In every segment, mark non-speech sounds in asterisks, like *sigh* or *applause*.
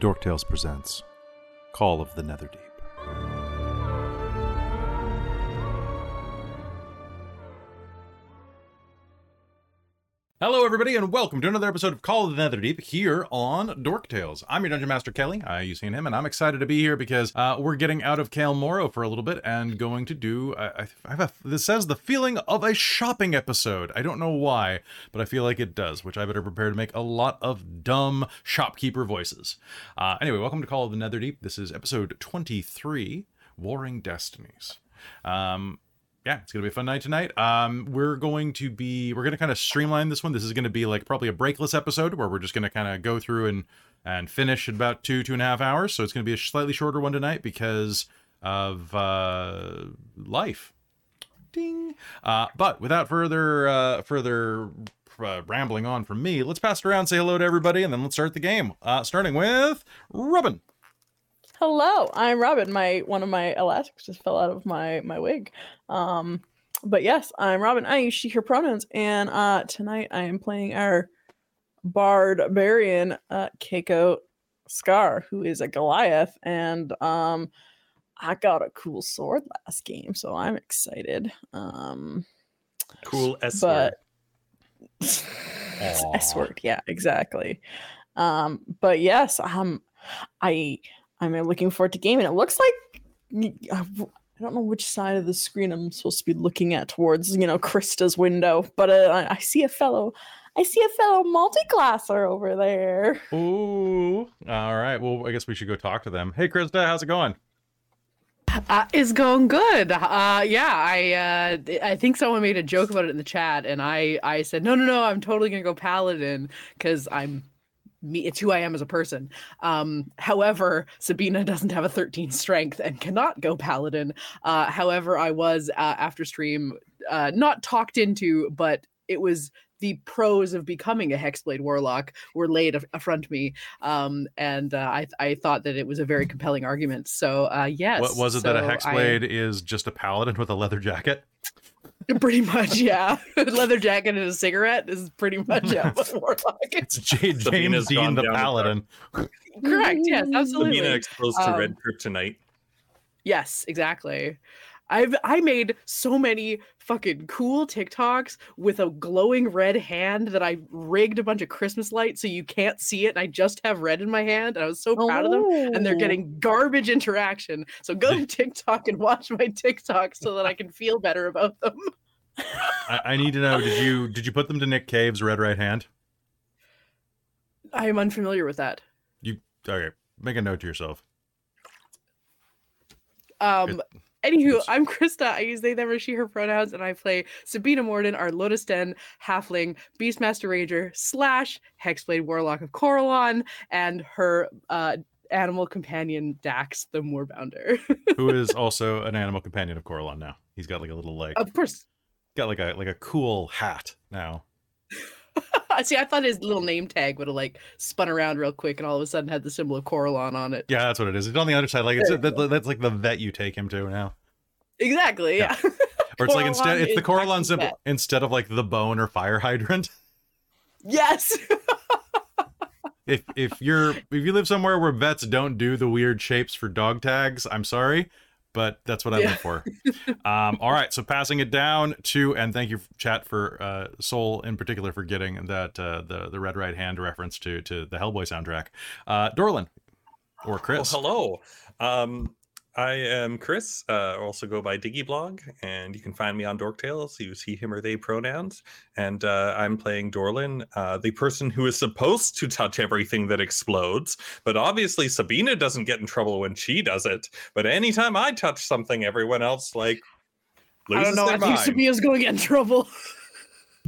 Dorktales presents Call of the Netherdeep. Hello, everybody, and welcome to another episode of Call of the Netherdeep here on Dork Tales. I'm your Dungeon Master Kelly. I seen him, and I'm excited to be here because uh, we're getting out of Cael Morrow for a little bit and going to do. I, I have a, this says the feeling of a shopping episode. I don't know why, but I feel like it does, which I better prepare to make a lot of dumb shopkeeper voices. Uh, anyway, welcome to Call of the Netherdeep. This is episode 23, Warring Destinies. Um, yeah, it's gonna be a fun night tonight. Um, we're going to be we're gonna kind of streamline this one. This is gonna be like probably a breakless episode where we're just gonna kind of go through and and finish in about two two and a half hours. So it's gonna be a slightly shorter one tonight because of uh, life. Ding. Uh, but without further uh, further uh, rambling on from me, let's pass it around, say hello to everybody, and then let's start the game. Uh, starting with Robin. Hello, I'm Robin. My one of my elastics just fell out of my my wig. Um, but yes, I'm Robin. I use she her pronouns, and uh, tonight I am playing our barbarian uh, Keiko Scar, who is a Goliath, and um, I got a cool sword last game, so I'm excited. Um, Cool S word. but *laughs* S word, yeah, exactly. Um, but yes, um, I I'm looking forward to gaming. It looks like I don't know which side of the screen I'm supposed to be looking at towards, you know, Krista's window, but uh, I- I see a fellow, I see a fellow multiclasser over there. Ooh. All right. Well, I guess we should go talk to them. Hey, Krista, how's it going? Uh, it's going good. Uh, yeah, I uh, I think someone made a joke about it in the chat, and I I said no, no, no, I'm totally gonna go paladin because I'm me. It's who I am as a person. Um, however, Sabina doesn't have a 13 strength and cannot go paladin. Uh, however, I was uh, after stream uh, not talked into, but it was the pros of becoming a hexblade warlock were laid af- affront me um and uh, i i thought that it was a very compelling argument so uh yes What was it that a so I- hexblade is just a paladin with a leather jacket? *laughs* Pretty much, yeah. *laughs* Leather jacket and a cigarette is pretty much yeah, *laughs* what warlock. It's J- James Sabina's Dean the down the paladin. Correct. Yes, absolutely. Sabina exposed to red Um, kryptonite. Yes, exactly. I've I made so many fucking cool TikToks with a glowing red hand that I rigged a bunch of Christmas lights so you can't see it, and I just have red in my hand, and I was so proud of them. And they're Oh. getting garbage interaction. So go to *laughs* TikTok and watch my TikToks so that I can feel better about them. *laughs* I, I need to know. Did you did you put them to Nick Cave's red right hand? I am unfamiliar with that. You okay, make a note to yourself. Um, anywho, I'm Krista. I use they, them, or she, her pronouns, and I play Sabina Morden, our Lotus Den Halfling Beastmaster Ranger slash Hexblade Warlock of Corellon, and her uh, animal companion Dax, the Moorbounder. *laughs* Who is also an animal companion of Corellon now. He's got like a little like of course. got like a like a cool hat now. *laughs* See, I thought his little name tag would have like spun around real quick, and all of a sudden had the symbol of Corellon on it. Yeah, that's what it is. It's on the other side. Like it's that, that's like the vet you take him to now. Exactly. Yeah. Yeah. *laughs* Or it's like instead it's the Corellon symbol vet. instead of like the bone or fire hydrant. *laughs* yes. if if you're if you live somewhere where vets don't do the weird shapes for dog tags, I'm sorry, but that's what I Yeah. live for. *laughs* um, all right, so passing it down to and thank you chat for uh, Soul in particular for getting that uh, the the red right hand reference to to the Hellboy soundtrack. Uh, Dorlin or Oh, Chris. hello. Um, I am Chris. Uh, also go by Diggyblog, and you can find me on Dorktales. Use he, him, or they pronouns. And uh, I'm playing Dorlin, uh, the person who is supposed to touch everything that explodes. But obviously, Sabina doesn't get in trouble when she does it. But anytime I touch something, everyone else like I loses don't know. their I think mind. Sabia's going to get in trouble. *laughs*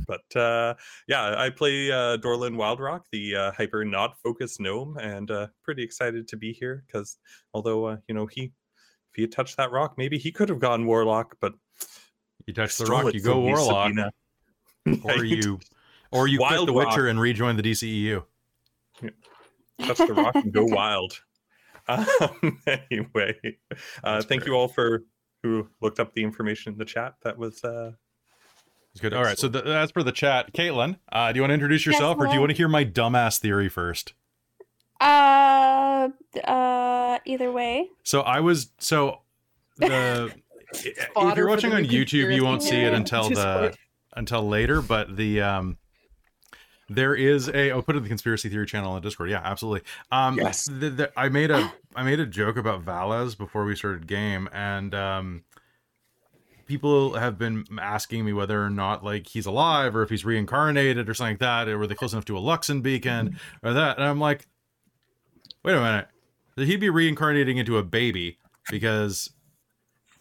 But uh, yeah, I play uh, Dorlin Wildrock, the uh, hyper not focused gnome, and uh, pretty excited to be here because although uh, you know he, if he had touched that rock, maybe he could have gone warlock, but you touch the rock, you go warlock, Sabina. *laughs* or you or you quit Wild the Witcher rock. and rejoin the DCEU. touch the rock and go *laughs* wild. Um, *laughs* anyway, uh, That's thank you all for who looked up the information in the chat. That was uh, It's good. All right. So the, as per the chat, Caitlin, uh, do you want to introduce Yes, yourself, or do you want to hear my dumbass theory first? Uh, uh, either way. So I was so the *laughs* if you're watching on YouTube, you won't see it until the Discord. until later. But the um, there is a I'll put it in the conspiracy theory channel on Discord. Yeah, absolutely. Um, Yes. the, the, I made a I made a joke about Valas before we started game, and um, people have been asking me whether or not like he's alive or if he's reincarnated or something like that, or were they close enough to a Luxon beacon or that? And I'm like, wait a minute, he'd be reincarnating into a baby because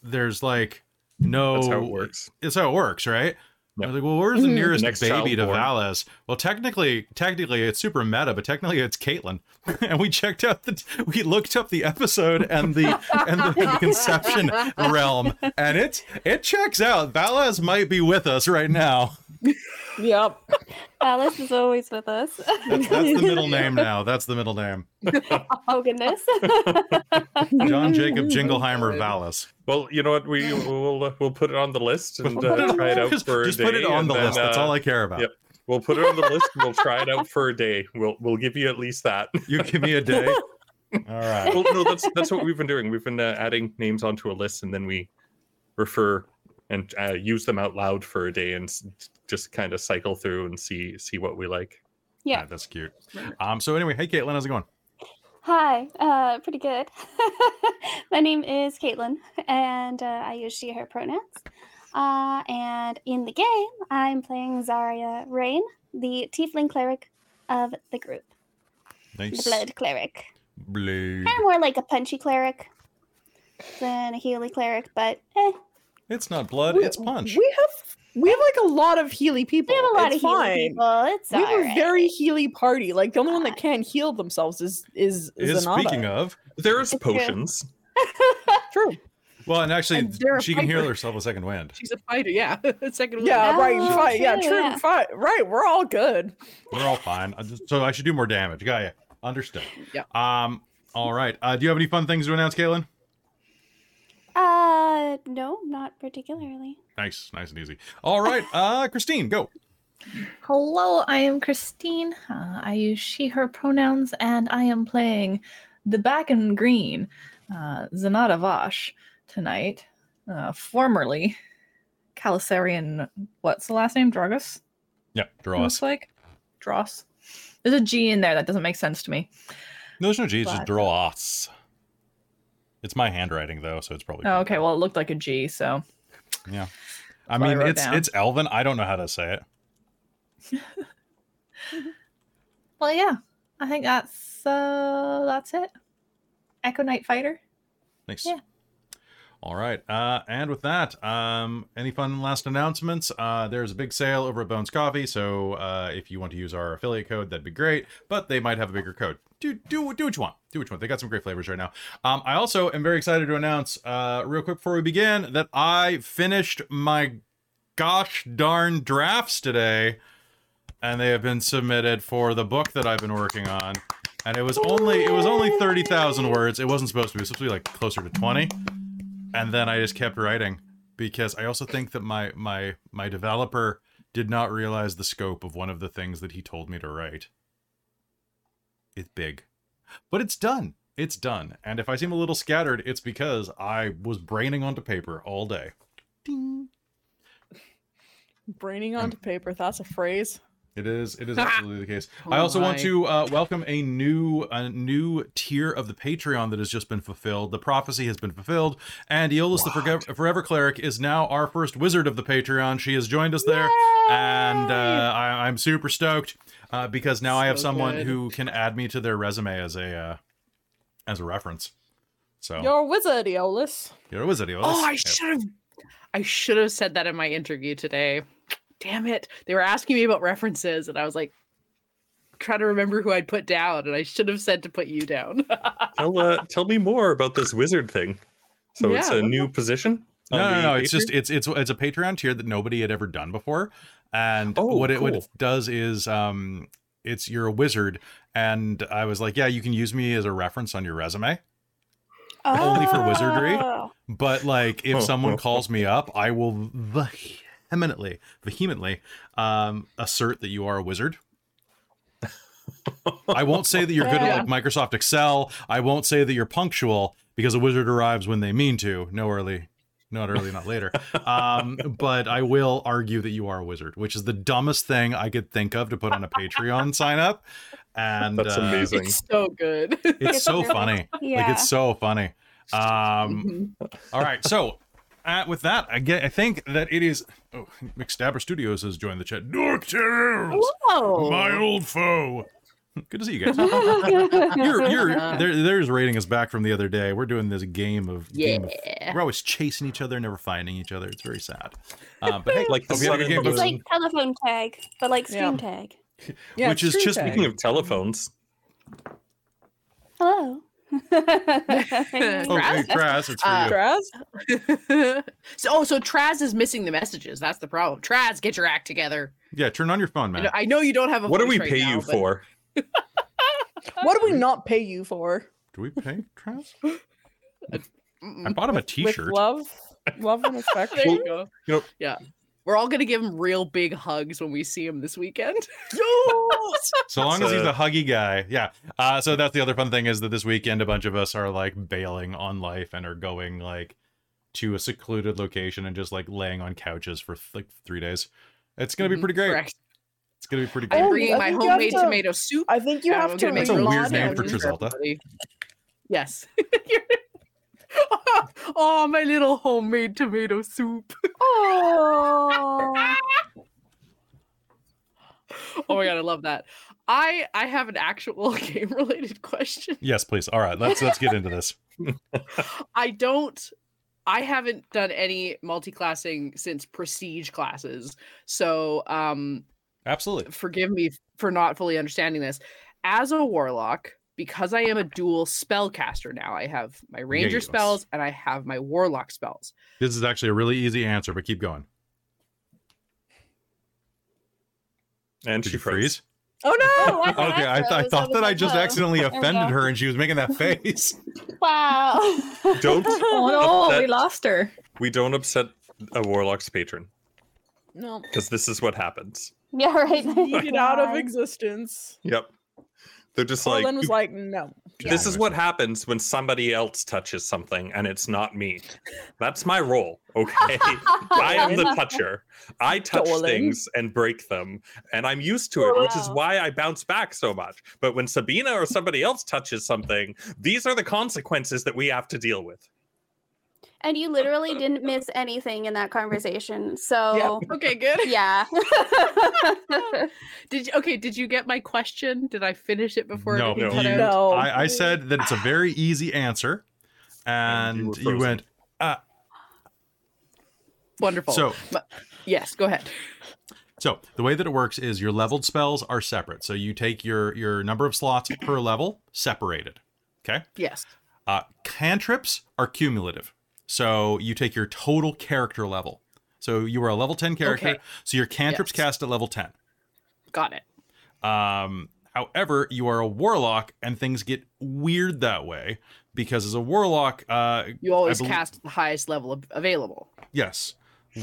there's like no That's how it works. it's how it works, right? I was like, well, where's the Mhm. nearest Next baby to born. Valis? Well, technically, technically, it's super meta, but technically, it's Caitlin. *laughs* and we checked out the, we looked up the episode and the and the, the conception *laughs* realm, and it it checks out. Valis might be with us right now. Yep. *laughs* Alice is always with us. That's, that's the middle *laughs* name now. That's the middle name. *laughs* oh goodness. John Jacob Jingleheimer Valis. Well, you know what? We we'll uh, we'll put it on the list and Put uh, try it out just for a just day. put it on the then, list. That's uh, all I care about. yep. We'll put it on the list. and We'll try it out for a day. We'll we'll give you at least that. You give me a day. All right. well, no, that's that's what we've been doing. We've been uh, adding names onto a list, and then we refer and uh, use them out loud for a day, and s- just kind of cycle through and see see what we like. Yeah. Yeah, that's cute. Um. So anyway, hey Caitlin, how's it going? Hi. Uh, pretty good. *laughs* My name is Caitlin, and uh, I use she/her pronouns. Uh, and in the game, I'm playing Zarya Rain, the Tiefling cleric of the group, the Blood cleric. Blade. Kind of more like a punchy cleric than a healy cleric, but eh, It's not blood. We- It's punch. We have we have like a lot of Healy people. we have a lot it's of healy fine. people. It's We have a alright. very Healy party. Like the only one that can't heal themselves is is is Zanata. speaking of There's It's potions. *laughs* True. well, and actually, And they're she can heal herself a second wind. She's a fighter, yeah. *laughs* Second one. Yeah, Oh, right. Fine. Yeah, true, true. yeah. Fine. Right. We're all good. We're all fine. So I should do more damage. Got ya. Understood. Yeah. Um. All right. Uh, do you have any fun things to announce, Caitlin? Uh, no, not particularly. Nice, nice and easy. All right. *laughs* Uh, Christine, go. Hello, I am Christine. Uh, I use she, her pronouns, and I am playing the back and green, uh, Zanata Vash, tonight. Uh, formerly Calisarian, what's the last name? Dragus? Yeah, draw Looks like? Dross. There's a G in there that doesn't make sense to me. No, there's no G. It's just But- draw us. It's my handwriting though, so it's probably. Oh, okay, well, it looked like a G, so. Yeah. I what I mean, it's down. it's Elven. I don't know how to say it. *laughs* Well, yeah, I think that's uh, that's it. Echo Knight Fighter. Nice. Yeah. All right. Uh, and with that, um, any fun last announcements? Uh, there's a big sale over at Bones Coffee, so uh, if you want to use our affiliate code, that'd be great. But they might have a bigger code. Do do do what you want. Do what you want. They got some great flavors right now. Um, I also am very excited to announce, uh, real quick before we begin, that I finished my gosh darn drafts today, and they have been submitted for the book that I've been working on. And it was only it was only thirty thousand words. It wasn't supposed to be. It was supposed to be like closer to twenty. And then I just kept writing because I also think that my my my developer did not realize the scope of one of the things that he told me to write. It's big. But it's done. It's done. And if I seem a little scattered, it's because I was braining onto paper all day. Ding. Braining onto paper. That's a phrase. It is. It is *laughs* absolutely the case. I Oh also want to uh, welcome a new a new tier of the Patreon that has just been fulfilled. The prophecy has been fulfilled, and Eolus the Forge- Forever Cleric is now our first wizard of the Patreon. She has joined us there, and uh, I, I'm super stoked uh, because now I have someone good. who can add me to their resume as a uh, as a reference. So You're a wizard, Eolus. you're a wizard, Eolus. Oh, I Yep. should have. I should have said that in my interview today. Damn it! They were asking me about references, and I was like, trying to remember who I'd put down, and I should have said to put you down. *laughs* Tell uh, tell me more about this wizard thing. So it's a what new position. on No, no, the no. It's just it's it's it's a Patreon tier that nobody had ever done before, and Oh, what it what it does is um, it's you're a wizard, and I was like, yeah, you can use me as a reference on your resume, Only for wizardry? Oh. but like if Oh, *laughs* someone oh, calls me up, I will vehemently vehemently um, assert that you are a wizard. I won't say that you're good Yeah. at like Microsoft Excel. I won't say that you're punctual because a wizard arrives when they mean to. No early, not early, not later. Um, but I will argue that you are a wizard, which is the dumbest thing I could think of to put on a Patreon sign up. And That's uh, amazing. It's so good. It's so *laughs* funny. Yeah. Like it's so funny. Um, Mhm. all right, so uh, with that, I get. I think that it is. Oh, McStabber Studios has joined the chat. Dork Tales, Whoa. my old foe. Good to see you guys. you're, you're, *laughs* there, there's rating us back from the other day. We're doing this game of, game of- Yeah. we're always chasing each other, never finding each other. It's very sad. Uh, but hey, Like the hope you had a good sun game. and it's the folks. like telephone tag, but like stream tag. *laughs* Yeah, which is just tag. Speaking of telephones, Hello. *laughs* Oh, hey, Kraz, it's for Uh, you. Traz? so, oh, so Traz is missing the messages. That's the problem. Traz, get your act together. Yeah, turn on your phone, I man. know, I know you don't have a. what do we right pay now, you but- for? *laughs* What do we not pay you for? Do we pay *laughs* Travis? I bought him a With T-shirt. love, love and *laughs* affection. There you go. You know- yeah. We're all gonna give him real big hugs when we see him this weekend. So long as he's a huggy guy, yeah. Uh, so that's the other fun thing is that this weekend a bunch of us are like bailing on life and are going like to a secluded location and just like laying on couches for like three days. It's gonna be Mhm, pretty great. correct. It's gonna be pretty good. I'm. Bringing my think you have homemade to- tomato soup. I think you have I'm to. gonna make That's a weird remind name for him- Trizalta. Yes. *laughs* oh, my little homemade tomato soup. Oh. *laughs* Oh my god, I love that. I I have an actual *laughs* game related question. Yes, please. All right, let's let's get into this. I don't I haven't done any multi-classing since prestige classes. So um Absolutely. forgive me for not fully understanding this. As a warlock, because I am a dual spellcaster now, I have my ranger Yes. spells and I have my warlock spells. This is actually a really easy answer, but keep going. And Did she you freeze? Oh no! I *laughs* Okay, I, th- I thought that I just whoa. accidentally *laughs* offended her and she was making that *laughs* face. Wow. Don't Oh no, we lost her. we don't upset a warlock's patron no. because this is what happens. Yeah, *laughs* right. Get out of existence. Yep. They're just like Colin was like, no. this is what happens when somebody else touches something and it's not me. That's my role. *laughs* Okay. I am the toucher. I touch Darling. things and break them, and I'm used to it, which is why I bounce back so much. But when Sabina or somebody else touches something, these are the consequences that we have to deal with. And you literally didn't miss anything in that conversation. So yeah. Okay, good. *laughs* yeah. *laughs* Did you, okay, did you get my question? Did I finish it before No, everything no, you- No. I, I said that it's a very easy answer, And you and were you, frozen. went. Wonderful. So, yes, go ahead. so the way that it works is your leveled spells are separate. So you take your your number of slots per level separated. Okay. Yes. Uh, cantrips are cumulative. So you take your total character level. So you are a level ten character. Okay. So your cantrips Yes. cast at level ten. Got it. Um, however, you are a warlock, and things get weird that way because as a warlock, uh, You always cast the highest level available. yes,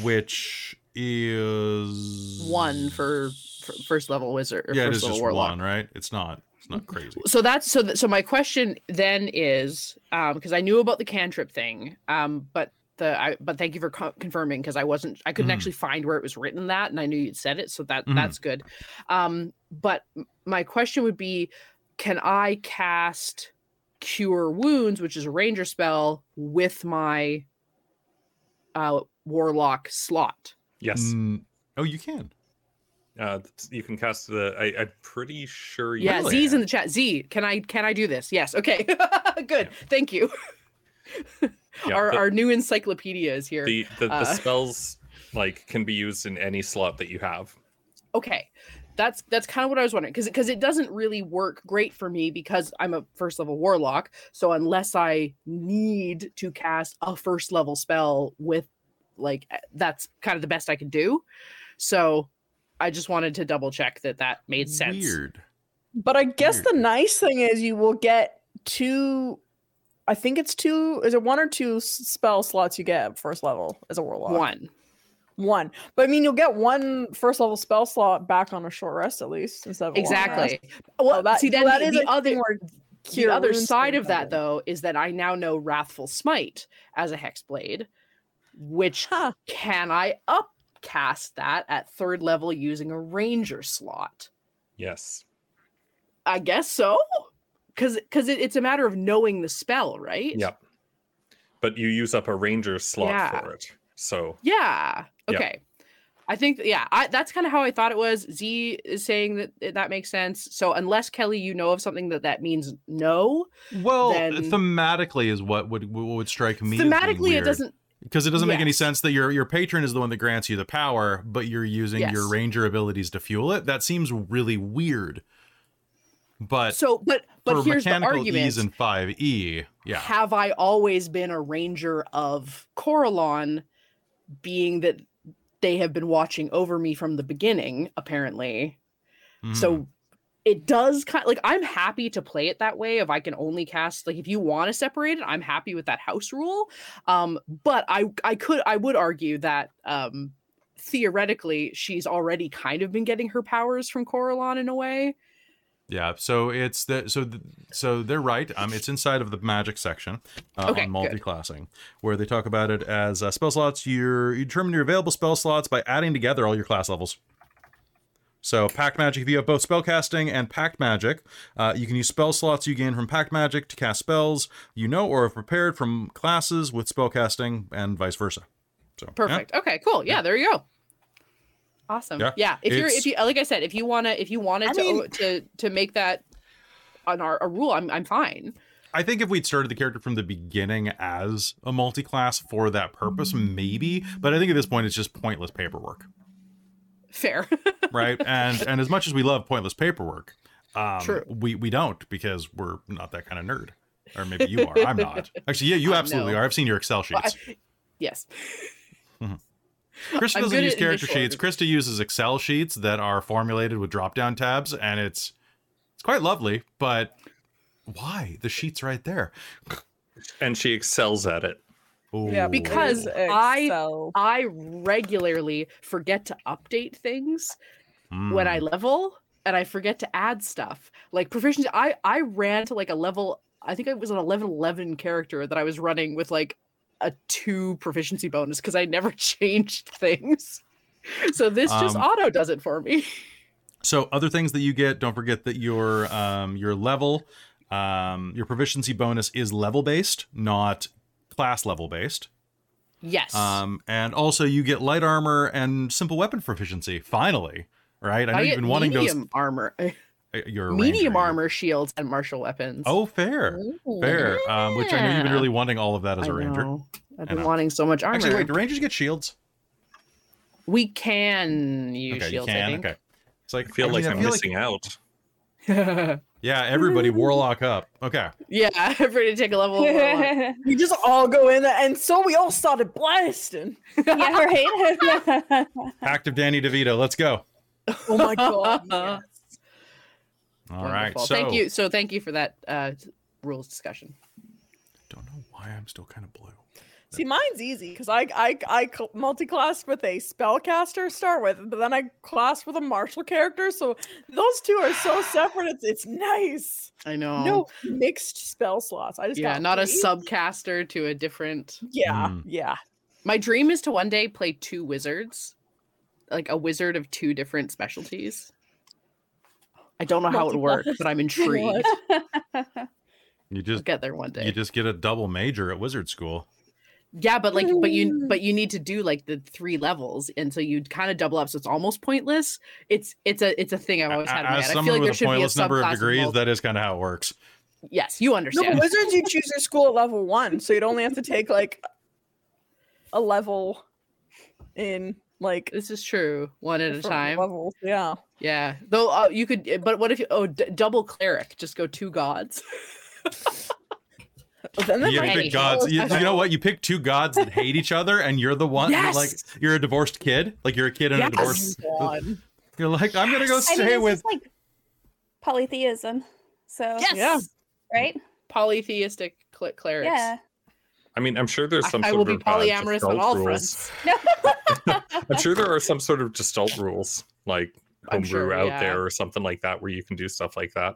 which is One for, for first level wizard or yeah, it first is level just warlock. one, right? It's not. It's not crazy. So that's so. Th- so my question then is, um, because I knew about the cantrip thing, um, but the I, but thank you for co- confirming because I wasn't I couldn't Mhm. actually find where it was written that, and I knew you'd said it, so that Mhm. that's good. Um, but my question would be, can I cast cure wounds, which is a ranger spell, with my uh warlock slot? Yes. Mm, oh, you can. Uh, you can cast the. I, I'm pretty sure. You Yeah? Z's in the chat. Z, can I can I do this? Yes. Okay. *laughs* Good. Thank you. *laughs* Yeah, our the- our new encyclopedia is here. the the, the uh, spells like can be used in any slot that you have. okay. That's that's kind of what I was wondering because because it doesn't really work great for me because I'm a first level warlock. So unless I need to cast a first level spell with like eh, that's kind of the best I can do. So I just wanted to double check that that made sense. Weird. But I guess Weird. the nice thing is you will get two. I think it's two. Is it one or two spell slots you get first level as a warlock? One. one. But I mean, you'll get one first level spell slot back on a short rest at least instead of a long rest. Exactly. Well, So that, see, so then that the, is the other thing where the other side of that though is that I now know Wrathful Smite as a hex blade, which Huh. can I upcast that at third level using a ranger slot? Yes. I guess so. Cause because it, it's a matter of knowing the spell, right? Yep. But you use up a ranger slot Yeah. for it. So Yeah. Yeah. Okay. I think yeah, I, that's kind of how I thought it was. Z is saying that that that makes sense. So unless Kelly, you know of something that that means no, Well, then- thematically is what would what would strike me. as being thematically it doesn't. Because it doesn't make any sense that your your patron is the one that grants you the power, but you're using your ranger abilities to fuel it. That seems really weird. But So, but but for here's the mechanical argument: ease in five E, yeah, Have I always been a ranger of Corellon, being that they have been watching over me from the beginning, apparently. Mhm. So it does kind like I'm happy to play it that way if I can only cast like if you want to separate it, I'm happy with that house rule. Um, but I I could I would argue that um theoretically she's already kind of been getting her powers from Corellon in a way. Yeah, so it's the so th- so they're right. Um, it's inside of the magic section uh, Okay, on good. multi-classing, where they talk about it as uh, spell slots. You're, you determine your available spell slots by adding together all your class levels. So pact magic, if you have both spellcasting and pact magic, uh, you can use spell slots you gain from pact magic to cast spells you know or have prepared from classes with spellcasting, and vice versa. So yeah. Perfect. Okay, cool. Yeah, there you go. Awesome. Yeah, Yeah. if you're if you like I said, if you wanna if you wanted I to mean- to to make that on our a rule, I'm I'm fine. I think if we'd started the character from the beginning as a multi-class for that purpose, maybe. But I think at this point it's just pointless paperwork. Fair. *laughs* right? And and as much as we love pointless paperwork, um, True. we we don't because we're not that kind of nerd. Or maybe you are. I'm not. *laughs* Actually, yeah, you Uh, absolutely no. are. I've seen your Excel Well, sheets. yes. *laughs* Krista I'm doesn't use character sheets. Krista uses Excel sheets that are formulated with drop-down tabs, and it's it's quite lovely. But why? The sheet's right there. and she excels at it. Yeah, Ooh. Because Is I- I regularly forget to update things when I Mm. level and I forget to add stuff. Like proficiency I I ran to like a level I think it was an 11 11 character that I was running with like a 2 proficiency bonus cuz I never *laughs* changed things. So this just Um, auto does it for me. So other things that you get, don't forget that your um, your level, um, your proficiency bonus is level based, not class level based. Yes. Um, and also you get light armor and simple weapon proficiency. Finally, right? I know I you've been wanting those. medium armor, *laughs* uh, uh, You're a medium ranger. armor shields and martial weapons. Oh, fair, fair. Um, which I know you've been really wanting all of that as I a ranger. know. I've been wanting so much armor. Actually, wait, do rangers get shields? we can use okay, shields. you can. I think. Okay. It's like I feel I like mean, I I'm feel missing out. *laughs* Yeah, everybody warlock up. Okay. yeah, *laughs* everybody take a level. Of warlock. *laughs* We just all go in there, and so we all started blasting. Yeah, right. Active Danny DeVito. Let's go. Oh my god! yes. All right. Wonderful. So thank you. So thank you for that uh, rules discussion. Don't know why I'm still kind of blue. See, mine's easy because I I I multi-classed with a spellcaster to start with, but then I classed with a martial character. So those two are so separate. It's it's nice. I know. No mixed spell slots. I just yeah, got not a three. subcaster to a different. Yeah, Mm. yeah. My dream is to one day play two wizards, like a wizard of two different specialties. I don't know how it works, but I'm *laughs* intrigued. What? You I'll just get there one day. you just get a double major at wizard school. Yeah, but like, but you, but you need to do like the three levels, and so you kind of double up, so it's almost pointless. It's it's a it's a thing I've always had in my As head. I someone feel like there a should be a pointless number of degrees, both. that is kind of how it works. Yes, you No, understand. but wizards you choose your school at level one, so you'd only have to take like a level in like This is true. One at a time. Levels. Yeah. Yeah. Though uh, you could, but what if you? Oh, d- double cleric. Just go two gods. *laughs* But then You pick gods. You, you know what? You pick two gods that hate each other, and you're the one. you're like you're a divorced kid. Like you're a kid in a Yes! divorce. God. You're like I'm gonna go I mean, stay with. like polytheism. So Yes. right? Polytheistic cl- clerics. Yeah. I mean, I'm sure there's some. I, I will be of, uh, polyamorous on all rules. fronts. *laughs* *laughs* I'm sure there are some sort of gestalt rules, like I'm homebrew sure, out yeah. there or something like that, where you can do stuff like that.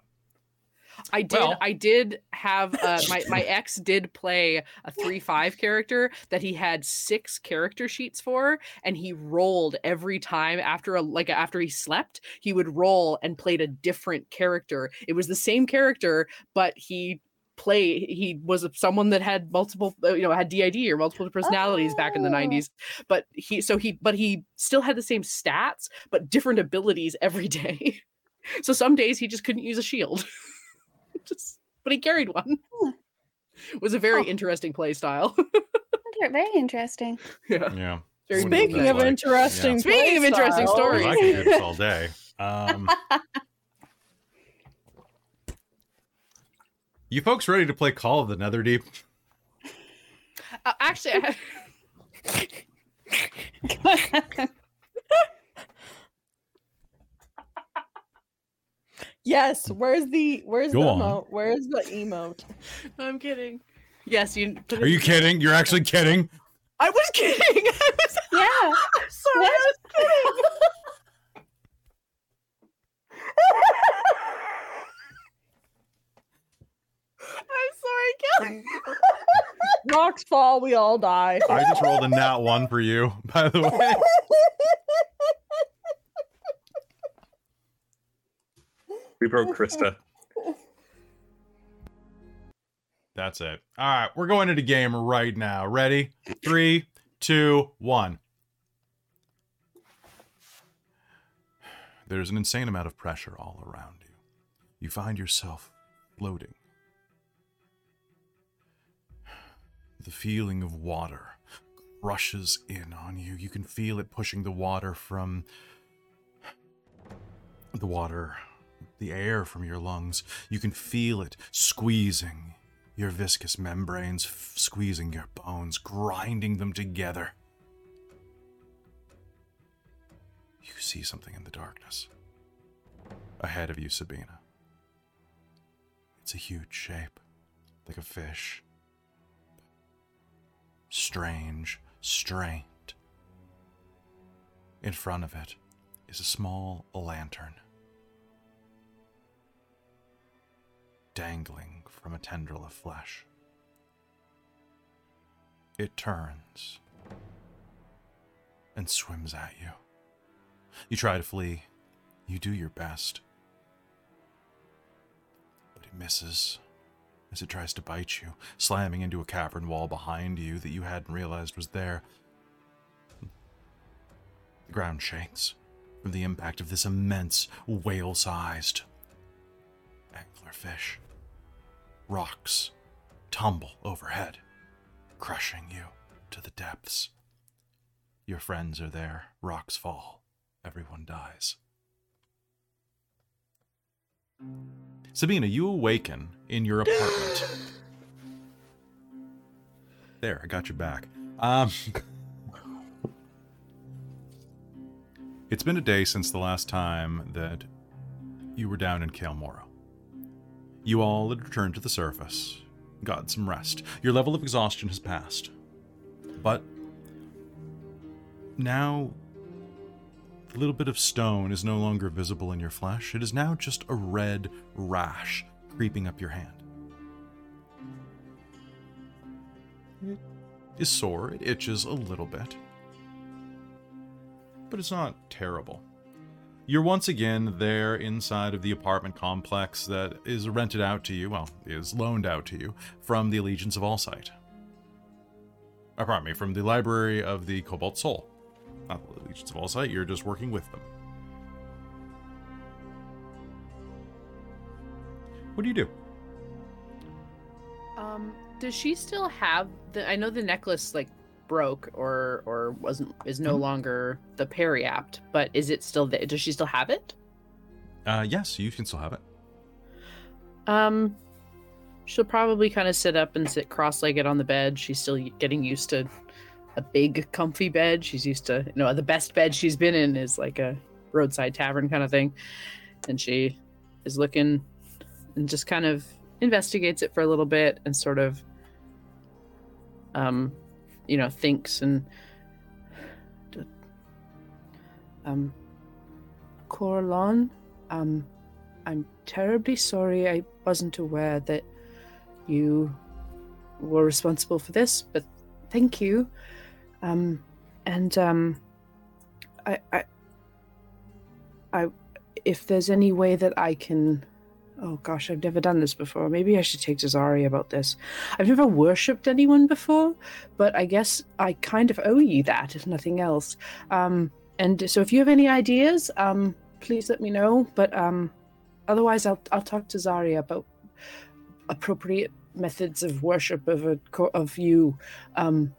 I did. Well- I did have uh, my my *laughs* ex did play a three five character that he had six character sheets for, and he rolled every time after a like after he slept, he would roll and played a different character. It was the same character, but he play he was someone that had multiple uh, you know had did or multiple personalities back in the Oh. 90s but he so he but he still had the same stats but different abilities every *laughs* day so some days he just couldn't use a shield *laughs* just but he carried one *laughs* it was a very Oh. interesting play style *laughs* very interesting. yeah Yeah. very Speaking of like. interesting, Speaking of interesting stories. Well, I could do this all day. Um, you folks ready to play Call of the Netherdeep? uh, actually I, Yes. Where's the where's Go the on. emote? Where's the emote? i'm kidding yes you Are you kidding? You're actually kidding? i was kidding *laughs* I was, yeah. *laughs* I'm sorry I was kidding. *laughs* i'm sorry kelly Rocks fall, we all die. I just rolled a nat one for you, by the way. We broke Krista. *laughs* That's it. All right, we're going into game right now. Ready? Three, two, one. There's an insane amount of pressure all around you. You find yourself floating. The feeling of water rushes in on you. You can feel it pushing the water from the water, the air from your lungs. You can feel it squeezing your viscous membranes, f- squeezing your bones, grinding them together. You see something in the darkness. Ahead of you, Sabina. It's a huge shape, like a fish. Strange, strained. In front of it is a small lantern. Dangling from a tendril of flesh. It turns and swims at you. You try to flee. You do your best. But it misses as it tries to bite you, slamming into a cavern wall behind you that you hadn't realized was there. The ground shakes from the impact of this immense, whale sized anglerfish. Rocks tumble overhead, crushing you to the depths. Your friends are there, rocks fall, everyone dies. Sabina, you awaken in your apartment. *gasps* There, I got you back. Um, *laughs* it's been a day since the last time that you were down in Cael Morrow. You all had returned to the surface, got some rest. Your level of exhaustion has passed. But now the little bit of stone is no longer visible in your flesh. It is now just a red rash creeping up your hand. It is sore, it itches a little bit. But it's not terrible. You're once again there inside of the apartment complex that is rented out to you, well, is loaned out to you from the Allegiance of Allsight. Uh, pardon me, from the Library of the Cobalt Soul. Not the Allegiance of Allsight, you're just working with them. What do you do? Um, does she still have the? I know the necklace like broke or or wasn't is no Mhm. longer the periapt, but is it still there? Does she still have it? Uh, yes, you can still have it. Um, she'll probably kind of sit up and sit cross-legged on the bed. She's still getting used to a big, comfy bed. She's used to, you know, the best bed she's been in is like a roadside tavern kind of thing, and she is looking and just kind of investigates it for a little bit and sort of um, you know, thinks and um, Corellon, um, I'm terribly sorry. I wasn't aware that you were responsible for this, but thank you. Um, and um, I, I, I, if there's any way that I can, oh gosh, I've never done this before. Maybe I should take to Zari about this. I've never worshipped anyone before, but I guess I kind of owe you that, if nothing else. Um, and so if you have any ideas, um, please let me know. But um, otherwise, I'll I'll talk to Zaria about appropriate methods of worship of a of you. Um,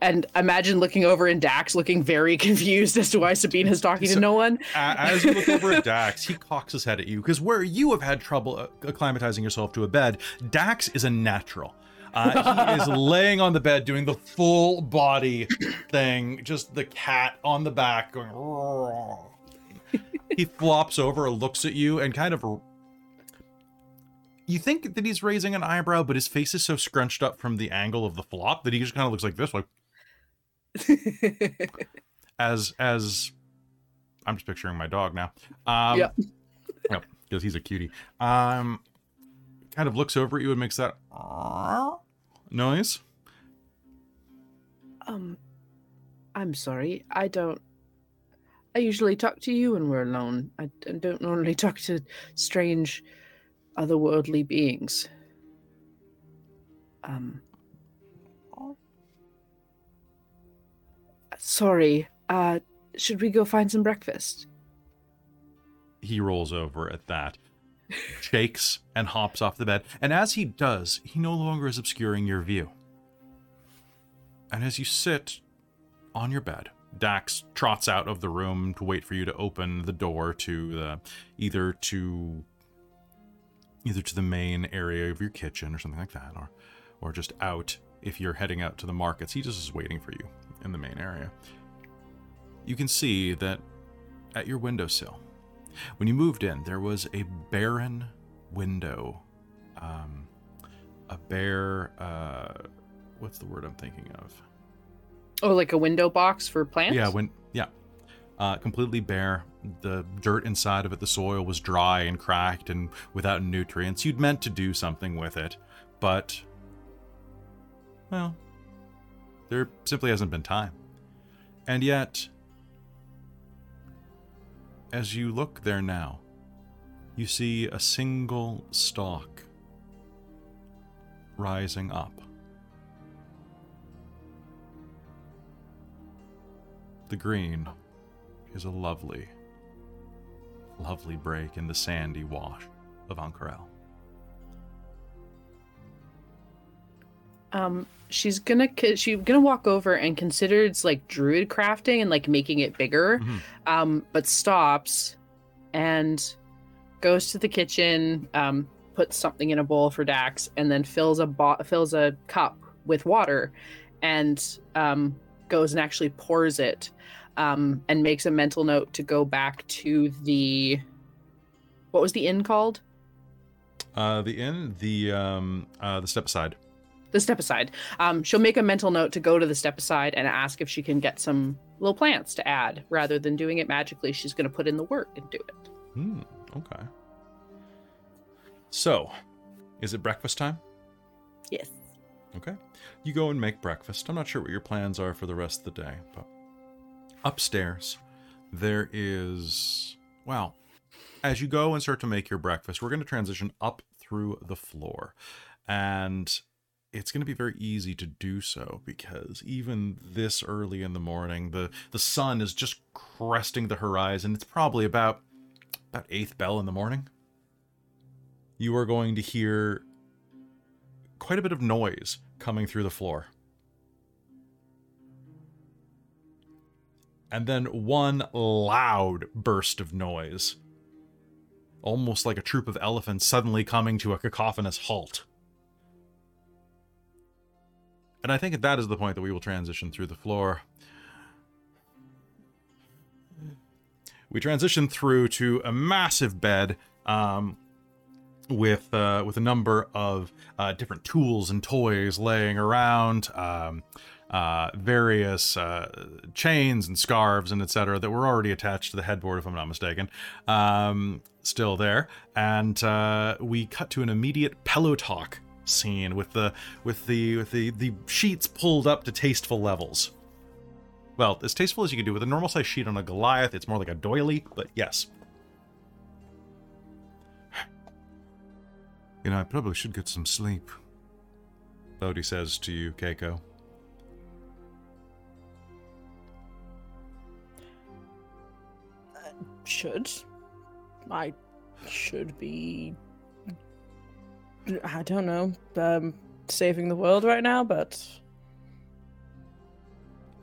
and imagine looking over and Dax looking very *laughs* confused as to why Sabine is talking So- to no one. As you look over at Dax, he cocks his head at you because where you have had trouble uh, acclimatizing yourself to a bed, Dax is a natural. Uh, he *laughs* is laying on the bed doing the full body thing, just the cat on the back going. "Roar." he flops over, looks at you, and kind of. You think that he's raising an eyebrow, but his face is so scrunched up from the angle of the flop that he just kind of looks like this, like *laughs* as as I'm just picturing my dog now. Um. Yep, because *laughs* he's a cutie. Um, kind of looks over at you and makes that noise. um, I'm sorry. I don't. I usually talk to you when we're alone. I, I don't normally *laughs* talk to strange, otherworldly beings. Um. Sorry. Uh, should we go find some breakfast? He rolls over at that, *laughs* shakes, and hops off the bed. And as he does, he no longer is obscuring your view. And as you sit on your bed, Dax trots out of the room to wait for you to open the door to the either to either to the main area of your kitchen or something like that, or or just out if you're heading out to the markets. He just is waiting for you in the main area. You can see that at your windowsill, when you moved in, there was a barren window, um, a bare. Uh, what's the word I'm thinking of? Oh, like a window box for plants? Yeah, when yeah, uh, completely bare. The dirt inside of it, the soil was dry and cracked and without nutrients. You'd meant to do something with it, but well, there simply hasn't been time. And yet, as you look there now, you see a single stalk rising up. The green is a lovely, lovely break in the sandy wash of Ank'Harel. Um she's gonna she's gonna walk over and consider it's like druid crafting and like making it bigger Mhm. um but stops and goes to the kitchen um puts something in a bowl for dax and then fills a bo- fills a cup with water and um goes and actually pours it um and makes a mental note to go back to the what was the inn called Uh, the inn, the um, uh, the step aside. The step aside. Um, she'll make a mental note to go to the step aside and ask if she can get some little plants to add rather than doing it magically. She's going to put in the work and do it. Hmm. Okay. So, is it breakfast time? Yes. Okay. You go and make breakfast. I'm not sure what your plans are for the rest of the day, but upstairs there is well, as you go and start to make your breakfast, we're going to transition up through the floor. And it's going to be very easy to do so because even this early in the morning, the the sun is just cresting the horizon. It's probably about about eighth bell in the morning. You are going to hear quite a bit of noise coming through the floor. And then one loud burst of noise. Almost like a troop of elephants suddenly coming to a cacophonous halt. And I think that is the point that we will transition through the floor. We transition through to a massive bed. Um, with uh, with a number of uh, different tools and toys laying around, um, uh, various uh, chains and scarves and etc. that were already attached to the headboard, if I'm not mistaken, um, still there. And uh, we cut to an immediate pillow talk scene with the with the with the the sheets pulled up to tasteful levels. Well, as tasteful as you can do with a normal size sheet on a Goliath, it's more like a doily, but yes. *sighs* You know, I probably should get some sleep. Bodhi says to you, Keiko. Uh, should. I should be. I don't know. Um, saving the world right now, but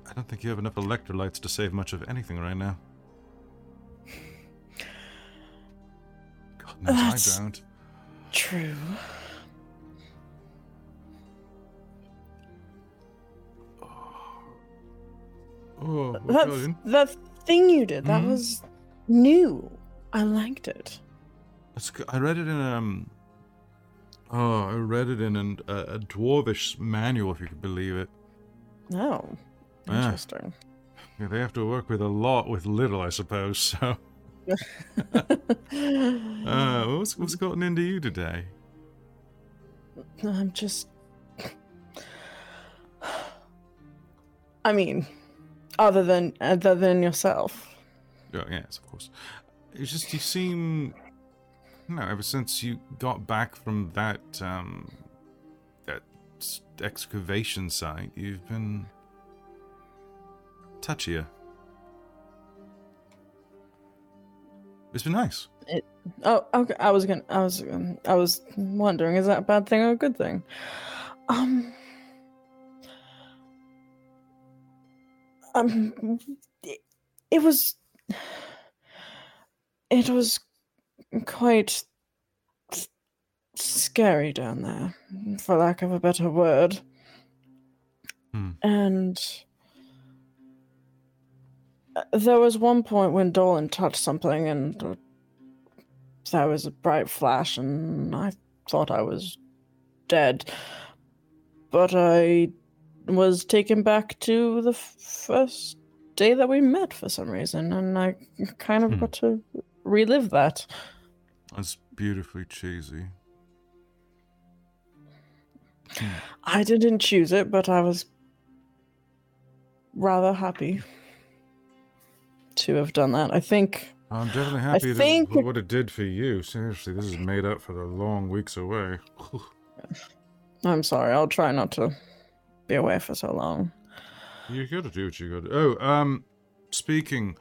I don't think you have enough electrolytes to save much of anything right now. God knows That's- I don't. true. Oh, That that thing you did that Mhm. was new. I liked it. I read it in um. Oh, I read it in an, a, a dwarvish manual, if you could believe it. Oh, interesting. Yeah, they have to work with a lot with little, I suppose. So, *laughs* *laughs* uh, what's what's gotten into you today? I'm just. I mean, other than other than yourself. Oh, yes, of course. It's just you seem. No, ever since you got back from that um, that excavation site, you've been touchier. It's been nice. Oh, okay. I was gonna. I was. I was wondering, is that a bad thing or a good thing? Um. Um. It, it was. It was quite scary down there, for lack of a better word. Hmm. And uh, there was one point when Dolan touched something, and uh, there was a bright flash, and I thought I was dead. But I was taken back to the first day that we met for some reason, and I kind of Hmm. got to relive that. It's beautifully cheesy. I didn't choose it, but I was rather happy to have done that. I think I'm definitely happy that think what it did for you. Seriously, this is made up for the long weeks away. *laughs* I'm sorry. I'll try not to be away for so long. You gotta do what you gotta. Oh, um, speaking,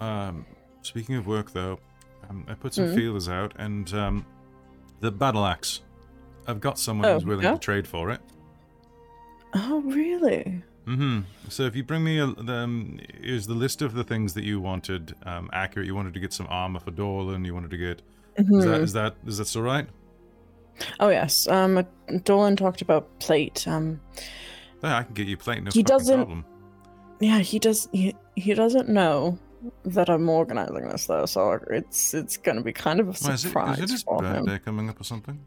um, speaking of work though, um, I put some Mhm. feelers out, and um, the battle axe. I've got someone Oh, who's willing yeah? to trade for it. Oh, really? Mm-hmm. So if you bring me a, the, um, is the list of the things that you wanted um, accurate? You wanted to get some armor for Dolan. You wanted to get. Is that Mhm. is that is that still right? Oh yes. Um, Dolan talked about plate. Um, Yeah, I can get you plate. No He doesn't- problem. yeah, he does. He, he doesn't know that I'm organizing this though, so it's it's gonna be kind of a Why, is it, surprise is it his for him. birthday coming up or something?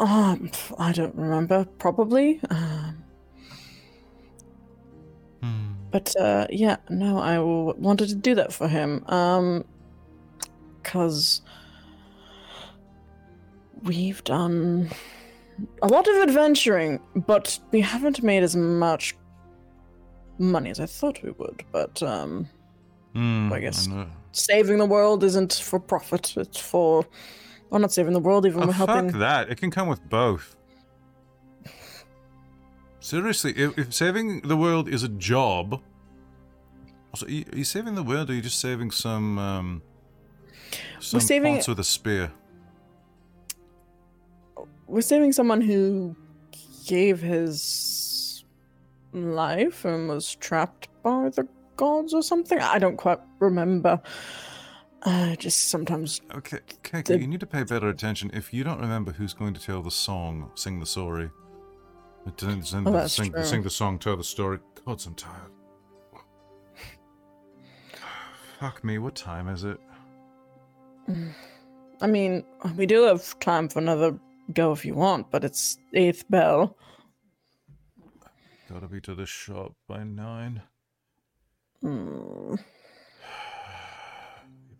Um, I don't remember. Probably. Um, Hmm. but uh, yeah, no, I wanted to do that for him. Um, cause we've done a lot of adventuring, but we haven't made as much money as I thought we would. But um, Hmm, I guess- know. saving the world isn't for profit; it's for. Well, not saving the world, even Oh, we're helping. fuck that. It can come with both. Seriously, if, if saving the world is a job. Also, are you, are you saving the world or are you just saving some. Um, some saving- pots with a spear? we're saving someone who gave his life and was trapped by the gods or something. I don't quite remember. Uh, just sometimes. Okay, Keiko, The- you need to pay better attention. If you don't remember who's going to tell the song, sing the story. Sing, sing, Oh, sing, sing the song, tell the story. God, I'm tired. Fuck me, what time is it? *sighs* I mean, we do have time for another go if you want, but it's eighth bell. Gotta be to the shop by nine. Hmm. You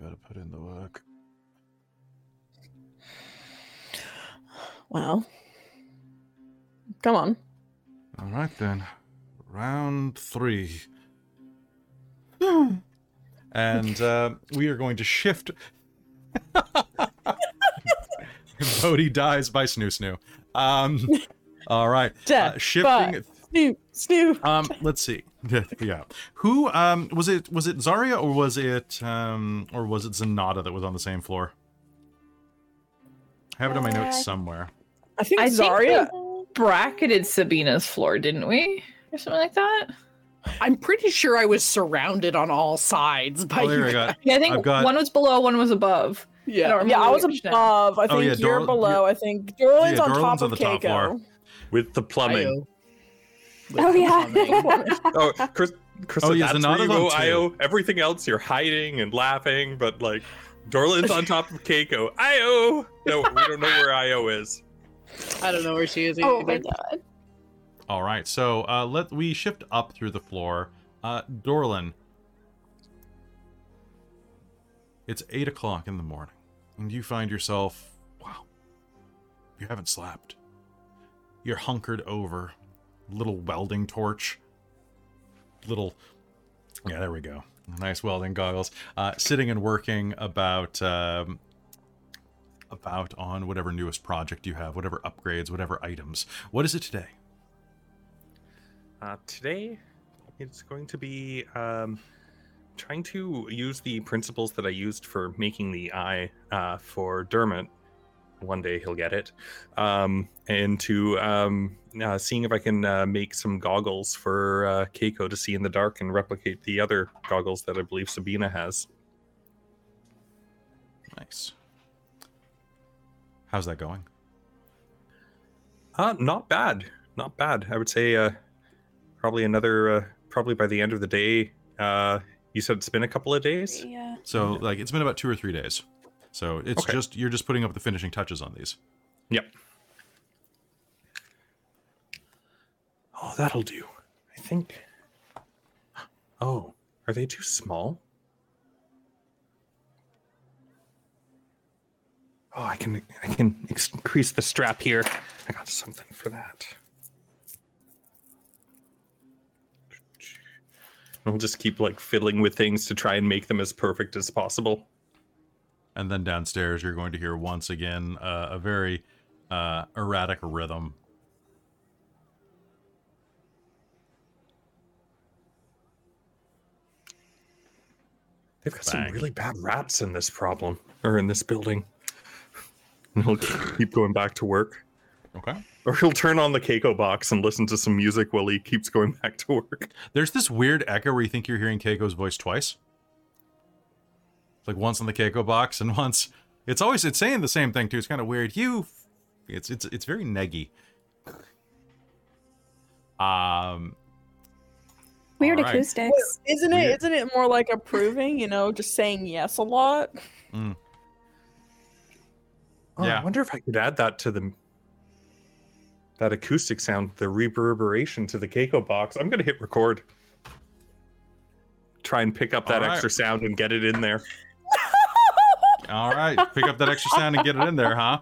better put in the work. Well, come on. All right then. Round three. and uh, we are going to shift. *laughs* Bodhi dies by Snoo Snoo. Um, all right. Uh, Death shifting. By Snoop, Snoop. Um, let's see. *laughs* yeah. Who um was it was it Zarya or was it um or was it Zanata that was on the same floor? I have it on my Uh, notes somewhere. I think I think Zarya. Bracketed Sabina's floor, didn't we? Or something like that? I'm pretty sure I was surrounded on all sides by Oh, there you I got. Yeah, I think I've got- one was below, one was above. Yeah. don't Yeah, I was which now. above. I Oh, think yeah, you're Dor- below. I think Dorland's Yeah, on Dorland's top on of the top floor. Keiko. with the plumbing. Oh yeah. *laughs* Oh, Chris, Chris, Oh, oh, yeah, that's Zanata's where you go, on. Io. Everything else, you're hiding and laughing, but like, Dorland's on top of Keiko. Io. No, we don't know where Io is. I don't know where she is. oh my god. All right, so uh, let we shift up through the floor. Uh, Dorlin, it's eight o'clock in the morning, and you find yourself, wow, you haven't slept. You're hunkered over, little welding torch, little, yeah, there we go, nice welding goggles, uh, sitting and working about. Um, about on whatever newest project you have, whatever upgrades, whatever items. What is it today? Uh, today, it's going to be um, trying to use the principles that I used for making the eye uh, for Dermot. One day he'll get it. Um, and to um, uh, seeing if I can uh, make some goggles for uh, Keiko to see in the dark and replicate the other goggles that I believe Sabina has. Nice. How's that going? Uh, not bad. Not bad. I would say uh, probably another, uh, probably by the end of the day. Uh, you said it's been a couple of days? Yeah. So, like, it's been about two or three days. So it's Okay. just you're just putting up the finishing touches on these. Yep. Oh, that'll do. I think. Oh, are they too small? Oh, I can I can increase the strap here. I got something for that. We'll just keep like fiddling with things to try and make them as perfect as possible. And then downstairs, you're going to hear once again uh, a very uh, erratic rhythm. They've got Bang. some really bad rats in this problem or in this building. And *laughs* he'll keep going back to work. Okay. Or he'll turn on the Keiko box and listen to some music while he keeps going back to work. There's this weird echo where you think you're hearing Keiko's voice twice. Like once on the Keiko box and *laughs* once it's always it's saying the same thing too. It's kind of weird. You it's it's it's very neggy. Um Weird All right. acoustics. Isn't it? Weird. Isn't it more like approving? You know, just saying yes a lot. Oh, Yeah. I wonder if I could add that to the that acoustic sound, the reverberation to the Keiko box. I'm gonna hit record. Try and pick up that All right. extra sound and get it in there. All right, pick up that extra sound and get it in there, huh?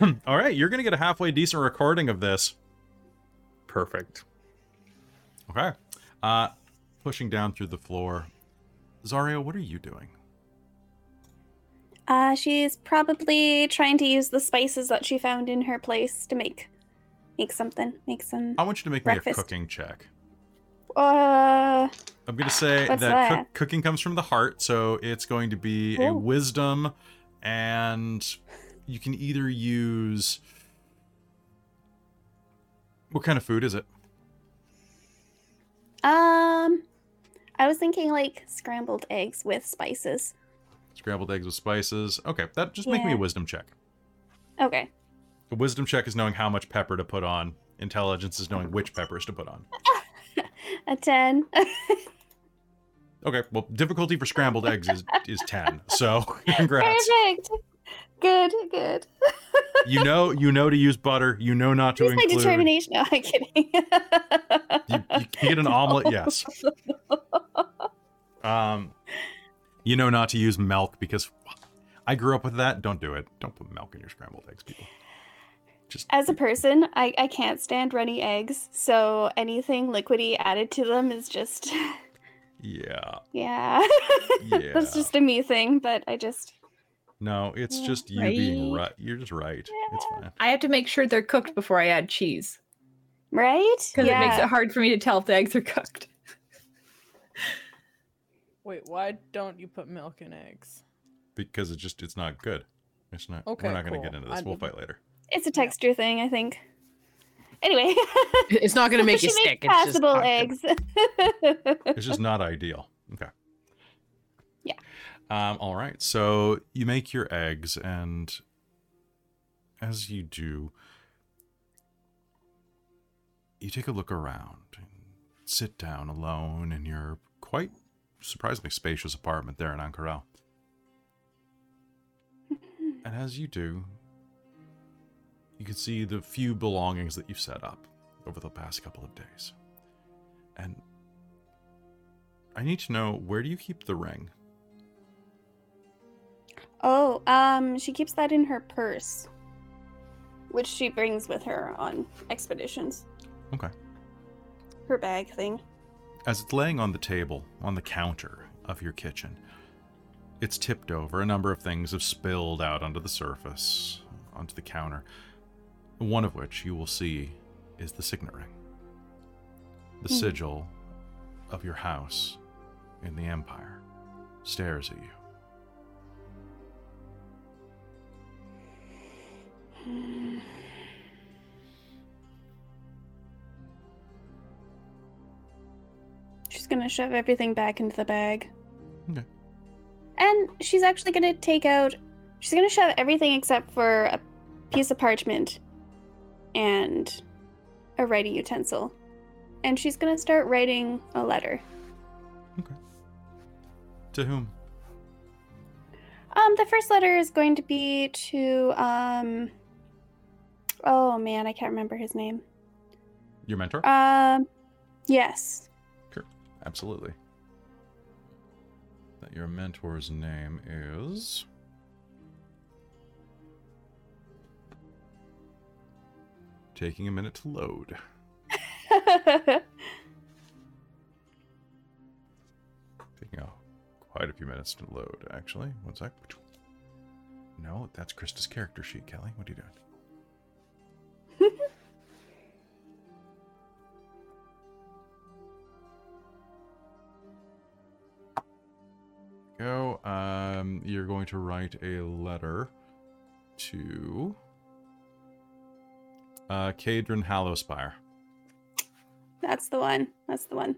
*laughs* All right, you're gonna get a halfway decent recording of this. Perfect. Okay. Uh, pushing down through the floor. Zarya, what are you doing? Uh, she's probably trying to use the spices that she found in her place to make make something. Make some. I want you to make me a cooking check. Uh, I'm going to say What's that, cook- cooking comes from the heart, so it's going to be a wisdom, and you can either use. What kind of food is it? um, I was thinking like scrambled eggs with spices. Scrambled eggs with spices. Okay, that just make me a wisdom check. Okay. A wisdom check is knowing how much pepper to put on. Intelligence is knowing which peppers to put on. *laughs* A ten. Okay, well, difficulty for scrambled eggs is is ten. So *laughs* congrats. Perfect. Good, good. You know, you know to use butter. You know not to Use my determination. No, I'm kidding. You, you can get an omelet, yes. *laughs* Um, you know not to use milk because I grew up with that. Don't do it. Don't put milk in your scrambled eggs, people. Just As a person, I, I can't stand runny eggs, so anything liquidy added to them is just *laughs* yeah, yeah. *laughs* yeah. That's just a me thing, but I just no. It's Yeah. just you being Right. right. You're just right. It's fine. I have to make sure they're cooked before I add cheese right? because yeah. it makes it hard for me to tell if the eggs are cooked. *laughs* Wait, why don't you put milk in eggs? because it's just it's not good. It's not. Okay, we're not going to get into this. I we'll didn't- fight later. It's a texture thing, I think. Anyway, *laughs* It's not going to make *laughs* you she stick. makes It's just passable not eggs. *laughs* It's just not ideal. Okay. Yeah. Um. All right. So you make your eggs, and as you do, you take a look around and sit down alone in your quite surprisingly spacious apartment there in Ank'Harel. And as you do, you can see the few belongings that you've set up over the past couple of days. And I need to know where do you keep the ring? oh, um, she keeps that in her purse, which she brings with her on expeditions. Okay. Her bag thing. As it's laying on the table, on the counter of your kitchen, it's tipped over. A number of things have spilled out onto the surface, onto the counter. One of which you will see is the signet ring. The Hmm. sigil of your house in the Empire stares at you. *sighs* She's gonna shove everything back into the bag. Okay. And she's actually gonna take out. She's gonna shove everything except for a piece of parchment and a writing utensil. And she's gonna start writing a letter. Okay. To whom? Um, the first letter is going to be to um. Oh man, I can't remember his name. Your mentor? Um, yes. Sure. Absolutely. That your mentor's name is. Taking a minute to load. *laughs* Taking a, quite a few minutes to load, actually. One sec. No, that's Krista's character sheet, Kelly. What are you doing? *laughs* Go. Um, you're going to write a letter to uh, Cadron Hallowspire. That's the one. That's the one.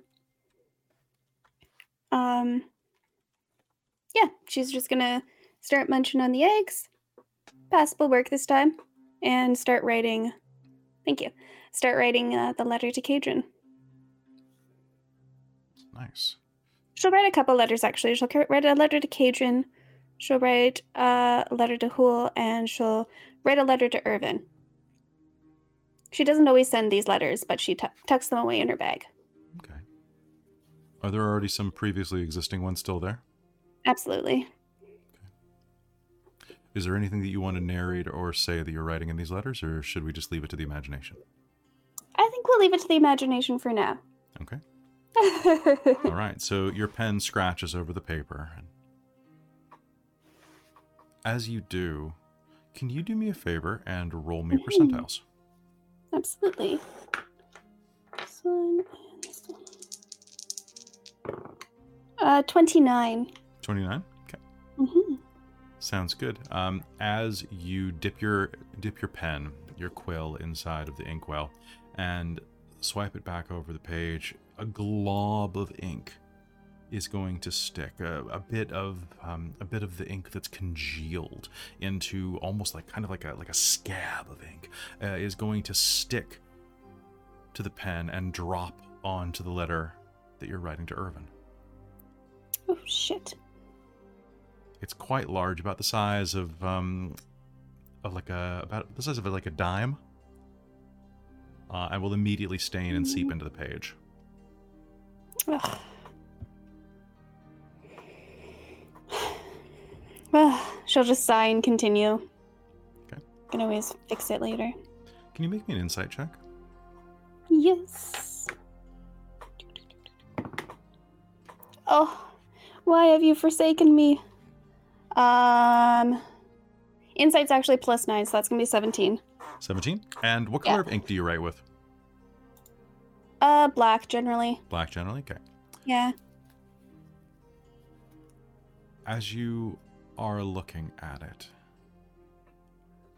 Um Yeah, she's just gonna start munching on the eggs. Passable work this time. And start writing thank you. Start writing uh, the letter to Cadron. Nice. She'll write a couple letters actually. She'll write a letter to Cadron. She'll write uh, a letter to Hool, and she'll write a letter to Irvin. She doesn't always send these letters, but she tu- tucks them away in her bag. Okay. Are there already some previously existing ones still there? Absolutely. Okay. Is there anything that you want to narrate or say that you're writing in these letters, or should we just leave it to the imagination? I think we'll leave it to the imagination for now. Okay. *laughs* All right. So your pen scratches over the paper. And as you do, can you do me a favor and roll me mm-hmm. percentiles? Absolutely. This one and this one. Uh, 29. 29? Okay. hmm Sounds good. Um, as you dip your dip your pen, your quill inside of the inkwell, and swipe it back over the page, a glob of ink is going to stick. A, a bit of um, a bit of the ink that's congealed into almost like kind of like a like a scab of ink uh, is going to stick to the pen and drop onto the letter that you're writing to Irvin. Oh shit. It's quite large, about the size of um, of like a about the size of like a dime. Uh, and will immediately stain and seep into the page. Ugh. She'll just sigh and continue. Okay. Can always fix it later. Can you make me an insight check? Yes. Oh, why have you forsaken me? Um, insight's actually plus nine, so that's gonna be seventeen. 17. And what Yeah. color of ink do you write with? Uh, black generally. Black generally? Okay. Yeah. As you are looking at it,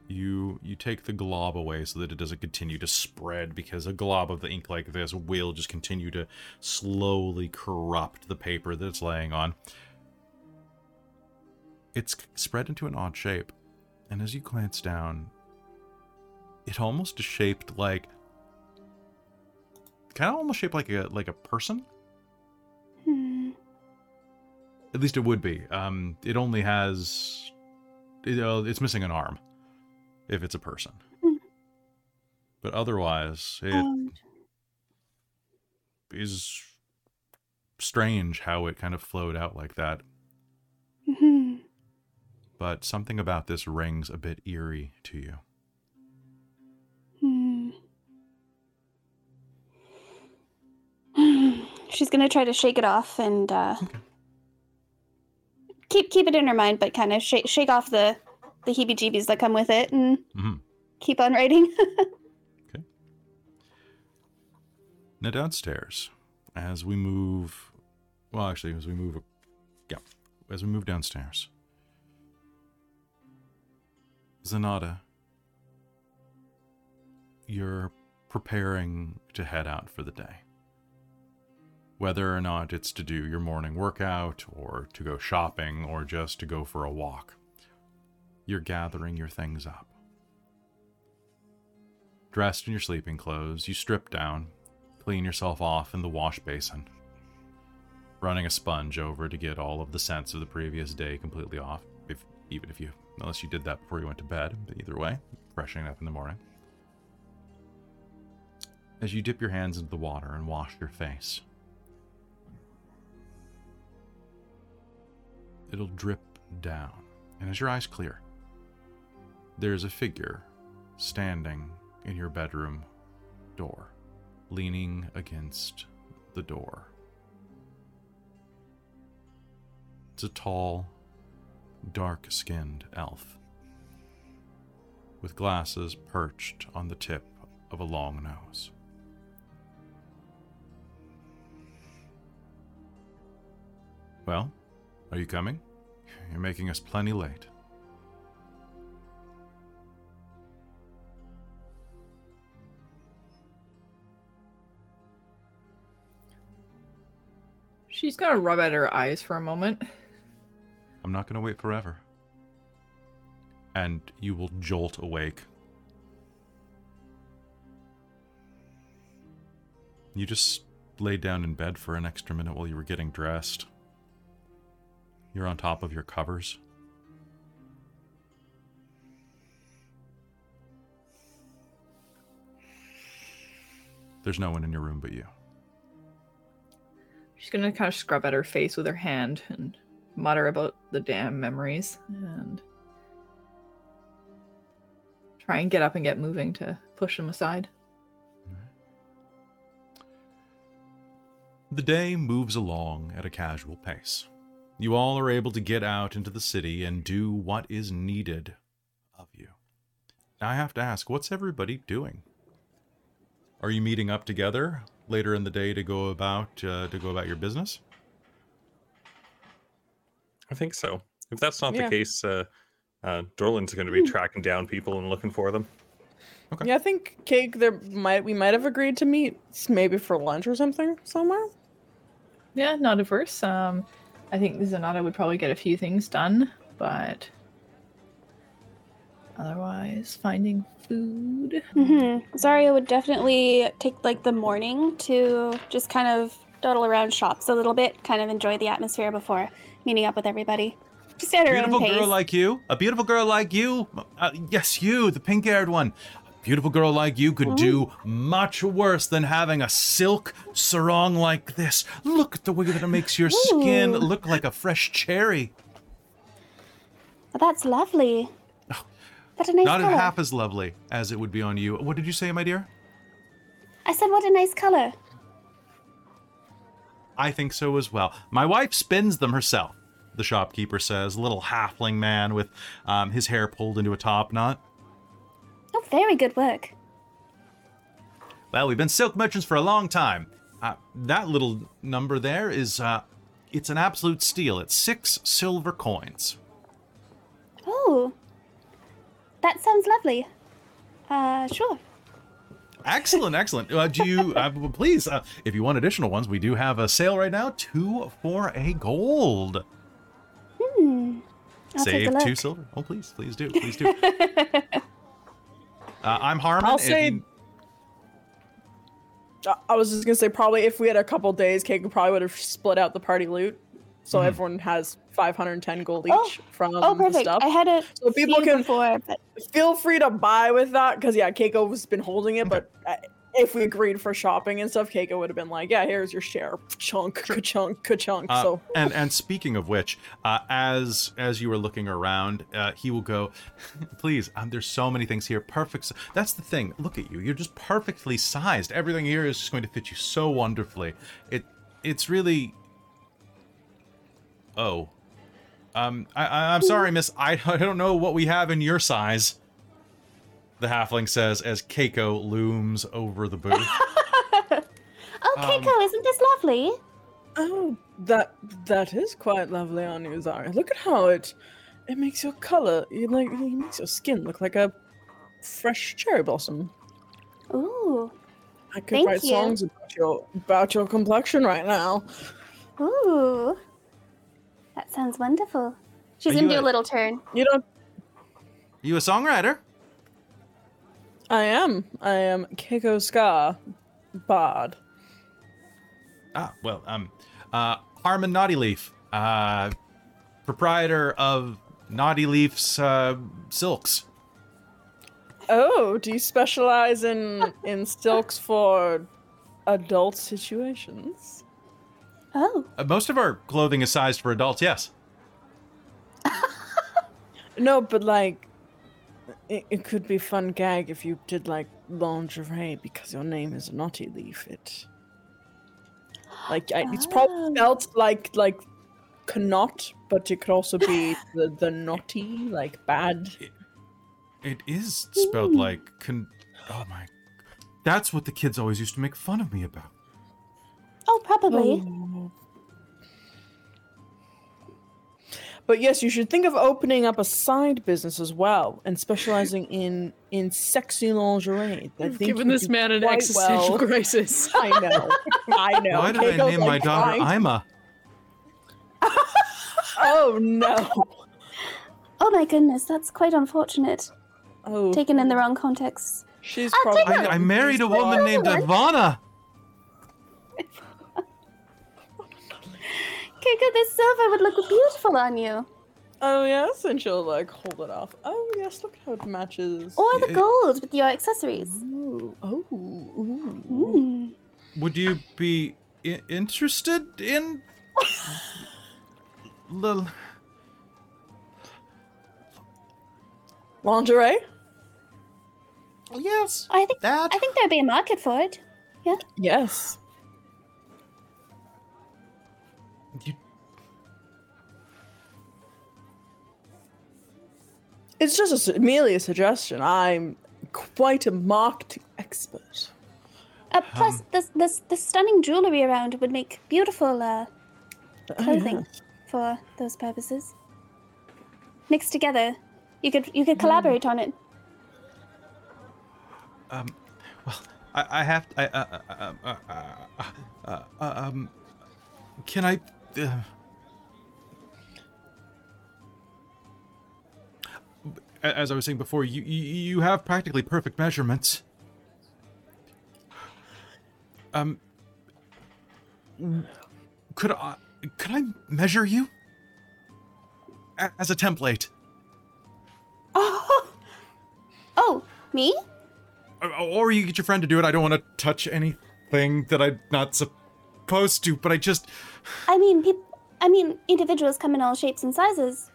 you you take the glob away so that it doesn't continue to spread because a glob of the ink like this will just continue to slowly corrupt the paper that it's laying on. It's spread into an odd shape, and as you glance down, it almost is shaped like kind of almost shaped like a like a person. Hmm. At least it would be. Um, it only has, you know, it's missing an arm, if it's a person. Hmm. But otherwise, it is Um, strange how it kind of flowed out like that. hmm. But something about this rings a bit eerie to you. Hmm. *sighs* She's gonna try to shake it off and uh, keep keep it in her mind, but kind of shake shake off the the heebie-jeebies that come with it, and Mhm. keep on writing. *laughs* Okay. Now downstairs, as we move, well, actually, as we move, yeah, as we move downstairs, Zanata, you're preparing to head out for the day. Whether or not it's to do your morning workout, or to go shopping, or just to go for a walk, you're gathering your things up. Dressed in your sleeping clothes, you strip down, clean yourself off in the wash basin, running a sponge over to get all of the scents of the previous day completely off, if even if you unless you did that before you went to bed, but either way, freshening up in the morning. As you dip your hands into the water and wash your face, it'll drip down, and as your eyes clear, there's a figure standing in your bedroom door leaning against the door. It's a tall, dark skinned elf with glasses perched on the tip of a long nose. Well, are you coming? You're making us plenty late. She's gonna rub at her eyes for a moment. I'm not going to wait forever. And you will jolt awake. You just laid down in bed for an extra minute while you were getting dressed. You're on top of your covers. There's no one in your room but you. She's gonna kind of scrub at her face with her hand and mutter about the damn memories and try and get up and get moving to push them aside. The day moves along at a casual pace. You all are able to get out into the city and do what is needed of you. Now I have to ask, what's everybody doing? Are you meeting up together later in the day to go about uh, to go about your business? I think so. If that's not Yeah. the case, uh, uh, Dorland's going to be tracking down people and looking for them. Okay. Yeah, I think Cake. There might we might have agreed to meet maybe for lunch or something somewhere. Yeah, not averse. Um, I think Zanata would probably get a few things done, but otherwise, finding food. hmm Zarya would definitely take like the morning to just kind of dawdle around shops a little bit, kind of enjoy the atmosphere before meeting up with everybody. Just at her beautiful own pace. girl like you, a beautiful girl like you, uh, yes, you, the pink-haired one. Beautiful girl like you could do much worse than having a silk sarong like this. Look at the way that it makes your skin look like a fresh cherry. Well, that's lovely. What a nice Not color. half as lovely as it would be on you. What did you say, my dear? I said, what a nice color. I think so as well. My wife spins them herself, the shopkeeper says, a little halfling man with um, his hair pulled into a top knot. Oh, very good work. Well, we've been silk merchants for a long time. Uh, that little number there is, uh, it's an absolute steal. It's six silver coins. Oh, that sounds lovely. Uh, sure. Excellent, excellent. Uh, do you, *laughs* uh, please, uh, if you want additional ones, we do have a sale right now. Two for a gold. Hmm. I'll Save two silver. Oh, please, please do, please do. *laughs* uh, I'm Harmon. I'll say- you- I- I was just gonna say probably if we had a couple days, Keiko probably would have split out the party loot, so Mhm. everyone has 510 gold each Oh. from Oh, the perfect. stuff. I had it So people can- before, but Feel free to buy with that because yeah, Keiko has been holding it, but uh, if we agreed for shopping and stuff, Keiko would have been like, "Yeah, here's your share, chunk, ka-chunk, ka-chunk." Uh, so and and speaking of which, uh, as as you were looking around, uh, he will go, "Please, um, there's so many things here. Perfect. That's the thing. Look at you. You're just perfectly sized. Everything here is just going to fit you so wonderfully. It it's really. Oh, um, I, I I'm sorry, Miss. I I don't know what we have in your size. The halfling says as Keiko looms over the booth. *laughs* oh, Um, Keiko, isn't this lovely? Oh, that that is quite lovely on you, Zara. Look at how it it makes your color, you like, it makes your skin look like a fresh cherry blossom. Ooh, I could Thank write you. songs about your about your complexion right now. ooh, that sounds wonderful. She's Are gonna do a- a little turn. You don't. you a songwriter? I am. I am Keiko Ska, bard. Ah, well, um, uh, Harmon Naughty Leaf, uh, proprietor of Naughty Leaf's uh, silks. Oh, do you specialize in in silks for adult situations? Oh, Uh, most of our clothing is sized for adults. Yes. No, but like, it, it could be fun gag if you did like lingerie because your name is Naughty Leaf. It like I, it's probably Oh. spelled like like cannot, but it could also be *laughs* the the naughty like bad. It is spelled Ooh. like con. Oh my. That's what the kids always used to make fun of me about. oh, probably. Oh. But yes, you should think of opening up a side business as well and specializing in in sexy lingerie. I You've think given you this man an existential well. crisis. *laughs* I know. I *laughs* know. Why did I Keiko's name my like daughter trying- Ima? *laughs* Oh no. Oh my goodness, that's quite unfortunate. Oh, Taken in the wrong context. she's probably. I, I married a woman named Ivana. Keiko, this silver would look beautiful on you. Oh yes, and she'll like hold it off. Oh yes, look how it matches. Or the Yeah. gold with your accessories. Ooh, oh, ooh. Mm. Would you be I- interested in? *laughs* Little. lingerie. Yes. I think That. I think there'd be a market for it. Yeah. Yes. It's just a, merely a suggestion. I'm quite a marked expert. Uh, plus, this this the stunning jewelry around would make beautiful uh, Oh, clothing yes. for those purposes. Mixed together, you could you could collaborate on it. um, well, I, I have. I, uh, uh, uh, uh, uh, uh, um, can I? As I was saying before, you you, have practically perfect measurements. Um, could I could I measure you as a template? Oh, *laughs* oh, me? Or- you get your friend to do it. I don't want to touch anything that I'm not supposed to, but I just I mean, peop- I mean, individuals come in all shapes and sizes.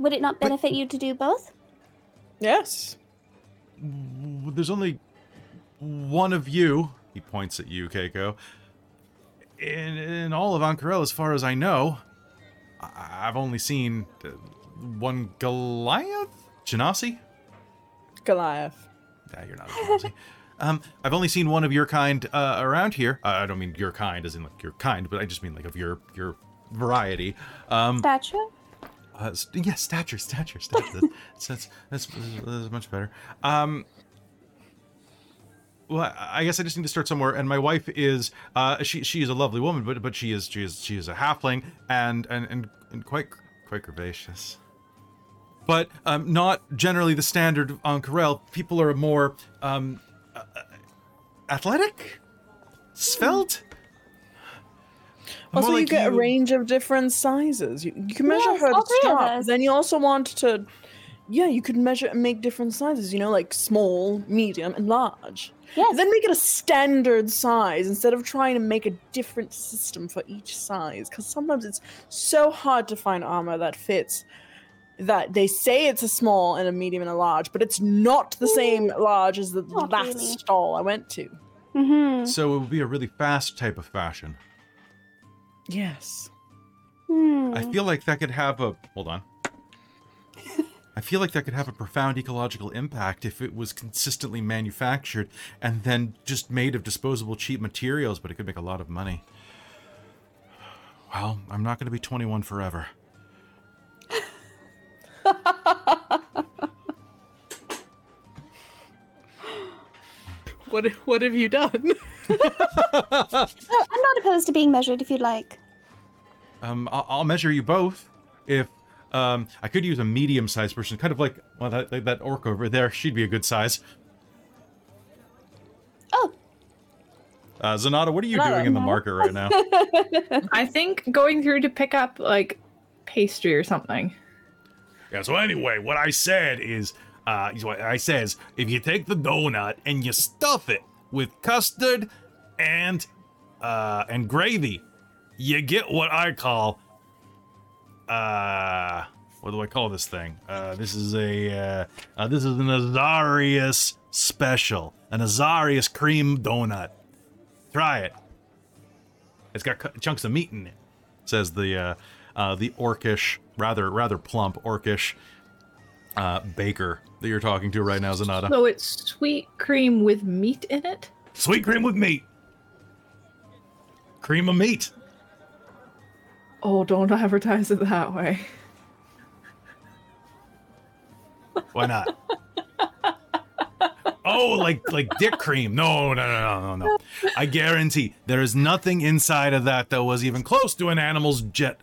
I, would it not But- benefit you to do both? Yes. there's only one of you. He points at you, Keiko. In, in all of Ank'Harel, as far as I know, I- I've only seen uh, one Goliath? Genasi? Goliath. Yeah, you're not a Genasi. *laughs* um, I've only seen one of your kind uh, around here. Uh, I don't mean your kind as in like your kind, but I just mean like of your your variety. Um, Stature? Uh, yeah, stature, stature, stature. that's, *laughs* that's, that's, that's much better. Um, well, I guess I just need to start somewhere. And my wife is, uh, she she is a lovely woman, but but she is she is she is a halfling and and and, and quite quite curvaceous. But um, not generally the standard on Corel. People are more um, uh, athletic, svelte. More Also, you like get a range of different sizes. You, you can measure Yes, her all to start. Then you also want to, yeah, you could measure and make different sizes. You know, like small, medium, and large. Yes. Then make it a standard size instead of trying to make a different system for each size. Because sometimes it's so hard to find armor that fits. That they say it's a small and a medium and a large, but it's not the same large as the Not last really. stall I went to. Mm-hmm. So it would be a really fast type of fashion. Yes. Hmm. I feel like that could have a hold on. *laughs* I feel like that could have a profound ecological impact if it was consistently manufactured and then just made of disposable cheap materials, but it could make a lot of money. Well, I'm not going to be 21 forever. *laughs* What what have you done? *laughs* *laughs* Oh, I'm not opposed to being measured if you'd like. Um, I'll, I'll measure you both. If um, I could use a medium-sized person, kind of like well, that like that orc over there. She'd be a good size. Oh, Uh, Zanata, what are you Zanata. doing in the market right now? *laughs* I think going through to pick up like pastry or something. Yeah, so anyway, what I said is, uh, is what I says, if you take the donut and you stuff it with custard and, uh, and gravy, you get what I call, uh, what do I call this thing? Uh, this is a, uh, uh this is an Azarius special, an Azarius cream donut. Try it. It's got cu- chunks of meat in it. Says the uh, uh, the orcish, rather rather plump orcish uh, baker that you're talking to right now, Zanata. So it's sweet cream with meat in it. Sweet cream with meat. Cream of meat. Oh, don't advertise it that way. Why not? oh, like like dick cream. No, no, no, no, no, no. I guarantee there is nothing inside of that that was even close to an animal's jet.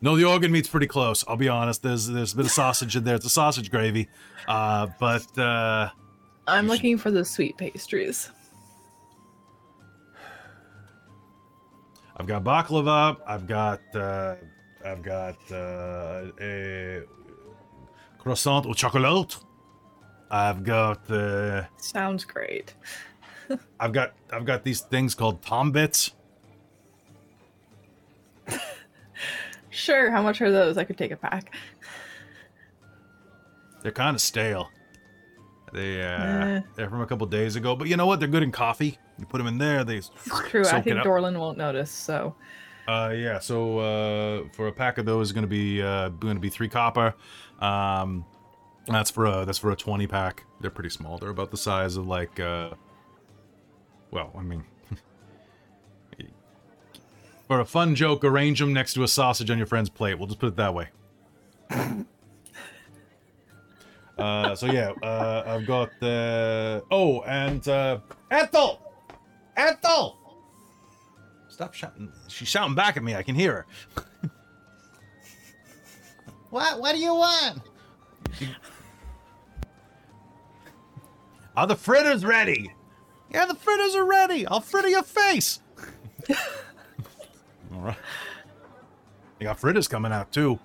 No, the organ meat's pretty close. I'll be honest. There's there's a bit of sausage in there. It's a sausage gravy. Uh, but uh, I'm looking for the sweet pastries. I've got baklava. I've got uh, I've got uh, a croissant au chocolat. I've got uh, Sounds great. I've got I've got these things called tombits. *laughs* Sure, how much are those? I could take a pack. They're kind of stale. They uh, they're from a couple days ago, but you know what? They're good in coffee. You put them in there, they It's true. I think. Dorlin won't notice. So Uh, yeah. So uh, for a pack of those, is going to be uh, going to be three copper. Um, that's for a that's for a twenty pack. They're pretty small. They're about the size of like. Uh, well, I mean, for a fun joke, arrange them next to a sausage on your friend's plate. We'll just put it that way. *laughs* uh, so yeah, uh, I've got the. Oh, and uh, Ethel, Ethel. Stop shouting. She's shouting back at me. I can hear her. *laughs* what? What do you want? Are the fritters ready? Yeah, the fritters are ready. I'll fritter your face. *laughs* All right. You got fritters coming out too.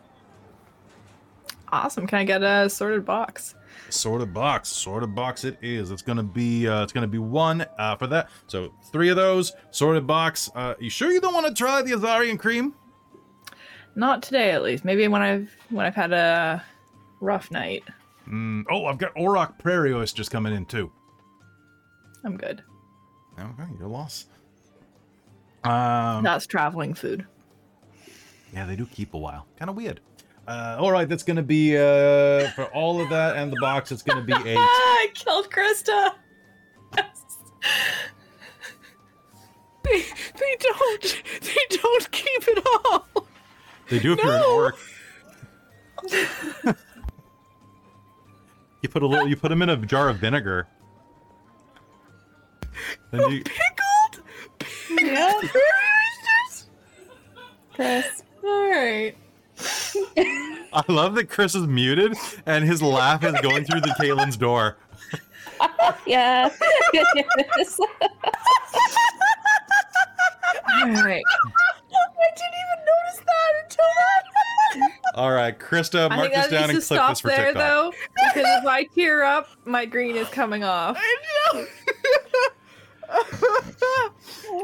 Awesome. Can I get a sorted box? Sorted box, sorted box. It is. It's gonna be. Uh, it's gonna be one uh, for that. So three of those sorted box. Uh, you sure you don't want to try the Azarian cream? Not today, at least. Maybe when I've when I've had a rough night. Mm, oh, I've got Orok Prairie oysters coming in too. I'm good. Okay, your loss. Um, That's traveling food. yeah, they do keep a while. Kind of weird. Uh, all right, that's gonna be uh, for all of that and the box. It's gonna be eight. *laughs* I killed Krista. *laughs* They, they don't. They don't keep it all. They do if you're an orc. you put a little. You put them in a jar of vinegar. Then you, Pickled. Yeah. Chris. All right. I love that Chris is muted and his laugh is going through the Kalen's door. *laughs* Yeah. All right. I didn't even notice that until that. All right, Krista, I mark think this that down and needs to clip stop this for there, TikTok. though, because if I tear up, my green is coming off. *laughs* *laughs*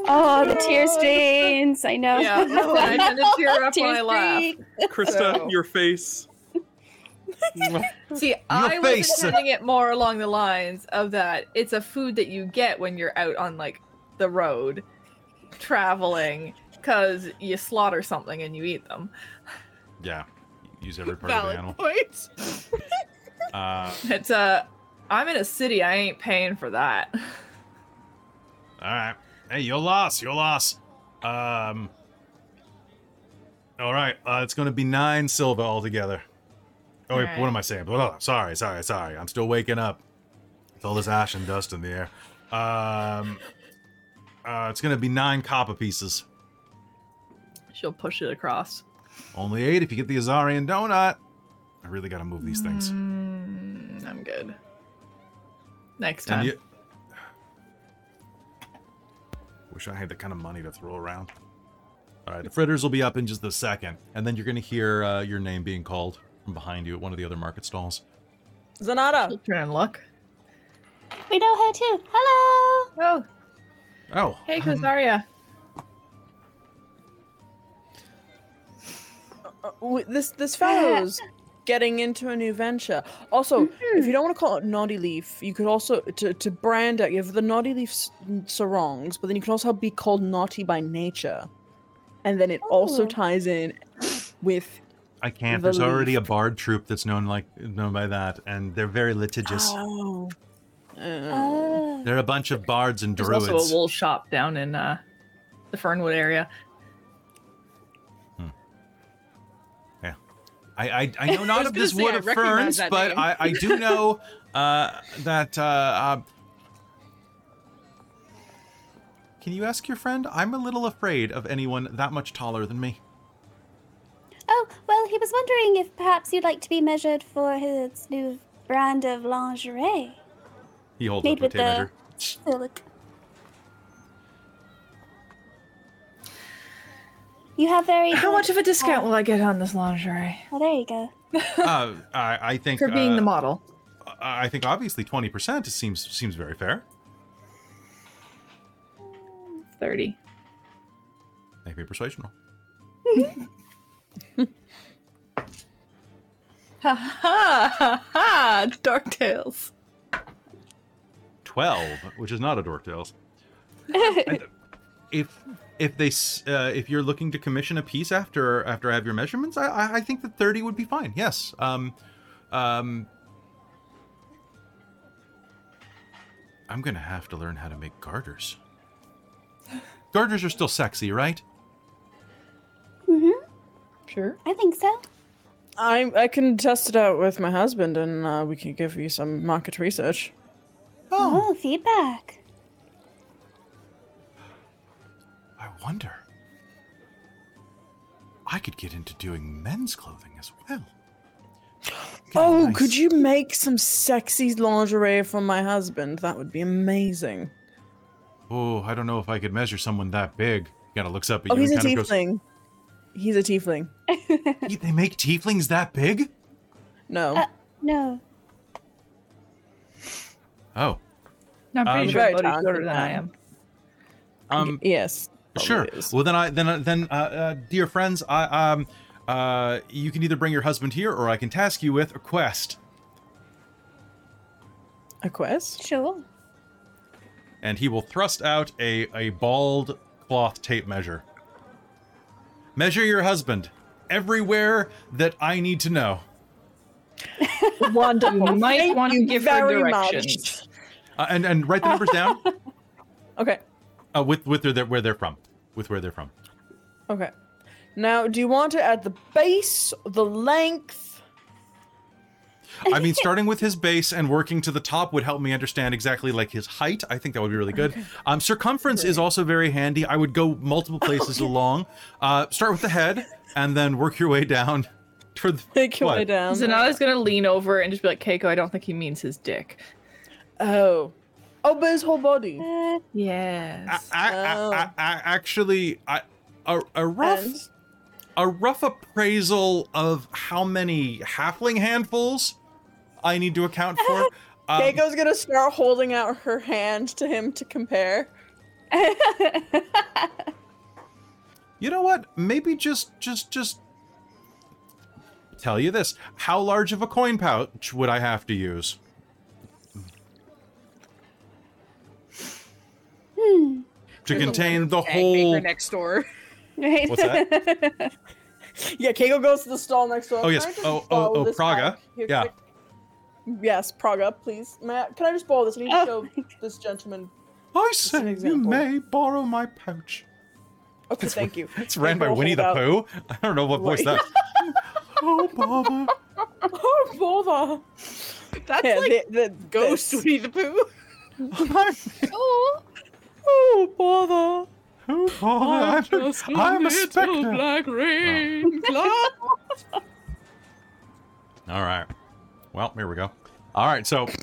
oh, the tear stains. I know. Yeah, I tend to *laughs* tear up when I laugh. Krista, So- your face. See, I was face. intending it more along the lines of that it's a food that you get when you're out on like the road traveling because you slaughter something and you eat them. Yeah, use every part of the animal. point. Uh, *laughs* It's uh I'm in a city, I ain't paying for that. All right. Hey, your loss. Your loss. Um. All right. Uh, it's going to be nine silver altogether. Oh, wait, Alright. what am I saying? Oh, sorry, sorry, sorry. I'm still waking up with all this ash and dust in the air. Um. Uh, it's going to be nine copper pieces. She'll push it across. Only eight if you get the Azarian donut. I really got to move these things. Mm, I'm good. Next And time. you- Wish I had that kind of money to throw around. All right, the fritters will be up in just a second, and then you're going to hear uh, your name being called from behind you at one of the other market stalls. Zanata. She'll turn and look. We know her too. Hello. Oh, Oh, hey, um, *laughs* Kozaria. Uh, this this fellow's *laughs* getting into a new venture. Also, if you don't want to call it Naughty Leaf, you could also to to brand it. You have the Naughty Leaf sarongs, but then you can also be called Naughty by Nature, and then it also Oh. ties in with I can't. the There's already a bard troop that's known like known by that, and they're very litigious. oh. Uh. They're a bunch of bards and There's druids. also a wool shop down in uh, the Fernwood area. I, I, I know *laughs* not was of this wood of ferns, but. I, I do know *laughs* uh, that. Uh, uh, can you ask your friend? I'm a little afraid of anyone that much taller than me. Oh, well, he was wondering if perhaps you'd like to be measured for his new brand of lingerie. He holds Made up a with tape measure. the You have very. How good- much of a discount will I get on this lingerie Oh, there you go. *laughs* Uh, I, I think for being uh, the model? I think obviously twenty percent seems seems very fair. Thirty. Make me persuasion roll. *laughs* Ha ha ha ha! Dark Tales. Twelve, which is not a dork tales. *laughs* And if if they uh, if you're looking to commission a piece after after I have your measurements, I I, I think that thirty would be fine. Yes. Um, um. I'm gonna have to learn how to make garters. Garters are still sexy, right? Mm-hmm. Sure. I think so. I I can test it out with my husband, and uh, we can give you some market research. Oh, feedback. I wonder. I could get into doing men's clothing as well. Get Oh, nice- could you make some sexy lingerie for my husband? That would be amazing. Oh, I don't know if I could measure someone that big. Kind of looks up at Oh, you he's a and kind of goes, tiefling. He's a tiefling. "He- *laughs* They make tieflings that big? No. Uh, no. Oh, I'm pretty Um, sure Very Bodhi's shorter than I am. um, yes. Sure. is. Well, then I then then uh, uh, dear friends, I um uh you can either bring your husband here or I can task you with a quest. A quest? Sure. And he will thrust out a a bald cloth tape measure. Measure your husband everywhere that I need to know. *laughs* Wonderful. You might Thank want to you give her directions. Uh, and and write the numbers down. *laughs* Okay. uh, with with their, where they're from. With where they're from. Okay. Now, do you want it at the base, the length? I mean, starting with his base and working to the top would help me understand exactly like his height. I think that would be really good. Um, circumference is also very handy. I would go multiple *laughs* places along. Uh, start with the head and then work your way down *laughs* toward the, Make your way down. Zanata's gonna lean over and just be like, Keiko, I don't think he means his dick. Oh. Oh, but his whole body. Uh, Yes. I, I, Oh. I, I actually, I, a, a rough, And a rough appraisal of how many halfling handfuls I need to account for. *laughs* Um, Keiko's gonna start holding out her hand to him to compare. *laughs* You know what? Maybe just just just tell you this. How large of a coin pouch would I have to use? Hmm. To contain the whole next door. Right. What's that? *laughs* Yeah, Keiko goes to the stall next door. Oh, yes. Oh, oh, oh, Praga. here Yeah. quick? Yes, Praga, please. May I, can I just borrow this? I need to Oh. show this gentleman. I an say you may borrow my pouch. Okay, It's- thank you. *laughs* It's ran by Winnie the hold Pooh. I don't know what voice that. *laughs* oh bother! out- Oh, bother. That's Yeah, like the, the Ghost this. Winnie the Pooh. oh, Oh, bother. oh bother! I'm, a- I'm a spectre. black rain cloud. *laughs* All right. Well, here we go. All right, so. *laughs*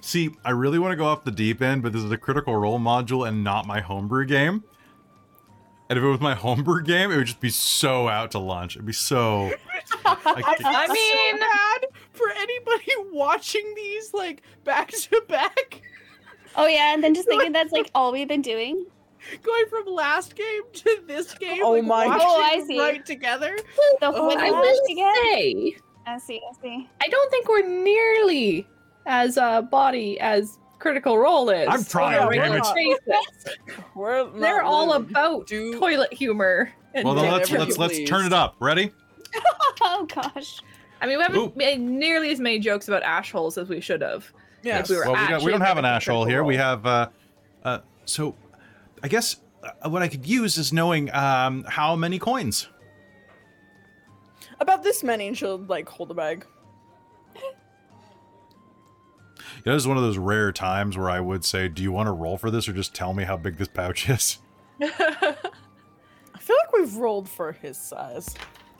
See, I really want to go off the deep end, but this is a critical role module and not my homebrew game. And if it was my homebrew game, it would just be so out to lunch. It'd be so. *laughs* I can't- I mean, bad for anybody *laughs* watching these like back to back, oh yeah, and then just thinking that's like *laughs* all we've been doing. going from last game to this game. Oh like, my- Oh, I see. Right together. The Oh, whole I will together. say, I see. I see. I don't think we're nearly as uh, body as Critical Role is. I'm trying, on a damn it. We're They're all about Do- toilet humor. Well, then let's let's let's turn it up. Ready? *laughs* Oh gosh. I mean, we haven't Ooh. made nearly as many jokes about assholes as we should have. Yeah. We were well, we, don't, we don't have an asshole a ash here. We have. uh uh So, I guess uh, what I could use is knowing um how many coins. About this many, and she'll like hold the bag. Know, this is one of those rare times where I would say, "Do you want to roll for this, or just tell me how big this pouch *laughs* is?" I feel like we've rolled for his size.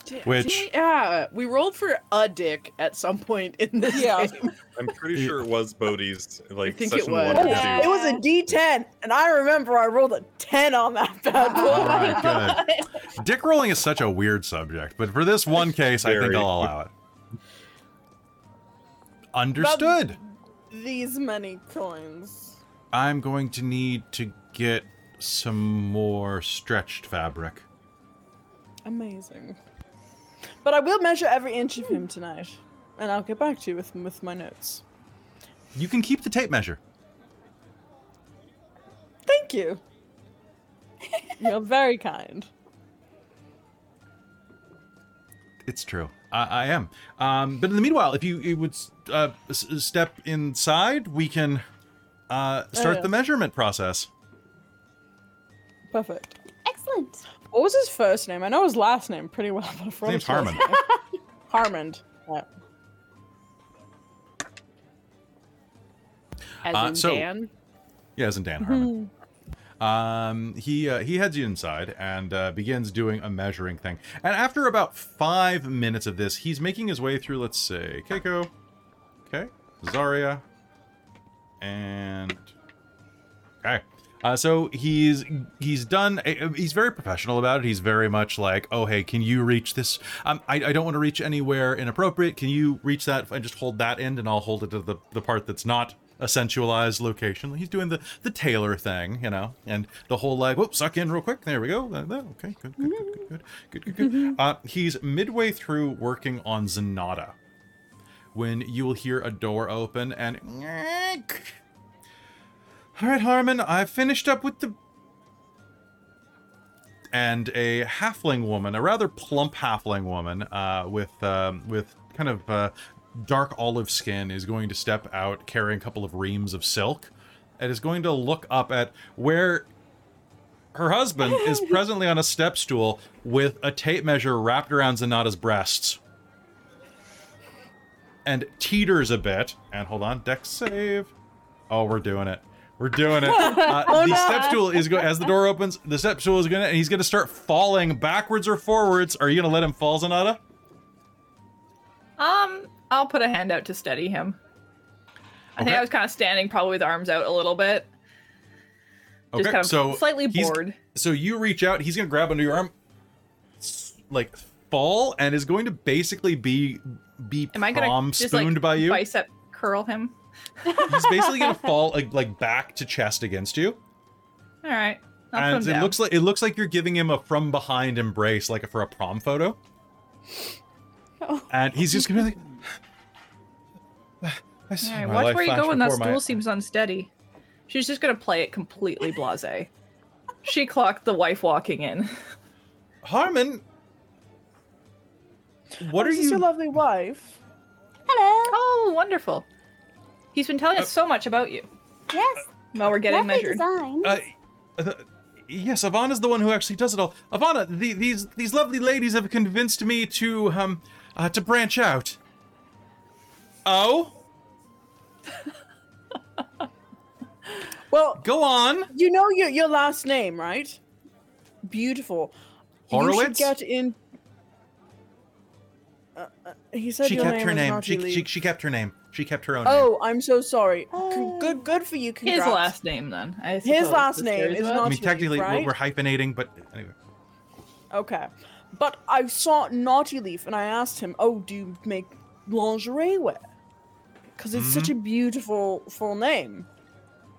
Di- Which- di- yeah, we rolled for a dick at some point in this Yeah. game. *laughs* I'm pretty sure it was Bodie's like I think it was. one or Yeah. It was a D10, and I remember I rolled a 10 on that bad boy. Oh All right, good. Dick rolling is such a weird subject, but for this one case, I think I'll allow it. Understood. These many coins. I'm going to need to get some more stretched fabric. Amazing. But I will measure every inch of him tonight, and I'll get back to you with with my notes. You can keep the tape measure. Thank you. You're very kind. It's true. I, I am. Um, but in the meanwhile, if you, you would uh, s- step inside, we can uh, start yeah. the measurement process. Perfect. Excellent. What was his first name? I know his last name pretty well, but I forgot name's his Harmon. *laughs* Harmond. Yeah. As Uh, in so- Dan. Yeah, isn't Dan Harmon? Um, he uh, he heads you inside and uh, begins doing a measuring thing. And after about five minutes of this, he's making his way through. Let's say Keiko, okay, Zarya, and Okay. Uh, so he's he's done. uh, He's very professional about it. He's very much like, oh hey, can you reach this? Um, I, I don't want to reach anywhere inappropriate. Can you reach that and just hold that end, and I'll hold it to the the part that's not a sensualized location. He's doing the the tailor thing, you know, and the whole like, whoop, suck in real quick. There we go. Uh, okay, good, good, good, good, good, good, good. Mm-hmm. Uh, he's midway through working on Zanata when you will hear a door open and. All right, Harmon, I've finished up with the. And a halfling woman, a rather plump halfling woman, uh, with um, with kind of uh, dark olive skin, is going to step out carrying a couple of reams of silk, and is going to look up at where her husband is *laughs* presently on a step stool with a tape measure wrapped around Zanata's breasts. And teeters a bit. And hold on, Dex save. Oh, we're doing it. We're doing it. *laughs* Uh, Oh, the no. step stool is going as the door opens. The step stool is gonna, and he's gonna start falling backwards or forwards. Are you gonna let him fall, Zanata? Um, I'll put a hand out to steady him. I think I was kind of standing, probably with arms out a little bit, just Okay, kind of so slightly he's- bored. So you reach out. He's gonna grab under your arm, like fall, and is going to basically be be Am I gonna prom just spooned like by you. bicep curl him? He's basically gonna *laughs* fall like, like back to chest against you. All right, I'll and it down. looks like it looks like you're giving him a from behind embrace, like for a prom photo. Oh. And he's just gonna be like, I All saw right, watch where you go when that before my- stool seems unsteady. She's just gonna play it completely blasé. she clocked the wife walking in. Harmon, what Oh, are is this you? your lovely wife? Hello. Oh, wonderful. He's been telling us so much about you Yes. while we're getting Lovely measured. design. Uh, uh, yes, Ivana's the one who actually does it all. Ivana, the, these these lovely ladies have convinced me to um uh, to branch out. Oh, Well, go on. you know your your last name, right? Beautiful. You should Horowitz? get in. Uh, uh, he said She kept name her name. She, she she kept her name. She kept her own name. Oh, I'm so sorry. Oh. Good, good for you. His last name, then. I His last name is not. I mean, technically, we're, right? we're hyphenating, but anyway. Okay, but I saw Naughty Leaf and I asked him, "Oh, do you make lingerie wear?" Because it's such a Mm-hmm. beautiful full name.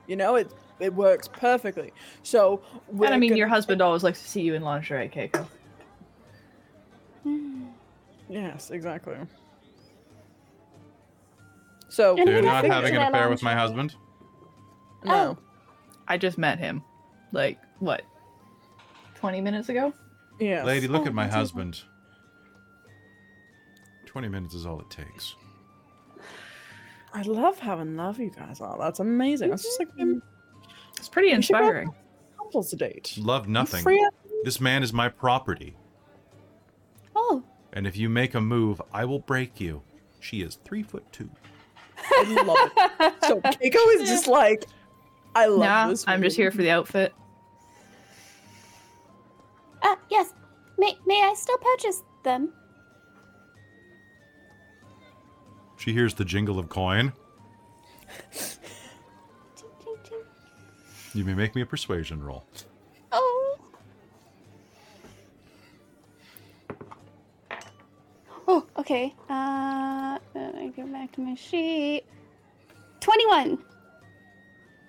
You know, it it works perfectly. So, And I mean, gonna- your husband always likes to see you in lingerie, Keiko. *sighs* Yes, exactly. So And So you're who not doesn't having an affair with my husband? no, I just met him, like what, twenty minutes ago? Yeah, Lady, look Oh, at my husband. 20 minutes is all it takes. I love how in love you guys are. That's amazing. That's just like them It's pretty We should go- inspiring. couples date. Love nothing. This man is my property. Oh, And if you make a move, I will break you. She is three foot two. I love it. So *laughs* Keiko is just like, I love Nah, this. I'm just here for the outfit. uh, yes. May may I still purchase them? She hears the jingle of coin. You may make me a persuasion roll. Oh. Oh, okay. Uh, I go back to my sheet. Twenty-one.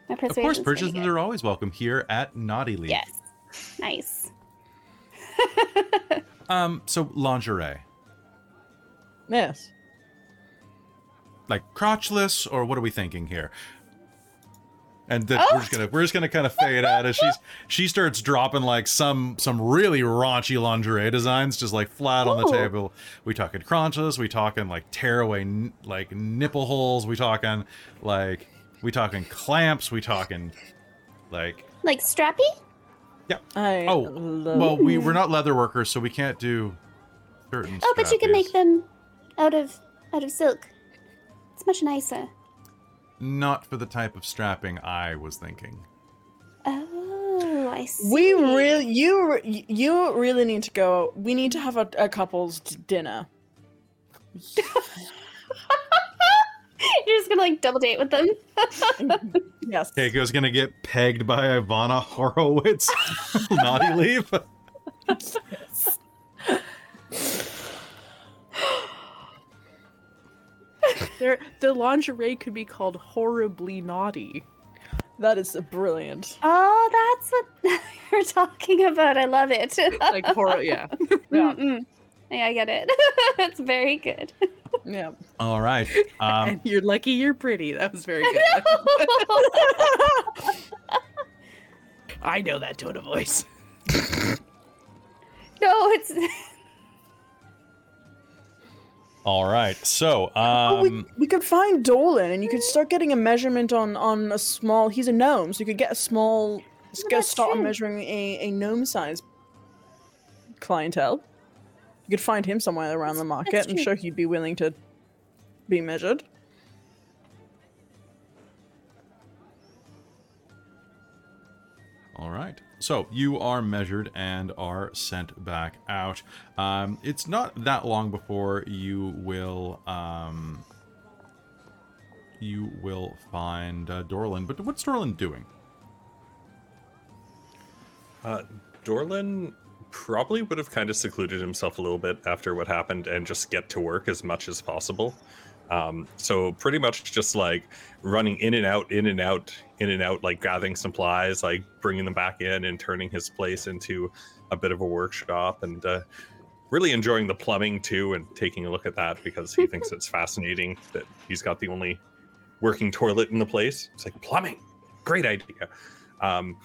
My persuasion. Of course, purchases are always welcome here at Naughty Leaf. Yes. Nice. *laughs* Um, so lingerie. Yes. Like crotchless, or what are we thinking here? And then Oh. we're just oh. gonna we're just gonna kind of fade out as she's *laughs* she starts dropping like some some really raunchy lingerie designs just like flat on the table. We talking crotchless, we talking like tearaway n- like nipple holes, we talking like we talking clamps, we talking like Like strappy? I oh love well we we're not leather workers so we can't do certain Oh, but you can make them out of out of silk. It's much nicer. not for the type of strapping I was thinking. Oh, I see. We really, you, you really need to go. We need to have a, a couple's dinner. *laughs* You're just just gonna like double date with them. *laughs* yes. Keiko's gonna get pegged by Ivana Horowitz. *laughs* Naughty leave. There, the lingerie could be called horribly naughty. That is brilliant. Oh, that's what *laughs* you're talking about. I love it. Like horror, yeah. *laughs* Yeah. Mm-mm. Yeah, I get it. *laughs* That's very good. Yeah. All right. Um, and you're lucky you're pretty. That was very good. I know that tone of voice. no, it's all right. So, Oh, we, um, we could find Dolan, and you could start getting a measurement on on a small. He's a gnome, so you could get a small. Oh, go start true. measuring a a gnome size clientele. You could find him somewhere around the market. that's I'm sure he'd be willing to be measured. All right. So you are measured and are sent back out. Um, it's not that long before you will um, you will find uh, Dorlin. But what's Dorlin doing? Uh, Dorlin probably would have kind of secluded himself a little bit after what happened and just get to work as much as possible. Um, so pretty much just like running in and out, in and out, in and out, like gathering supplies, like bringing them back in and turning his place into a bit of a workshop and uh, really enjoying the plumbing too and taking a look at that because he thinks *laughs* it's fascinating that he's got the only working toilet in the place. It's like plumbing, great idea. Um,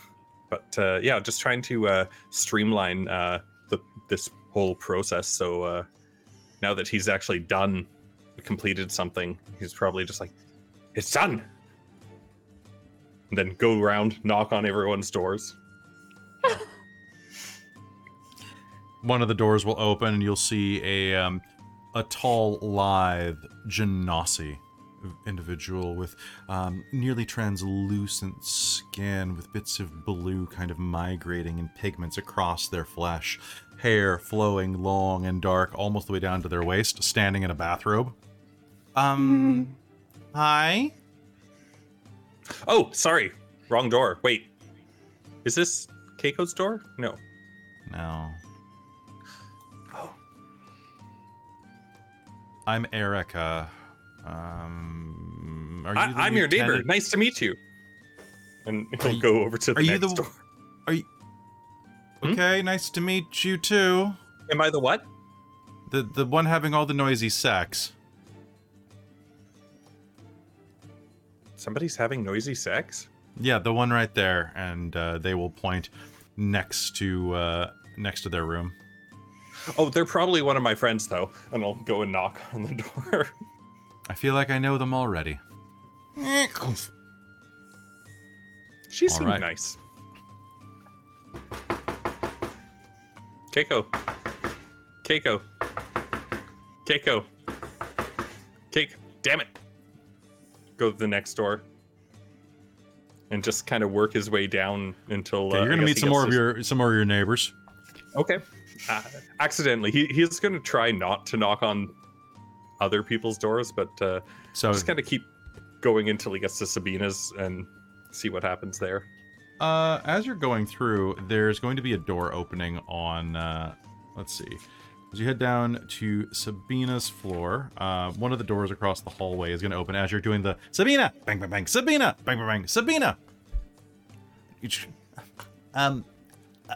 but uh, yeah, just trying to uh, streamline uh, the, this whole process. So uh, now that he's actually done, completed something, he's probably just like, "It's done." And then go around, knock on everyone's doors. *laughs* One of the doors will open, and you'll see a um, a tall, lithe genasi individual with um, nearly translucent skin, with bits of blue kind of migrating in pigments across their flesh, hair flowing long and dark, almost the way down to their waist, standing in a bathrobe. Um, *laughs* hi. Oh, sorry, wrong door. Wait, is this Keiko's door? No. No. Oh, I'm Erica. Um, are you I, I'm your neighbor. Nice to meet you. And he'll go over to the are you next the- door. Are you? Hmm? Okay, nice to meet you too. Am I the what? The the one having all the noisy sex. Somebody's having noisy sex. Yeah, the one right there, and uh, they will point next to uh, next to their room. Oh, they're probably one of my friends though, and I'll go and knock on the *laughs* door. I feel like I know them already. She seemed right. nice. Keiko. Keiko. Keiko. Cake. Damn it. Go to the next door. And just kind of work his way down until Okay, uh, you're gonna meet some more gets of your some more of your neighbors. Okay. Uh, accidentally. He, he's going to try not to knock on other people's doors, but uh, So just kind of keep going until he gets to Sabina's and see what happens there. Uh, as you're going through, there's going to be a door opening on. Uh, let's see. As you head down to Sabina's floor, uh, one of the doors across the hallway is going to open as you're doing the Sabina, bang bang bang, Sabina, bang bang bang, Sabina. You ch- Um, uh,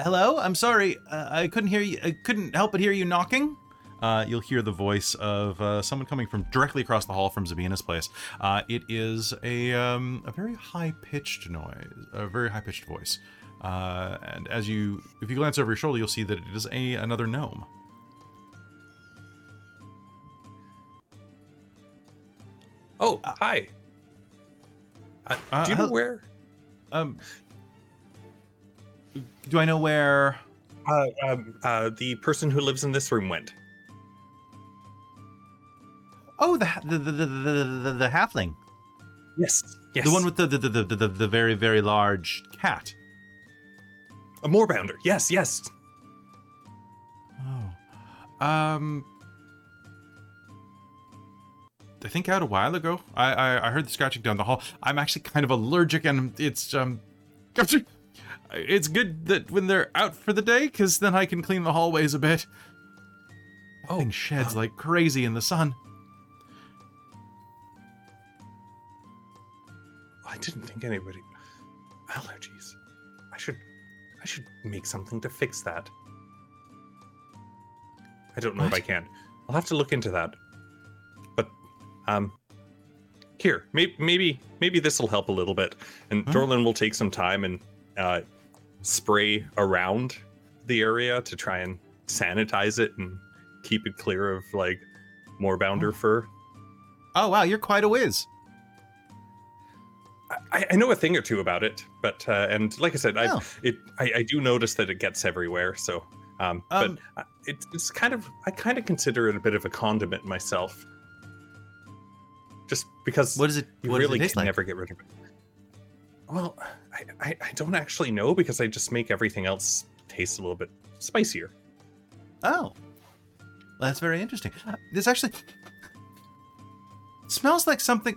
hello. I'm sorry. Uh, I couldn't hear you. I couldn't help but hear you knocking. Uh, you'll hear the voice of uh, someone coming from directly across the hall from Sabina's place. Uh, it is a um, a very high pitched noise, a very high pitched voice. Uh, and as you, if you glance over your shoulder, you'll see that it is a another gnome. Oh, hi. Uh, uh, do you know where? Um, do I know where? Uh, um, uh, the person who lives in this room went. Oh, the the the the, the, the, halfling, Yes. Yes. the one with the, the, the, the the very very large cat. A moorbounder. Yes. Yes. Oh. Um. I think out a while ago. I, I I heard the scratching down the hall. I'm actually kind of allergic, and it's um, it's good that when they're out for the day, because then I can clean the hallways a bit. Oh, thing sheds uh, like crazy in the sun. I didn't think anybody allergies. Make something to fix that. I don't know if I can. I'll have to look into that. But um here, maybe maybe maybe this will help a little bit. And Huh? Dorlin will take some time and uh spray around the area to try and sanitize it and keep it clear of like moorbounder fur. Oh wow, you're quite a whiz. I, I know a thing or two about it, but uh, and like I said, I Oh. it I, I do notice that it gets everywhere. So, um, Um, but it's it's kind of I kind of consider it a bit of a condiment myself, just because What is it? you really it can like? never get rid of it. Well, I, I I don't actually know because I just make everything else taste a little bit spicier. Oh, well, that's very interesting. This actually smells like something.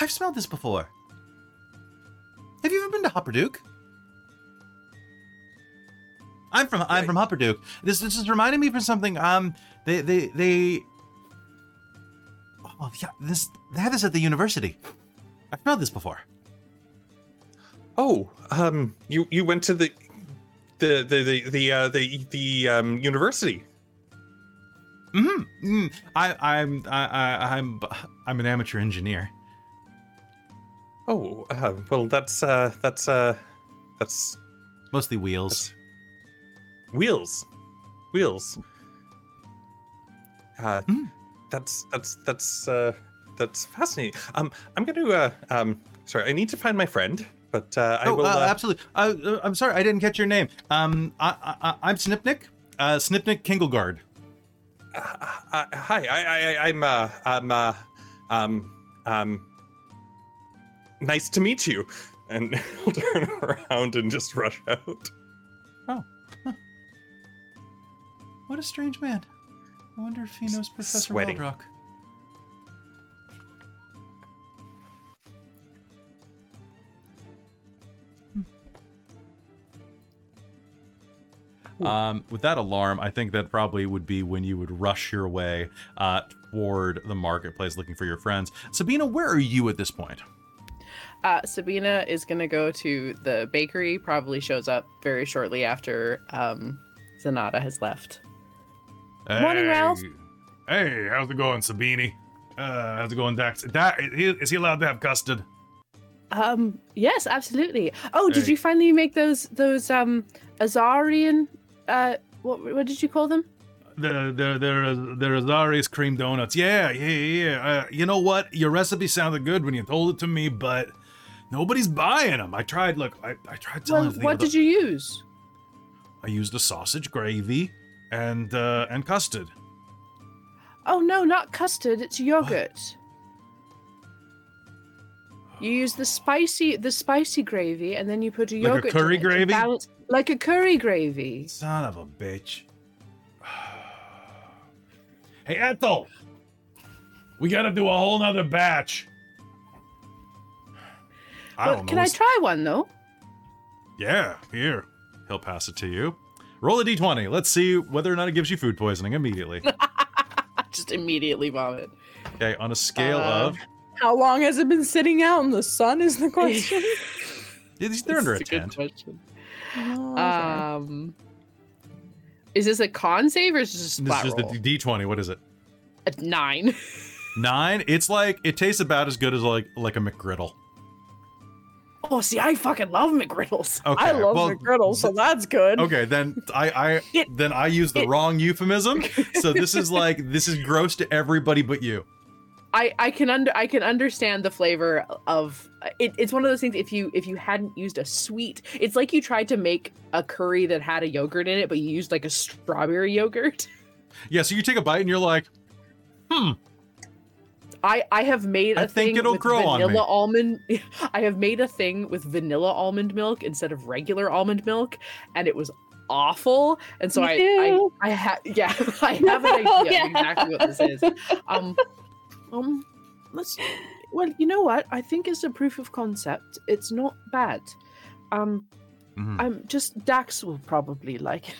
I've smelled this before. Have you ever been to Hupperdook? I'm from I'm from Hupperdook. This this is reminding me of something. Um, they they they. Oh yeah, this they have this at the university. I've smelled this before. Oh, um, you you went to the the the the the uh, the, the um, university. Mm-hmm. Mm. I I'm I, I I'm I'm an amateur engineer. Oh, uh, well, that's uh, that's uh, that's Mostly wheels. wheels, wheels. Uh, Hmm. that's that's that's uh, that's fascinating. Um, I'm gonna uh, um, sorry, I need to find my friend, but uh, I oh, will. uh, Uh, absolutely. Uh, uh, I'm sorry, I didn't catch your name. Um, I, I, I'm Snipnik. Uh, Snipnik Kingleguard. uh, uh, hi, I, I, I- I'm uh, I'm uh, um, um, nice to meet you. And *laughs* he'll turn around and just rush out. Oh. What a strange man. I wonder if he knows Professor Sweating. Waldrock. Um, with that alarm, I think that probably would be when you would rush your way uh, toward the marketplace looking for your friends. Sabina, where are you at this point? Uh, Sabina is gonna go to the bakery. Probably shows up very shortly after um, Zanata has left. Morning, Ralph. Hey, how's it going, Sabini? Uh, how's it going, Dax? Da- is he allowed to have custard? Um, yes, absolutely. Oh, did you finally make those those um Azarian? Uh, what what did you call them? The the the the Azari's cream donuts. Yeah, yeah, yeah. Uh, you know what? Your recipe sounded good when you told it to me, but nobody's buying them. I tried. Look, I, I tried telling. Well, what did you use? I used a sausage gravy and uh, and custard. Oh no, not custard. It's yogurt. You use the spicy the spicy gravy, and then you put a Like a yogurt. in curry gravy? balance- like a curry gravy. Son of a bitch. *sighs* hey, Ethel! We gotta do a whole nother batch. I But don't can know. I try one though? Yeah, here. He'll pass it to you. Roll a d20. Let's see whether or not it gives you food poisoning immediately. *laughs* Just immediately vomit. Okay, on a scale Uh, of. How long has it been sitting out in the sun? Is the *laughs* question. They're under a That's good question. Oh, okay. Um, is this a con save or is this a This splat is just roll? a d20. What is it? A nine. *laughs* Nine. It's like it tastes about as good as like like a McGriddle. Oh, see, I fucking love McGriddles. Okay. I love well, McGriddle, so that's good. Okay, then I I It- then I use the it- wrong euphemism. So *laughs* this is like this is gross to everybody but you. I I can under I can understand the flavor of it, it's one of those things if you if you hadn't used a sweet it's like you tried to make a curry that had a yogurt in it but you used like a strawberry yogurt. Yeah, so you take a bite and you're like, hmm, I I have made a I think thing it'll with grow on vanilla me. almond *laughs* I have made a thing with vanilla almond milk instead of regular almond milk and it was awful and so Me I too. I I have yeah *laughs* I *laughs* have an idea Oh, of yeah. exactly what this is. Um Um, let's. Well, you know what? I think as a proof of concept, it's not bad. Um, Mhm. I'm just Dax will probably like it.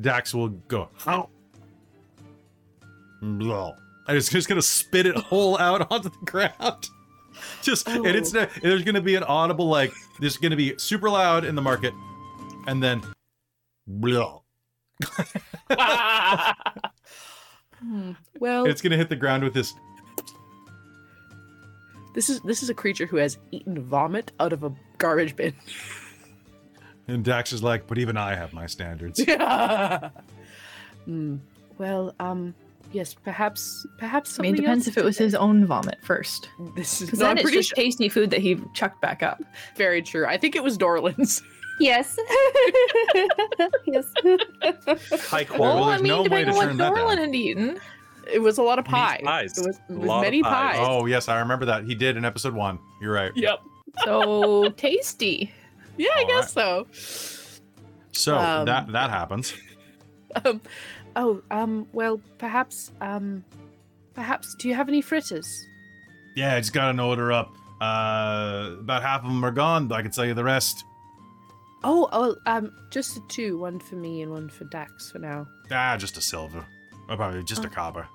Dax will go. "Ow." Blah. And it's just gonna spit it whole out *laughs* onto the ground. *laughs* Just and it's Oh. not, there's gonna be an audible like there's gonna be super loud in the market, and then blah. Hmm, well, it's gonna hit the ground with this. this is this is a creature who has eaten vomit out of a garbage bin. *laughs* And Dax is like, but even I have my standards. Hmm, well, um, yes, perhaps, perhaps. I mean, it depends else if it was today. his own vomit first. This is Because no, then I'm it's pretty just sure- tasty food that he chucked back up. very true. I think it was Dorland's. *laughs* Yes. *laughs* yes. High Well, quality. Oh, I mean, no depending on what turn Dorlan had eaten. It was a lot of pie. pies. It was, it was many pies. pies. Oh yes, I remember that he did in episode one. You're right. Yep. So tasty. Yeah, I All guess so. So Um, that that happens. *laughs* Um, oh, um, well, perhaps, um, perhaps. Do you have any fritters? Yeah, I just got an order up. Uh, about half of them are gone. but I can tell you the rest. Oh, oh, um, just the two. One for me and one for Dax for now. Ah, just a silver. Or probably just a Oh. copper.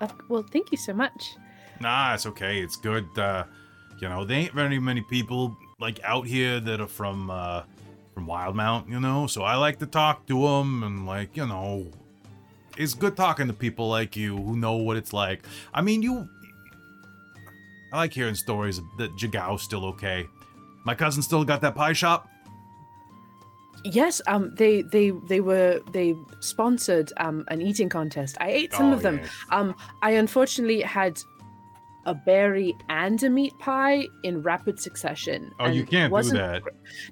Uh, well, thank you so much. Nah, it's okay. It's good. Uh, you know, there ain't very many people like out here that are from uh from Wildemount. You know, so I like to talk to them and like you know, it's good talking to people like you who know what it's like. I mean, you. I like hearing stories that Jagau's still okay. My cousin still got that pie shop. Yes, um, they they they were they sponsored um an eating contest. I ate some Oh, of them. yeah. Um, I unfortunately had a berry and a meat pie in rapid succession. Oh, you and it can't do that.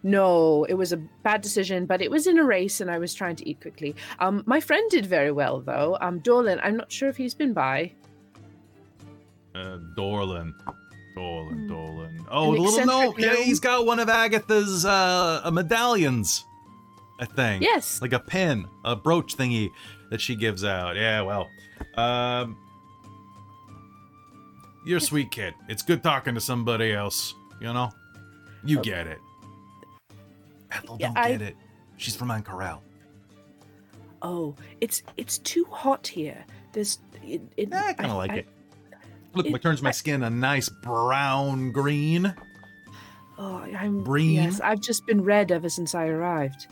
No, it was a bad decision, but it was in a race, and I was trying to eat quickly. Um, my friend did very well though. Um, Dorlan, I'm not sure if he's been by. Uh, Dorlan. Dorlan, Hmm. Dorlan. Oh, the little eccentric note. Yeah, he's got one of Agatha's uh, uh, medallions. I think. Yes. Like a pin, a brooch thingy that she gives out. Yeah, well. Um, you're a sweet kid. It's good talking to somebody else, you know? You Oh. get it. Ethel Yeah, don't I- get it. She's from Ank'Harel. Oh, it's it's too hot here. There's. It, it, Eh, I kind of like I- it. Look, it- it turns my I- skin a nice brown green. Oh, I'm. Breen? Yes, I've just been red ever since I arrived.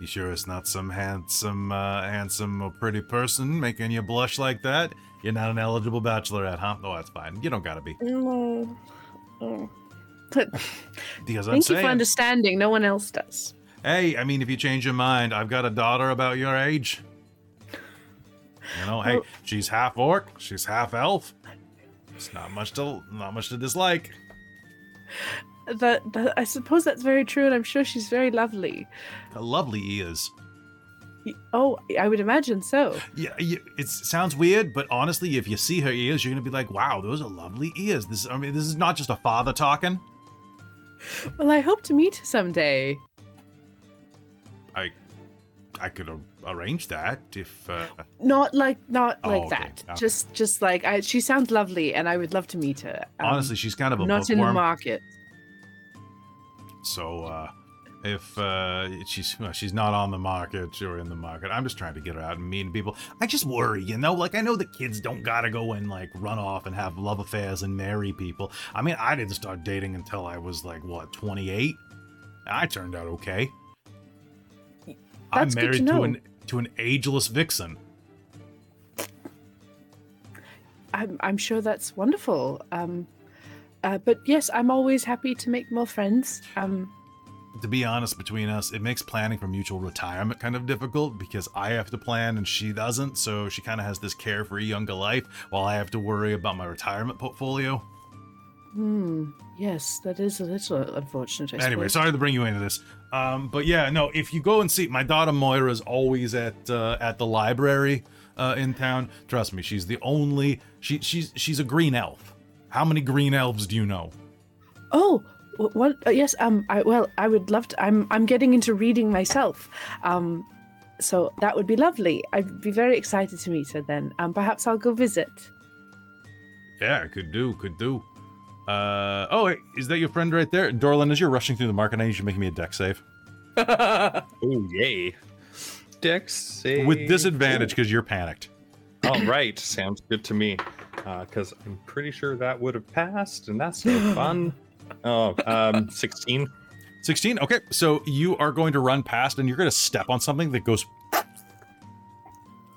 You sure it's not some handsome, uh, handsome or pretty person making you blush like that? You're not an eligible bachelorette, huh? Oh, that's fine. You don't gotta be. No. Oh. But *laughs* Because I'm thank you for understanding. No one else does. hey, I mean, if you change your mind, I've got a daughter about your age. You know, hey, Well- she's half orc, she's half elf. It's not much to, not much to dislike. That, that I suppose that's very true, and I'm sure she's very lovely. A lovely ears. Y- Oh, I would imagine so. Yeah, it sounds weird, but honestly, if you see her ears, you're gonna be like, "Wow, those are lovely ears." This, I mean, this is not just a father talking. Well, I hope to meet someday. I, I could arrange that if. Uh, Not like not Oh, like okay, that. okay. Just just like I, she sounds lovely, and I would love to meet her. Um, honestly, she's kind of a not in the market. So, uh, if uh, she's well, she's not on the market or in the market, I'm just trying to get her out and meet people. I just worry, you know. Like I know the kids don't gotta go and like run off and have love affairs and marry people. I mean, I didn't start dating until I was like what 28. I turned out okay. I'm That's good to married know. an to an ageless vixen. I'm I'm sure that's wonderful. Um, uh, but yes, I'm always happy to make more friends. Um, to be honest, between us, it makes planning for mutual retirement kind of difficult because I have to plan and she doesn't. So she kind of has this carefree younger life while I have to worry about my retirement portfolio. hmm. Yes, that is a little unfortunate. I Anyway, suppose. sorry to bring you into this. Um, but yeah, no, if you go and see my daughter Moira is always at uh, at the library uh, in town. Trust me, she's the only she she's she's a green elf. How many green elves do you know? Oh, wh- what? Uh, yes. Um. I well, I would love to. I'm I'm getting into reading myself. Um. so that would be lovely. I'd be very excited to meet her then. Um, perhaps I'll go visit. Yeah, I could do, could do. Uh oh, wait, is that your friend right there, Dorlin? As you're rushing through the market, I need you to make me a Dex save *laughs* Oh yay! Dex save with disadvantage because you're panicked. All right, sounds good to me. Because I'm pretty sure that would have passed, and that's no fun. *laughs* Oh, um, 16. 16. Okay, so you are going to run past, and you're going to step on something that goes.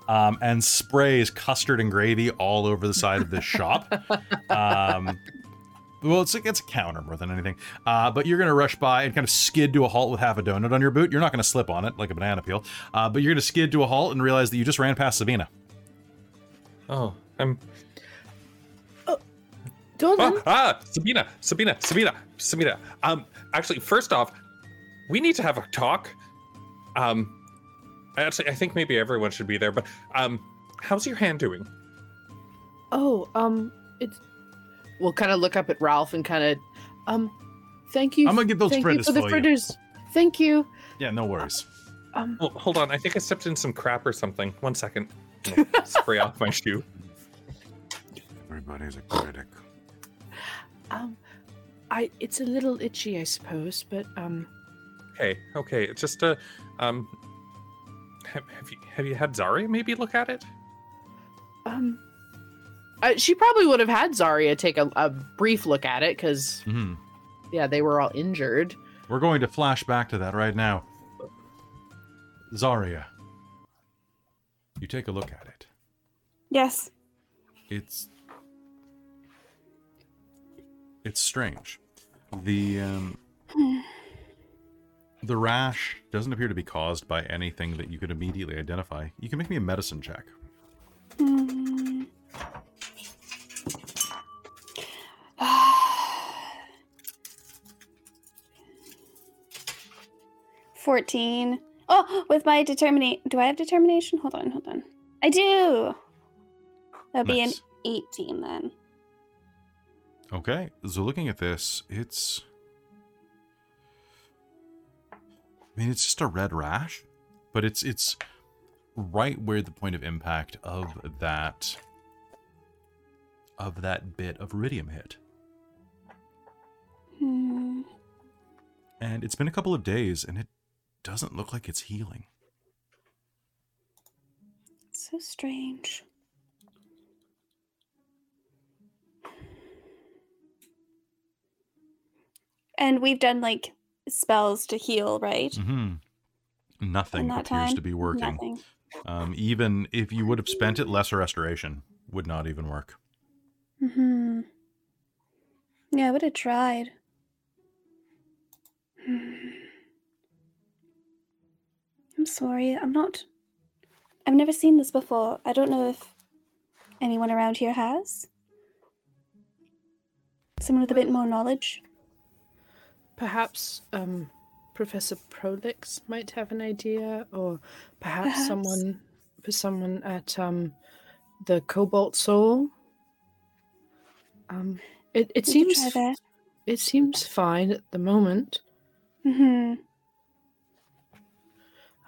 Um, and sprays custard and gravy all over the side of this shop. *laughs* Um, well, it's it's a counter more than anything. Uh, but you're going to rush by and kind of skid to a halt with half a donut on your boot. You're not going to slip on it like a banana peel, uh, but you're going to skid to a halt and realize that you just ran past Sabina. Oh, I'm. Dolan, Oh, ah, Sabina, Sabina, Sabina, Sabina. Um, actually, first off, we need to have a talk. Um, actually, I think maybe everyone should be there. But um, how's your hand doing? Oh, um, it's. We'll kind of look up at Ralph and kind of, um, thank you. I'm gonna get those thank you fritters for the for you. fritters. Thank you. Yeah, no worries. Um, Well, hold on. I think I stepped in some crap or something. One second. *laughs* Spray off my shoe. Everybody's a critic. Um, I. It's a little itchy, I suppose, but um, Okay, okay. It's just uh, um, have, have you have you had Zarya maybe look at it? um. Uh, she probably would have had Zarya take a, a brief look at it because, hmm yeah, they were all injured. We're going to flash back to that right now. Zarya, you take a look at it. Yes. It's it's strange. The um, *sighs* the rash doesn't appear to be caused by anything that you could immediately identify. You can make me a medicine check. *sighs* 14. Oh, with my determination. Do I have determination? Hold on, hold on. I do. That'll be an 18 then. Okay, so looking at this, it's. I mean, it's just a red rash, but it's it's right where the point of impact of that of that bit of ruidium hit, Hmm. and it's been a couple of days, and it doesn't look like it's healing. So strange. And we've done like spells to heal, right? hmm Nothing appears time? to be working. Um, even if you would have spent it, lesser restoration would not even work. Hmm. Yeah, I would have tried. *sighs* I'm sorry. I'm not. I've never seen this before. I don't know if anyone around here has. Someone with a bit more knowledge. Perhaps um, Professor Prolix might have an idea, or perhaps, Perhaps. someone, for someone at um, the Cobalt Soul. Um, it it We seems it seems fine at the moment. hmm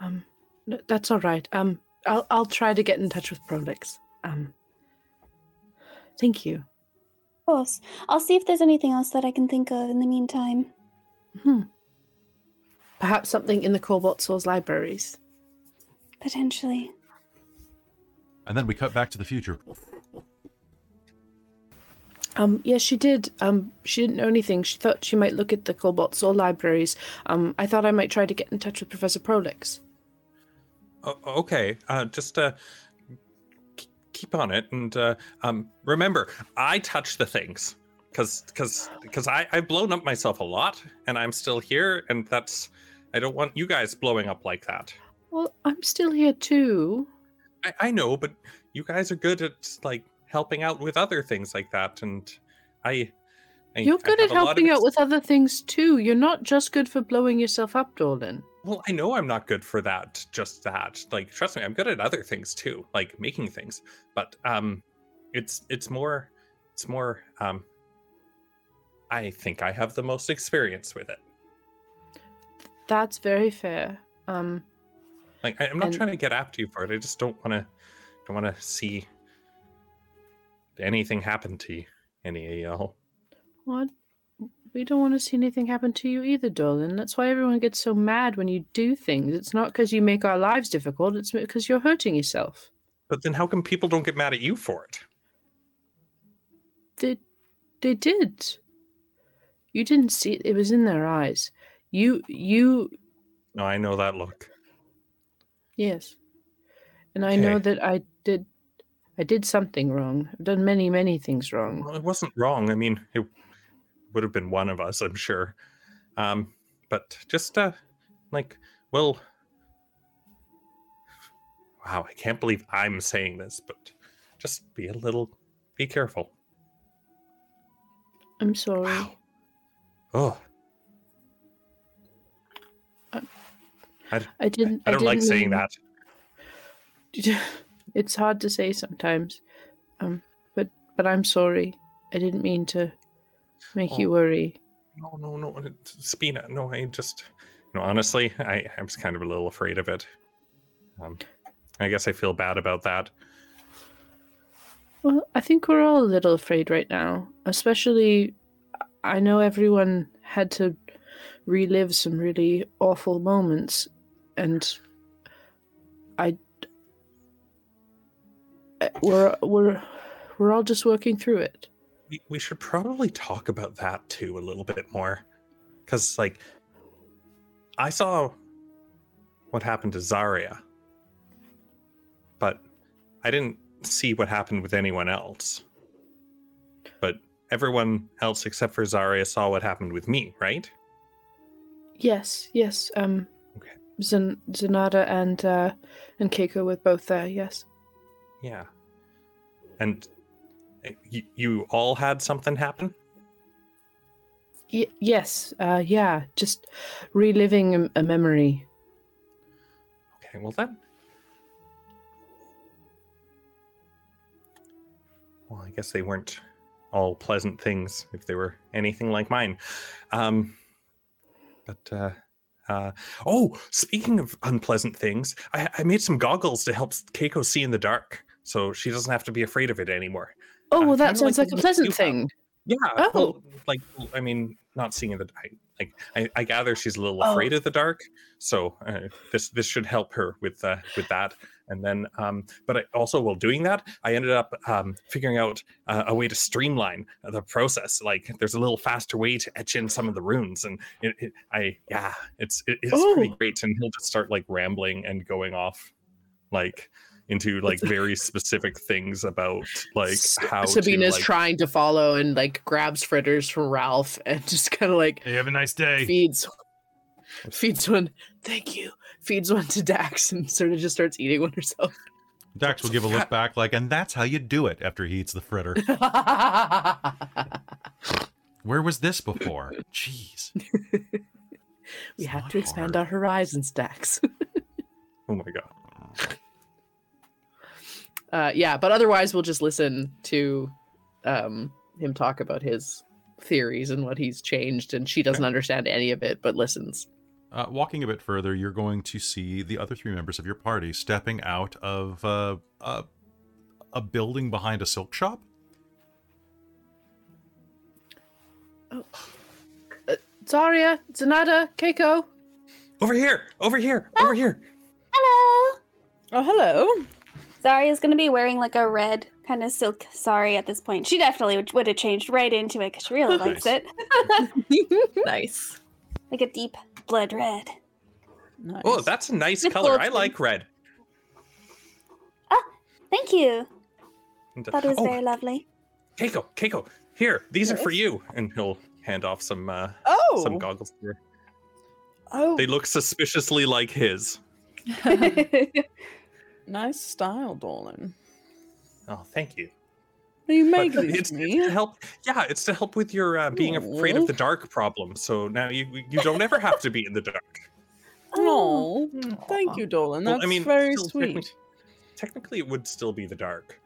Um, that's all right. Um, I'll I'll try to get in touch with Prolix. Um, thank you. Of course. I'll see if there's anything else that I can think of in the meantime. Hmm. Perhaps something in the Cobalt Souls libraries. Potentially. And then we cut back to the future. Um, yes, she did. Um, she didn't know anything. She thought she might look at the Cobalt Soul libraries. Um, I thought I might try to get in touch with Professor Prolix. O- okay, uh, just uh, k- keep on it, and uh, um, remember, I touch the things, because because because I I've blown up myself a lot, and I'm still here, and that's I don't want you guys blowing up like that. Well, I'm still here too. I, I know, but you guys are good at like helping out with other things like that, and I. I You're good at of helping out with other things too. You're not just good for blowing yourself up, Dolan. Well, I know I'm not good for that. Just that. Like, trust me, I'm good at other things too, like making things. But um, it's it's more, it's more. Um, I think I have the most experience with it. That's very fair. Um, Like I, I'm not And- trying to get after you for it. I just don't want to don't want to see anything happen to you, any of y'all. What? We don't want to see anything happen to you either, Dolan. That's why everyone gets so mad when you do things. It's not because you make our lives difficult, it's because you're hurting yourself. But then how come people don't get mad at you for it? They, they did. You didn't see it. It was in their eyes. You, you, No, I know that look. yes. And I know that I did, I did something wrong. I've done many, many things wrong. Well, it wasn't wrong. I mean, it would have been one of us, I'm sure. Um, but just uh, like, well, wow, I can't believe I'm saying this, but just be a little, be careful. I'm sorry. Wow. Oh, I I, didn't. I don't like didn't saying mean- that. *laughs* it's hard to say sometimes um but but i'm sorry i didn't mean to make you Oh. worry No, no, no, it's- Spina. No, I just, no, honestly, I, I was kind of a little afraid of it. Um, I guess I feel bad about that. well i think we're all a little afraid right now especially i know everyone had to relive some really awful moments and i we're we're we're all just working through it. We, we should probably talk about that too a little bit more. Because like i saw what happened to Zarya but i didn't see what happened with anyone else everyone else except for Zarya saw what happened with me right? Yes yes um Okay. Zan- zanata and uh and keiko were both there yes. Yeah. And uh, you, you all had something happen? Y- yes, uh, yeah, just reliving a, a memory. okay well then. Well i guess they weren't all pleasant things if they were anything like mine um but uh uh, oh, speaking of unpleasant things, I, I made some goggles to help Keiko see in the dark, so she doesn't have to be afraid of it anymore. Oh, Uh, well, that kinda sounds like like, a pleasant have. thing. Yeah. Oh. well, like I mean, not seeing in the I, like I, I gather she's a little Oh. afraid of the dark, so uh, this this should help her with uh, with that. And then, um, but I, also while doing that, I ended up um, figuring out uh, a way to streamline the process. Like there's a little faster way to etch in some of the runes, and it, it, I yeah, it's it, it's pretty Oh. great. And he'll just start like rambling and going off, like into like very specific things about like how Sabina's to, like, trying to follow and like grabs fritters from Ralph and *laughs* just kind of like Hey, have a nice day. feeds feeds one. Thank you. Feeds *laughs* one to Dax and sort of just starts eating one herself. Dax will give a look back like, and that's how you do it after he eats the fritter. *laughs* Where was this before? Jeez. *laughs* we It's have to expand hard. our horizons, Dax. oh my god. uh, yeah, but otherwise we'll just listen to um, him talk about his theories and what he's changed, and she doesn't understand any of it, but listens. Uh, walking a bit further, you're going to see the other three members of your party stepping out of uh, a, a building behind a silk shop. Zarya, Zanata, Keiko. Over here, over here, over here. Hello. Oh, hello. Zarya's gonna be wearing like a red kind of silk sari at this point. She definitely would, would have changed right into it because she really *laughs* likes it. nice. *laughs* like a deep blood red. Nice. Oh, that's a nice It's color. I like red. Ah, Thank you. And, Thought it was oh, very lovely. Keiko, Keiko, here. These are for you. And he'll hand off some uh, oh. some goggles here. oh, They look suspiciously like his. *laughs* nice style, Dolan. Oh, thank you. You But make it's, it's to help. Yeah, it's to help with your uh, being afraid of the dark problem. So now you you don't ever have to be in the dark. Oh, thank you, Dolan. Well, That's I mean, very still sweet. technic- Technically, it would still be the dark.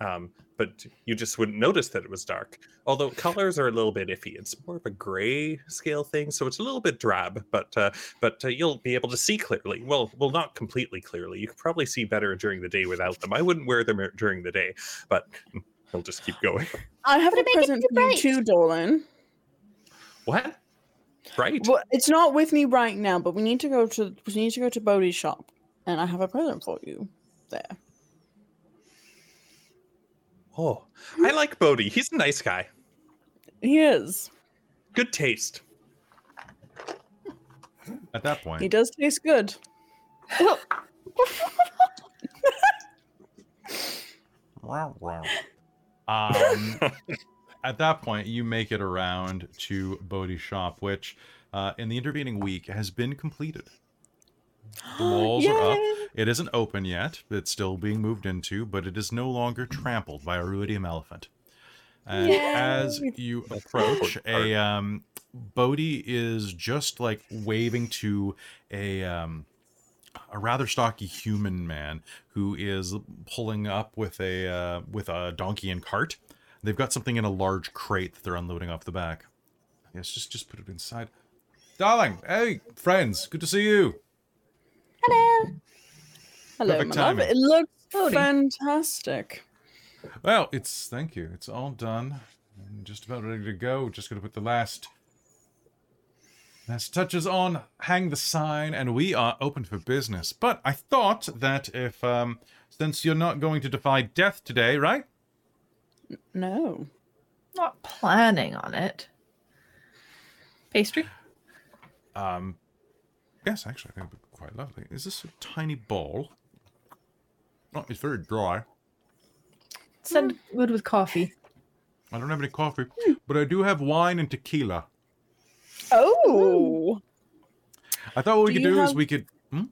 Um, but you just wouldn't notice that it was dark. Although colors are a little bit iffy. It's more of a gray scale thing, so it's a little bit drab. But uh, but uh, you'll be able to see clearly. Well, well, not completely clearly. You can probably see better during the day without them. I wouldn't wear them during the day, but he'll just keep going. *laughs* I have But a it make it present for you too, Dolan. What? Right? Well, it's not with me right now, but we need to go to we need to go to Bodhi's shop, and I have a present for you there. Oh, I like Bodhi. He's a nice guy. He is. Good taste. At that point, He does taste good. *laughs* *laughs* Um, *laughs* at that point, you make it around to Bodhi's shop, which uh, in the intervening week has been completed. The *gasps* walls are up. It isn't open yet. It's still being moved into, but it is no longer trampled by a ruidium elephant. And as you approach, a um, Bodhi is just like waving to a um, a rather stocky human man who is pulling up with a uh, with a donkey and cart. They've got something in a large crate that they're unloading off the back. Yes, just just put it inside. Darling, hey friends, good to see you. Hello. Hello, Perfect my love. It looks Bodhi. fantastic. Well, it's thank you. It's all done. I'm just about ready to go. Just gonna put the last last touches on, hang the sign, and we are open for business. But I thought that if um since you're not going to defy death today, right? No. Not planning on it. Pastry? Um yes, actually I think it'd be quite lovely. Is this a tiny ball? Oh, it's very dry. Send good with coffee. I don't have any coffee, but I do have wine and tequila. Oh, I thought what we Do could you do is we could. Hmm?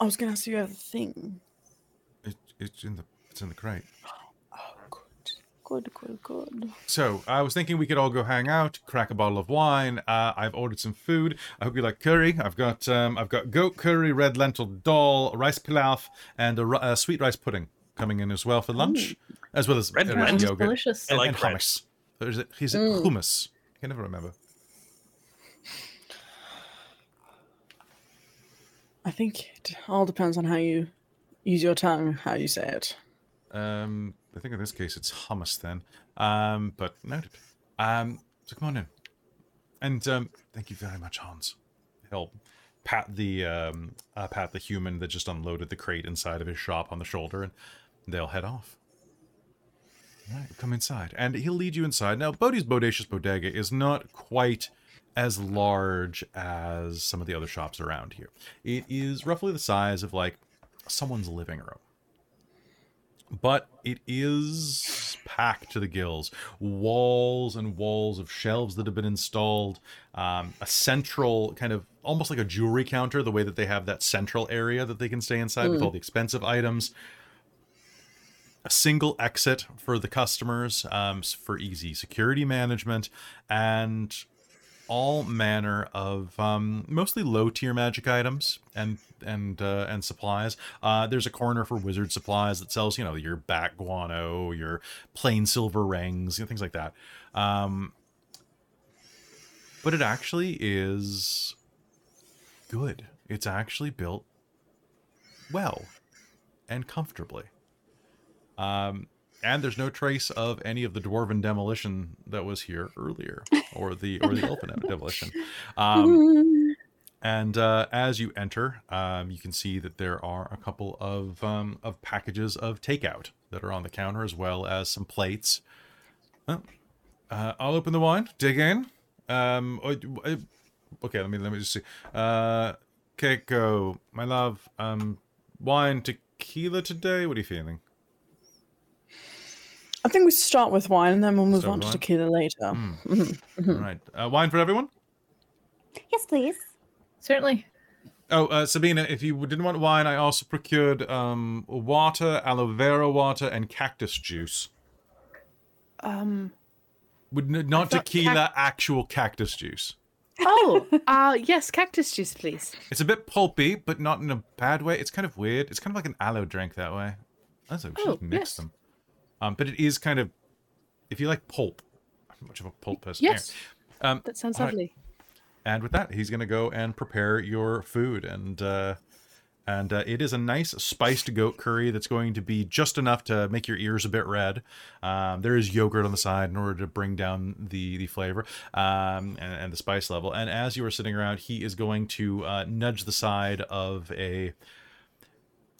I was gonna ask you a thing. It, it's in the it's in the crate. Oh, good, good, good, good. So I was thinking we could all go hang out, crack a bottle of wine. Uh, I've ordered some food. I hope you like curry. I've got um, I've got goat curry, red lentil dal, rice pilaf, and a, a sweet rice pudding coming in as well for lunch, as well as Red uh, lentil? Sounds yogurt delicious. I and, like and hummus. Or is it, is it Mm. hummus? I can never remember. I think it all depends on how you use your tongue, how you say it. Um, I think in this case it's hummus then. Um, but noted. Um, so come on in. And um, thank you very much, Hans. He'll pat the um, uh, pat the human that just unloaded the crate inside of his shop on the shoulder, and they'll head off. All right, come inside, and he'll lead you inside. Now, Bodhi's Bodacious Bodega is not quite as large as some of the other shops around here. It is roughly the size of like someone's living room but it is packed to the gills. Walls and walls of shelves that have been installed. Um, a central kind of almost like a jewelry counter, the way that they have that central area that they can stay inside with all the expensive items. A single exit for the customers um, for easy security management, and all manner of um, mostly low tier magic items and and uh, and supplies. Uh, there's a corner for wizard supplies that sells you know your bat guano, your plain silver rings, you know, things like that. Um, but it actually is good. It's actually built well and comfortably. Um, and there's no trace of any of the dwarven demolition that was here earlier, or the or the elfin *laughs* demolition. Um, and uh, as you enter, um, you can see that there are a couple of um, of packages of takeout that are on the counter, as well as some plates. Oh, uh, I'll open the wine. Dig in. Um, oh, uh, okay, let me let me just see. Uh, Keiko, my love. Um, wine tequila today. What are you feeling? I think we start with wine and then we'll move Start on to wine? tequila later. Mm. *laughs* All right, uh, wine for everyone. Yes, please. Certainly. Oh, uh, Sabina, if you didn't want wine, I also procured um, water, aloe vera water, and cactus juice. Um. Would n- not thought tequila, actual cactus juice. Oh. uh. Yes. Cactus juice, please. It's a bit pulpy, but not in a bad way. It's kind of weird. It's kind of like an aloe drink that way. That's so should Oh, just mix yes. them. Um, but it is kind of, if you like pulp, I'm much of a pulp person. Yes. Um, that sounds all right. lovely. and with that, he's gonna go and prepare your food, and uh, and uh, it is a nice spiced goat curry that's going to be just enough to make your ears a bit red. Um, there is yogurt on the side in order to bring down the the flavor um, and, and the spice level. And as you are sitting around, he is going to uh, nudge the side of a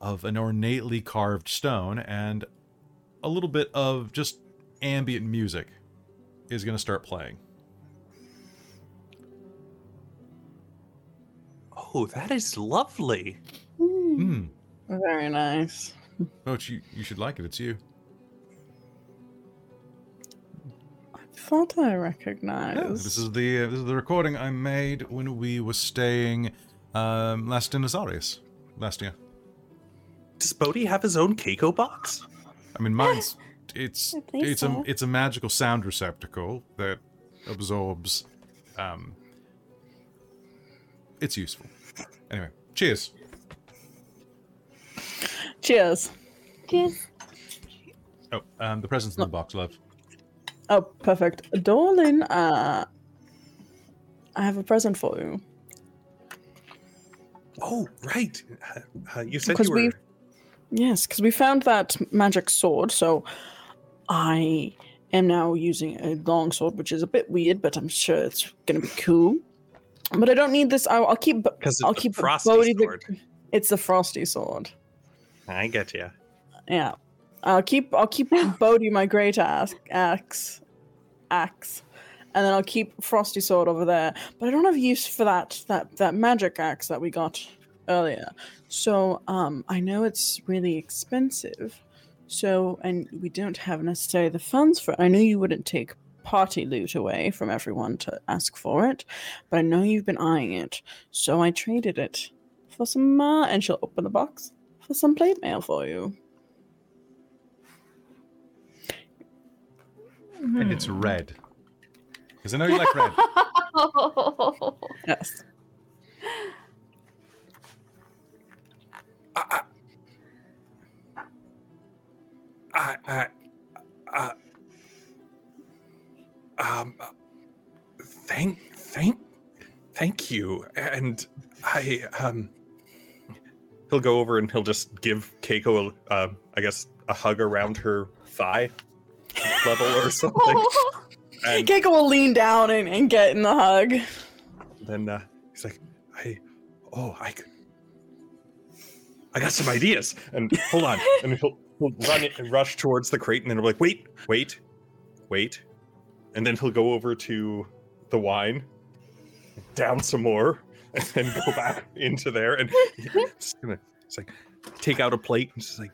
of an ornately carved stone, and a little bit of just ambient music is going to start playing. Oh, that is lovely. Mm. Very nice. Oh, you, you should like it. It's you. I thought I Yeah, recognized. this is the uh, this is the recording I made when we were staying um, last in Azarius last year. Does Bodhi have his own Keiko box? I mean, *gasps* mine's it's I think it's a it's a magical sound receptacle that absorbs. Um, it's useful. Anyway, cheers. Cheers. Cheers. Oh, um, the presents in the box, love. Oh, perfect. Dorlin, uh, I have a present for you. Oh, right. Uh, uh, you said you were. We've- Yes, because we found that magic sword, so I am now using a long sword, which is a bit weird, but I'm sure it's gonna be cool. But I don't need this. I'll, I'll keep. Because I'll it's keep frosty Bodhi the- sword. It's the frosty sword. I get you. Yeah, I'll keep. I'll keep Bodhi my great axe, axe, axe, and then I'll keep Frosty sword over there. But I don't have use for that that that magic axe that we got earlier. So um, I know it's really expensive. So and we don't have necessarily the funds for it. I know you wouldn't take party loot away from everyone to ask for it, but I know you've been eyeing it. So I traded it for some. Uh, and she'll open the box for some plate mail for you. And it's red. Because I know you *laughs* like red. Yes. I, I, uh, um, thank, thank, thank you. And I, um, he'll go over and he'll just give Keiko, a, uh, I guess, a hug around her thigh level or *laughs* something. *laughs* And Keiko will lean down and, and get in the hug. then uh, he's like, I, oh, I could, I got some ideas. And hold on. And he'll, he'll run it and rush towards the crate. And then we're like, wait, wait, wait. And then he'll go over to the wine, down some more, and then go back *laughs* into there. And he's gonna, it's like, take out a plate and just like,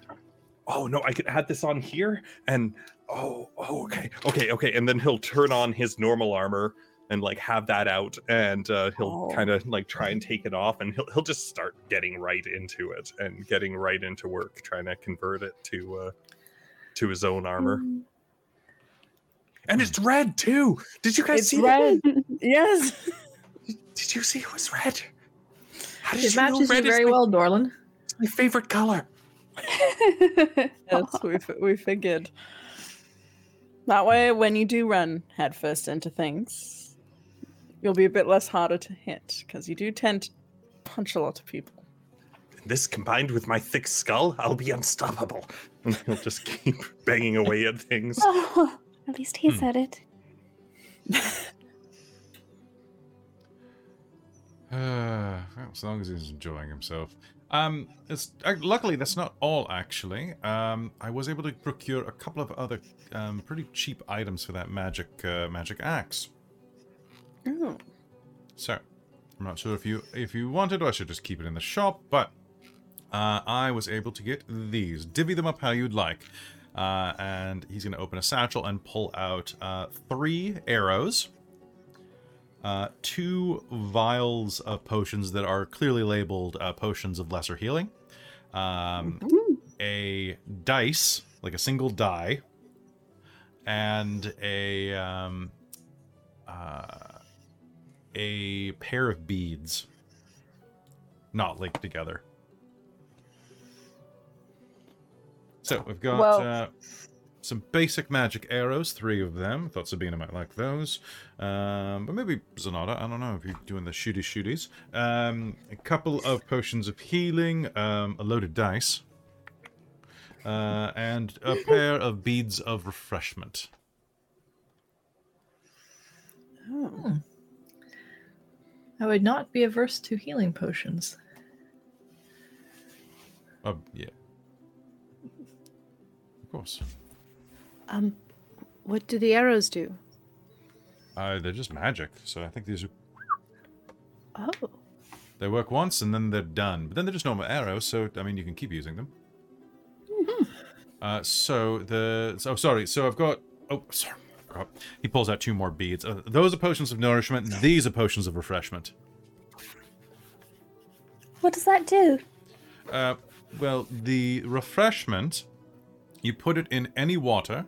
oh no, I could add this on here. And oh, oh, okay, okay, okay. And then he'll turn on his normal armor and like have that out and uh, he'll Oh. kind of like try and take it off and he'll, he'll just start getting right into it and getting right into work trying to convert it to uh to his own armor Mm. and it's red too did you guys It's see that? red. *laughs* yes. did you see it was red how did It you know matches you red is very well, Dorlin. it's my favorite color *laughs* Yes, we, fi- we figured. That way, when you do run headfirst into things, you'll be a bit less harder to hit because you do tend to punch a lot of people. this combined with my thick skull i'll be unstoppable *laughs* and he'll just keep banging away at things Oh, *laughs* at least he Hmm. said it. Uh, *sighs* well, as long as he's enjoying himself. Um, it's uh, luckily that's not all actually. Um, I was able to procure a couple of other um, pretty cheap items for that magic uh, magic axe. Oh. So, I'm not sure if you if you wanted or I should just keep it in the shop, but uh, I was able to get these. Divvy them up how you'd like. Uh, and he's going to open a satchel and pull out uh, three arrows, uh, two vials of potions that are clearly labeled uh, potions of lesser healing, um, a dice, like a single die, and a um, uh, a pair of beads, not linked together. So we've got. Well- uh, some basic magic arrows, three of them. Thought Sabina might like those. Um, but maybe Zanata, I don't know if you're doing the shooty shooties. Um, a couple of potions of healing, um, a loaded dice, uh, and a *laughs* pair of beads of refreshment. Oh. I would not be averse to healing potions. Oh, yeah. Of course. Um, what do the arrows do? Uh, they're just magic, so I think these are Oh, They work once and then they're done. But then they're just normal arrows, so I mean you can keep using them. Uh, so the so sorry. So I've got oh sorry. I. He pulls out two more beads. Uh, those are potions of nourishment. and These are potions of refreshment. What does that do? Uh, well, the refreshment, you put it in any water,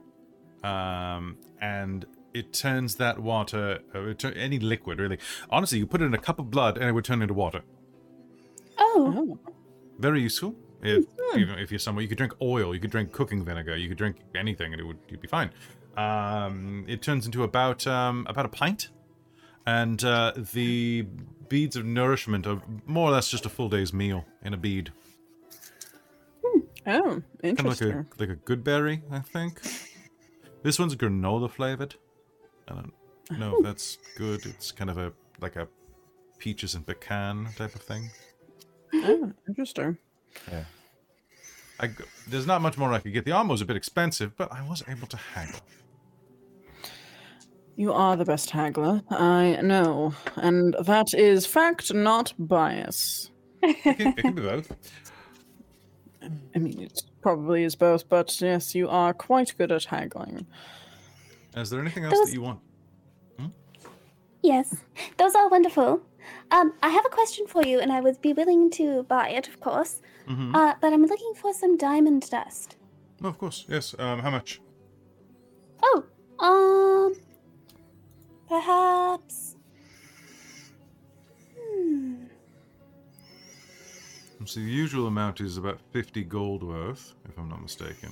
um, and it turns that water, uh, it tur- any liquid really. Honestly, you put it in a cup of blood, and it would turn into water. Oh, Oh. Very useful. If even if you're somewhere, you could drink oil, you could drink cooking vinegar, you could drink anything, and it would you'd be fine. Um, it turns into about um, about a pint, and uh, the beads of nourishment are more or less just a full day's meal in a bead. Oh, Kind of like interesting. a like a good berry, I think. This one's granola flavored. I don't know if that's good. It's kind of a like a peaches and pecan type of thing. Oh, interesting. Yeah. I there's not much more I could get. The armor was a bit expensive, but I was able to haggle. You are the best haggler, I know. And that is fact, not bias. It can, it can be both. I mean, it probably is both, but yes, you are quite good at haggling. Is there anything else Those- that you want? yes. Those are wonderful. Um, I have a question for you, and I would be willing to buy it, of course. Mm-hmm. Uh, but I'm looking for some diamond dust. Oh, of course. Yes. Um, how much? Oh, um, perhaps. Hmm. So the usual amount is about fifty gold worth, if I'm not mistaken.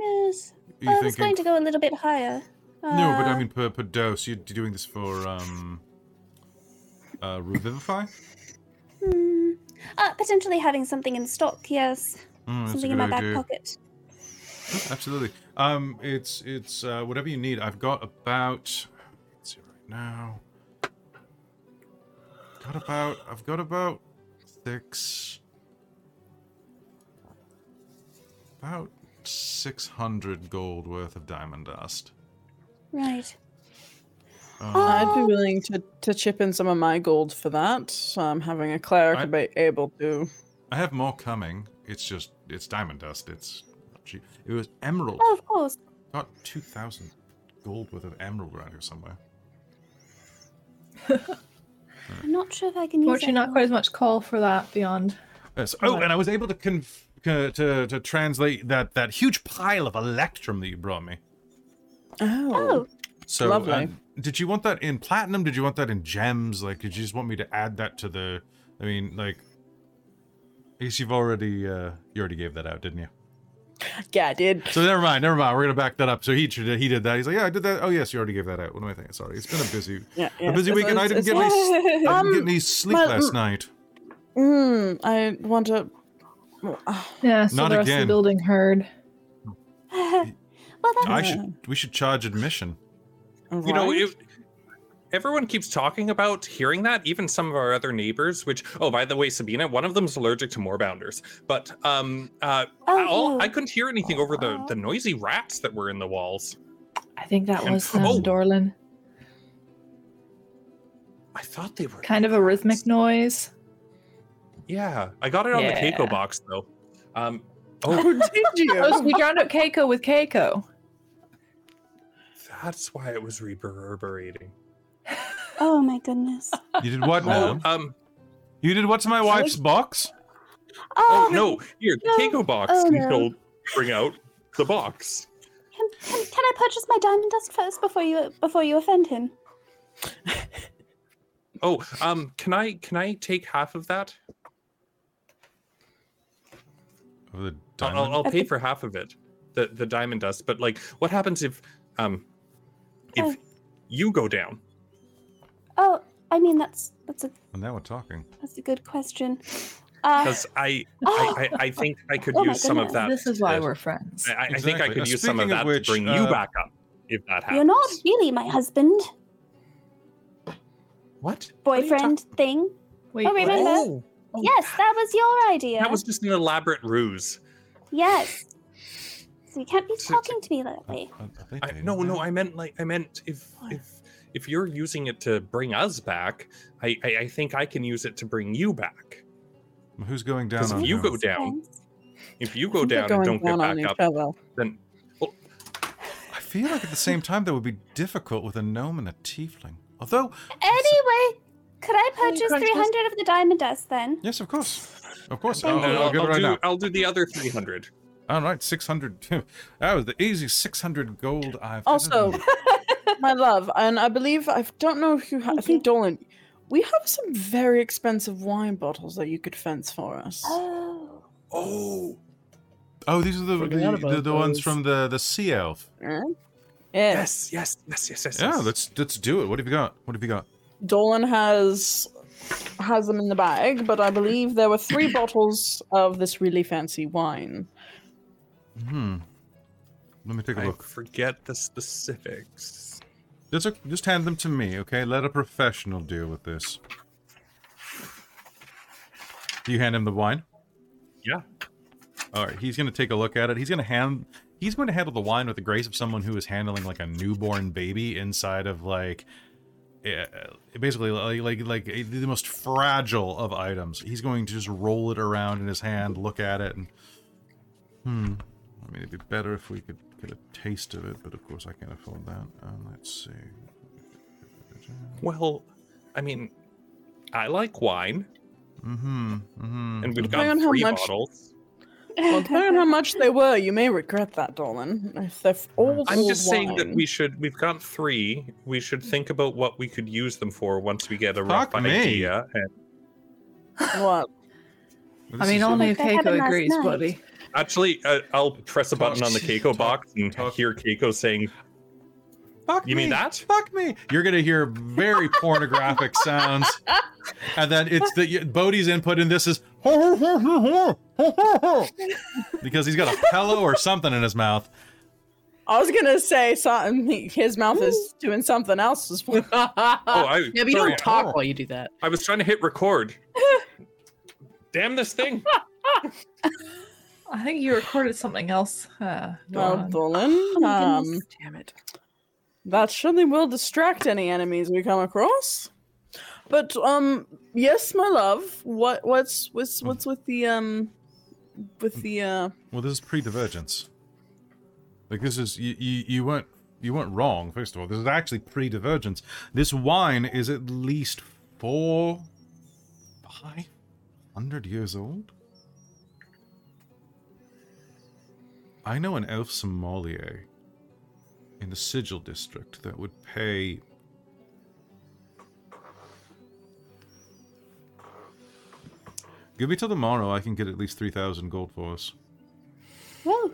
Yes. Are I was thinking? going to go a little bit higher. No, but I Uh, mean per per dose. You're doing this for um, uh, revivify. Hmm. Uh, potentially having something in stock. Yes. Mm, something in my back idea. pocket. Absolutely. Um, it's it's uh, whatever you need. I've got about. Let's see right now. Got about. I've got about six. About six hundred gold worth of diamond dust. Right. Um, I'd be willing to, to chip in some of my gold for that. So I'm having a cleric I- be able to. I have more coming. It's just it's diamond dust. It's cheap. It was emerald. Oh, of course. Got two thousand gold worth of emerald around here somewhere. I'm not sure if I can use Fortunately, not quite as much call for that beyond. Yes. Oh, and I was able to conf- uh, to to translate that that huge pile of electrum that you brought me. Oh. Oh, So, Lovely. uh, did you want that in platinum? Did you want that in gems? Like, did you just want me to add that to the? I mean, like, I guess you've already uh, you already gave that out, didn't you? *laughs* Yeah, I did. So never mind, never mind. We're gonna back that up. So he did- he did that. He's like, yeah, I did that. Oh yes, you already gave that out. What am I thinking? Sorry, it's been a busy *laughs* Yeah, a busy It's- week, and *laughs* I didn't get it's- any s- I didn't get any sleep but- last night. Mm, I want to. Yeah, so Not the rest of again. the building heard. well, that's I should we should charge admission. You know, it, everyone keeps talking about hearing that, even some of our other neighbors, which, oh, by the way, Sabina, one of them's allergic to moorbounders. But um, uh, Oh, I, all, no. I couldn't hear anything over the, the noisy rats that were in the walls. I think that And- was them, oh. Dorlin. I thought they were Kind of a rhythmic noise. Yeah, I got it on the Keiko box though. Um, *laughs* Oh, oh, did you? Oh, so we drowned out Keiko with Keiko. that's why it was reverberating. Oh my goodness. You did what Oh, now? um, You did what to my wife's box? oh Oh, no, here, the no. Keiko box. Oh, no. he'll bring out the box. Can, can, can I purchase my diamond dust first before you before you offend him? *laughs* Oh, um, can I can I take half of that? Of the I'll, I'll. I'll pay for half of it. the the diamond dust, but like, what happens if um if Oh. you go down? Oh, I mean that's that's a And now we're talking. that's a good question. Uh, Because I, Oh. *laughs* I, I I think I could Oh use some of goodness. that. This is why to- we're friends. I, I think I could Now, use some of speaking of that which, to bring you uh, back up if that happens. you're not really my husband, What? What are boyfriend thing. Wait, Oh, remember? Oh, oh, Yes, that was your idea. that was just an elaborate ruse. Yes. So you can't be To- to- talking to me that way. I, I I, no, no, I meant like I meant if if if you're using it to bring us back, I I, I think I can use it to bring you back. Who's going down 'Cause on if you who? go down, if you go down and don't get down on back up, other. then I feel like at the same time that would be difficult with a gnome and a tiefling. Although, Anyway, could I purchase 300 of the diamond dust then? yes, of course, of course. I'll, and you. I'll I'll, I'll right do now. I'll do the other three hundred. All right, six hundred. *laughs* that was the easiest six hundred gold I've. Also, ever my love, and I believe I don't know if you. Ha- I think you. Dolan, we have some very expensive wine bottles that you could fence for us. Oh. Oh, Oh, these are the the, the, the ones from the the sea elf. Yes. yes, yes, yes, yes, yes. Yeah, yes. let's let's do it. What have you got? What have you got? Dolan has has them in the bag, but I believe there were three *clears throat* bottles of this really fancy wine. Hmm. Let me take a I look. forget the specifics. Just, just hand them to me, okay? Let a professional deal with this. Do you hand him the wine? Yeah. All right. He's gonna take a look at it. He's gonna hand. He's going to handle the wine with the grace of someone who is handling like a newborn baby inside of like, eh, basically like like like a- the most fragile of items. He's going to just roll it around in his hand, look at it, and hmm. I mean, it'd be better if we could get a taste of it, but of course I can't afford that. Um, let's see. Well, I mean, I like wine, Mm-hmm. Mm-hmm. and we've Depending got three much- bottles. Well, depending on how much they *laughs* were, you may regret that, Dolan. If they're f- old, I'm old just saying that we should. We've got three. We should think about what we could use them for once we get a rough me. idea. And What? I mean, only if Keiko last agrees, night. buddy. Actually, uh, I'll press a button Talk on the Keiko talk- box and talk- hear Keiko saying, Fuck "You me. mean that?" Fuck me. You're gonna hear very pornographic *laughs* sounds, and then it's the Bodhi's input in this is *laughs* because he's got a pillow or something in his mouth. I was gonna say something. His mouth is doing something else as well. *laughs* "Oh, I yeah, but you don't talk Oh. while you do that. I was trying to hit record. Damn this thing! I think you recorded something else. Uh, Well, Dawn. Dolan, Oh um. Damn it. that surely will distract any enemies we come across. But um, yes, my love. What what's what's what's with the um, with the uh? Well, this is pre-divergence. Like this is you, you you weren't you weren't wrong. First of all, this is actually pre-divergence. This wine is at least four, five hundred years old. I know an elf sommelier in the Sigil district that would pay. Give me till tomorrow. I can get at least three thousand gold for us. Whoa.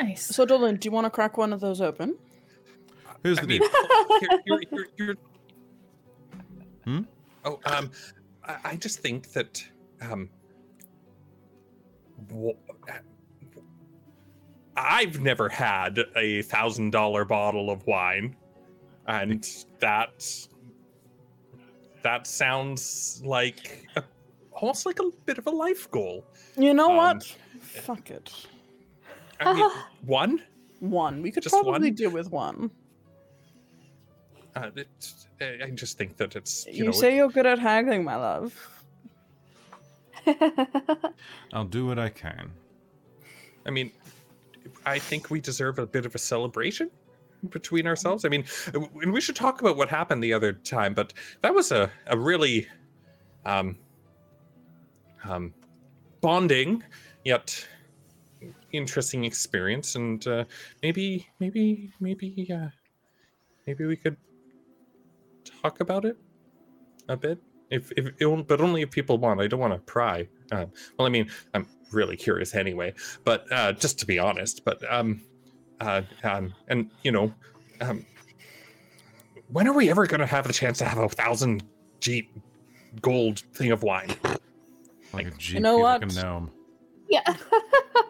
nice. So, Dolan, do you want to crack one of those open? Here's I the mean, deal. you're, you're, you're, you're... Hmm? Oh, um, I, I just think that um, wh- I've never had a thousand dollar bottle of wine, and that that sounds like a, almost like a bit of a life goal. You know Um, what? Fuck it. I mean, *laughs* one. One. We could Just probably one? do with one. Uh, it, I I just think that it's you, You, know say you're good at haggling, my love. *laughs* I'll do what I can. I mean, I think we deserve a bit of a celebration between ourselves. I mean, and we should talk about what happened the other time, but that was a, a really um, um, bonding yet interesting experience, and uh, maybe, maybe, maybe, uh, maybe we could talk about it a bit. If, if, but only if people want. I don't want to pry. Uh, well, I mean, I'm really curious anyway, but uh, just to be honest, but um, uh, um, and you know, um, when are we ever going to have the chance to have a thousand Jeep gold thing of wine? Like a GP, know like a what? gnome. Yeah.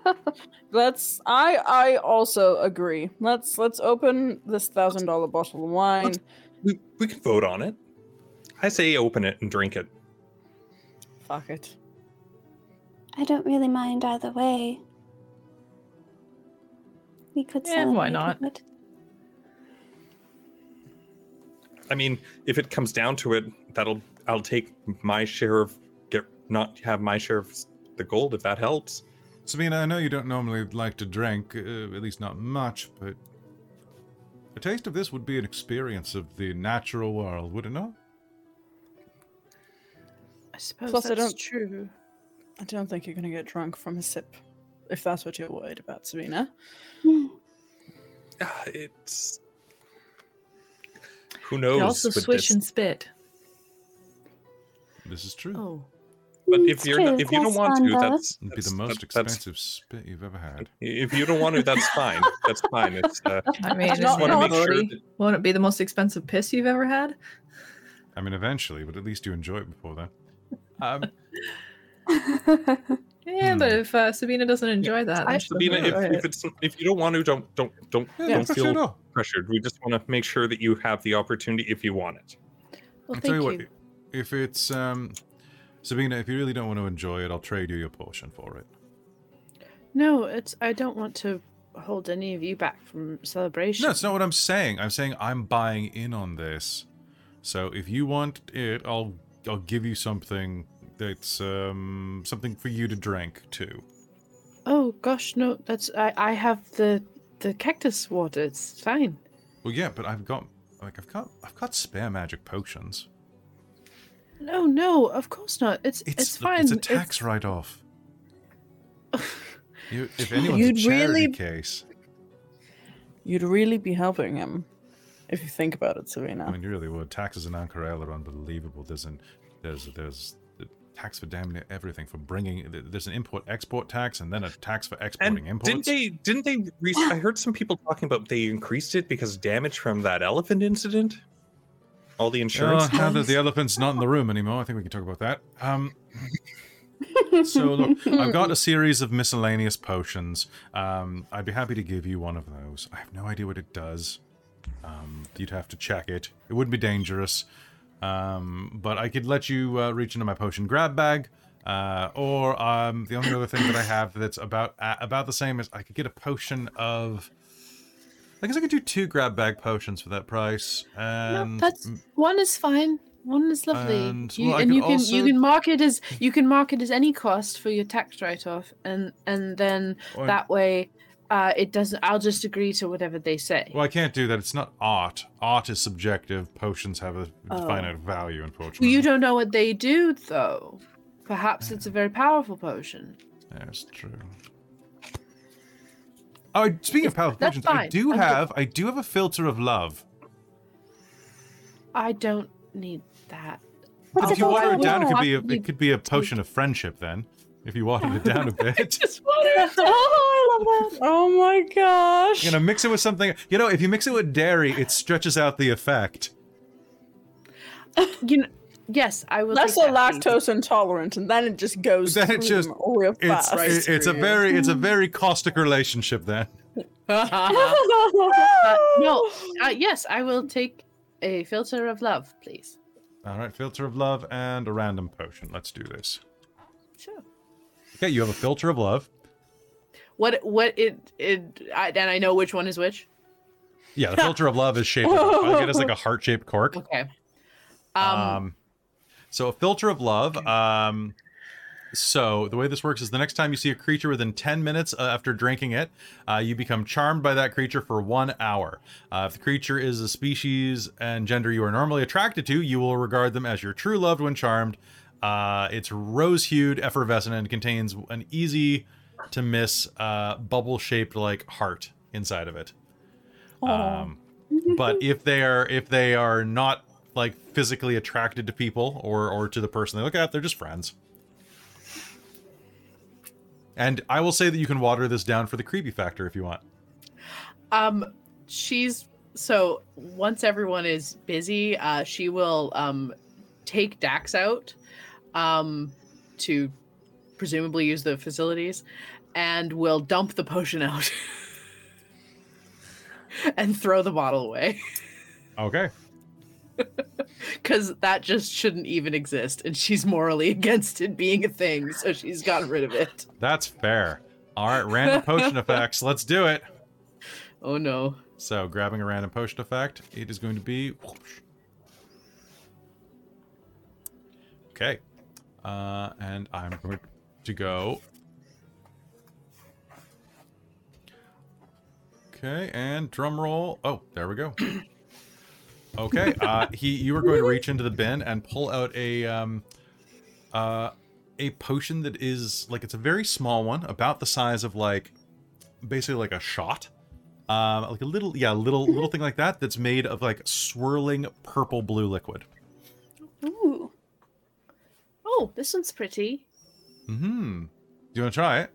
*laughs* Let's. I. I also agree. Let's. Let's open this thousand dollar bottle of wine. We we can vote on it. I say open it and drink it. Fuck it. I don't really mind either way. We could Yeah, why not? it. I mean, if it comes down to it, that'll I'll take my share of get not have my share of the gold if that helps. Sabina, I know you don't normally like to drink, uh, at least not much, but a taste of this would be an experience of the natural world, would it not? I suppose Plus, I don't- true. I don't think you're gonna get drunk from a sip, if that's what you're worried about, Sabina. Hmm. Ah, It's *sighs* who knows. can also swish this. and spit. This is true. Oh, But if it's you're true, not, if you don't want to, though. that's It'd be the most that- expensive spit you've ever had. *laughs* If you don't want to, that's fine. That's fine. It's uh, *laughs* I mean, I just want to not make sure. That, Won't it be the most expensive piss you've ever had? I mean, eventually, but at least you enjoy it before then. Um, *laughs* Yeah, Hmm. but if uh, Sabina doesn't enjoy that, then I- she doesn't Sabina, if, enjoy if it. it's if you don't want to, don't don't don't yeah, don't for sure, feel no. pressured. We just want to make sure that you have the opportunity if you want it. well, I'll thank tell you, you. what, if it's um, Sabina, if you really don't want to enjoy it, I'll trade you your portion for it. No, it's. I don't want to hold any of you back from celebration. No, it's not what I'm saying. I'm saying I'm buying in on this. So if you want it, I'll I'll give you something that's um something for you to drink too. Oh gosh, no. That's. I. I have the the cactus water. It's fine. Well, yeah, but I've got like I've got I've got spare magic potions. No, no. Of course not. It's. It's, It's fine. It's a tax write-off. *laughs* You, if anyone's You'd a charity really- case, You'd really be helping him if you think about it, Serena. I mean, you really would. Taxes in Ank'Harel are unbelievable. There's an there's there's the tax for damn near everything. For bringing there's an import export tax and then a tax for And exporting didn't they? Didn't they? Re- I heard some people talking about they increased it because damage from that elephant incident. All the insurance. Oh, now that the elephant's not in the room anymore, I think we can talk about that. Um, so look, I've got a series of miscellaneous potions. Um, I'd be happy to give you one of those. I have no idea what it does. Um, you'd have to check it. It wouldn't be dangerous, um, but I could let you uh, reach into my potion grab bag. Uh, or um, the only other thing that I have that's about uh, about the same is I could get a potion of. I guess I could do two grab bag potions for that price. No, that's one is fine. One is lovely. And, you, well, and you can also- you can mark it as you can mark it as any cost for your tax write off, and and then Or- that way, uh, it doesn't. I'll just agree to whatever they say. Well, I can't do that. It's not art. Art is subjective. Potions have a Oh. finite value, Well, unfortunately. you don't know what they do, though. Perhaps it's a very powerful potion. That's true. Oh, I- speaking of powerful That's potions, I do I'm good. have I do have a philter of love. I don't need that. What's But if you called? water it down, it could be a, it could be a potion of friendship. Then, if you watered it down a *laughs* bit, Just water. *laughs* oh, I love that. oh my gosh. you know, mix it with something. You know, if you mix it with dairy, it stretches out the effect. you know, yes, I will. That's take a that, please. lactose intolerant, and then it just goes Then it through just- them real It's fast. it- it's a very it's a very caustic relationship. Then *laughs* Uh, no, uh, yes, I will take a philter of love, please. all right, philter of love and a random potion. Let's do this. Sure. Okay, you have a philter of love. What? What? It? It? I, and I know which one is which. Yeah, the philter of love is shaped. I get as like a *laughs* heart shaped cork. Okay. Um, Um. so a philter of love. Um, so the way this works is the next time you see a creature within 10 minutes uh, after drinking it, uh, you become charmed by that creature for one hour. Uh, if the creature is a species and gender you are normally attracted to, you will regard them as your true loved when charmed. Uh, it's rose hued, effervescent, and contains an easy to miss uh, bubble shaped like heart inside of it. Um, but *laughs* if they are if they are not like physically attracted to people or or to the person they look at, they're just friends. And I will say that you can water this down for the creepy factor if you want. Um, she's so once everyone is busy, uh, she will um take Dax out, um, to presumably use the facilities, and will dump the potion out *laughs* and throw the bottle away Okay. *laughs* because that just shouldn't even exist, and she's morally *laughs* against it being a thing, so she's gotten rid of it. That's fair. All right, random potion effects. Let's do it. Oh no. So, grabbing a random potion effect, it is going to be. Okay. Uh, and I'm going to go. Okay, and drum roll. Oh, there we go. *coughs* Okay, uh, he, you are going to reach into the bin and pull out a, um, uh, a potion that is like it's a very small one, about the size of like, basically like a shot um, like a little, yeah, little little thing like that. That's made of like swirling purple blue liquid. Oh, this one's pretty. Hmm. Do you want to try it?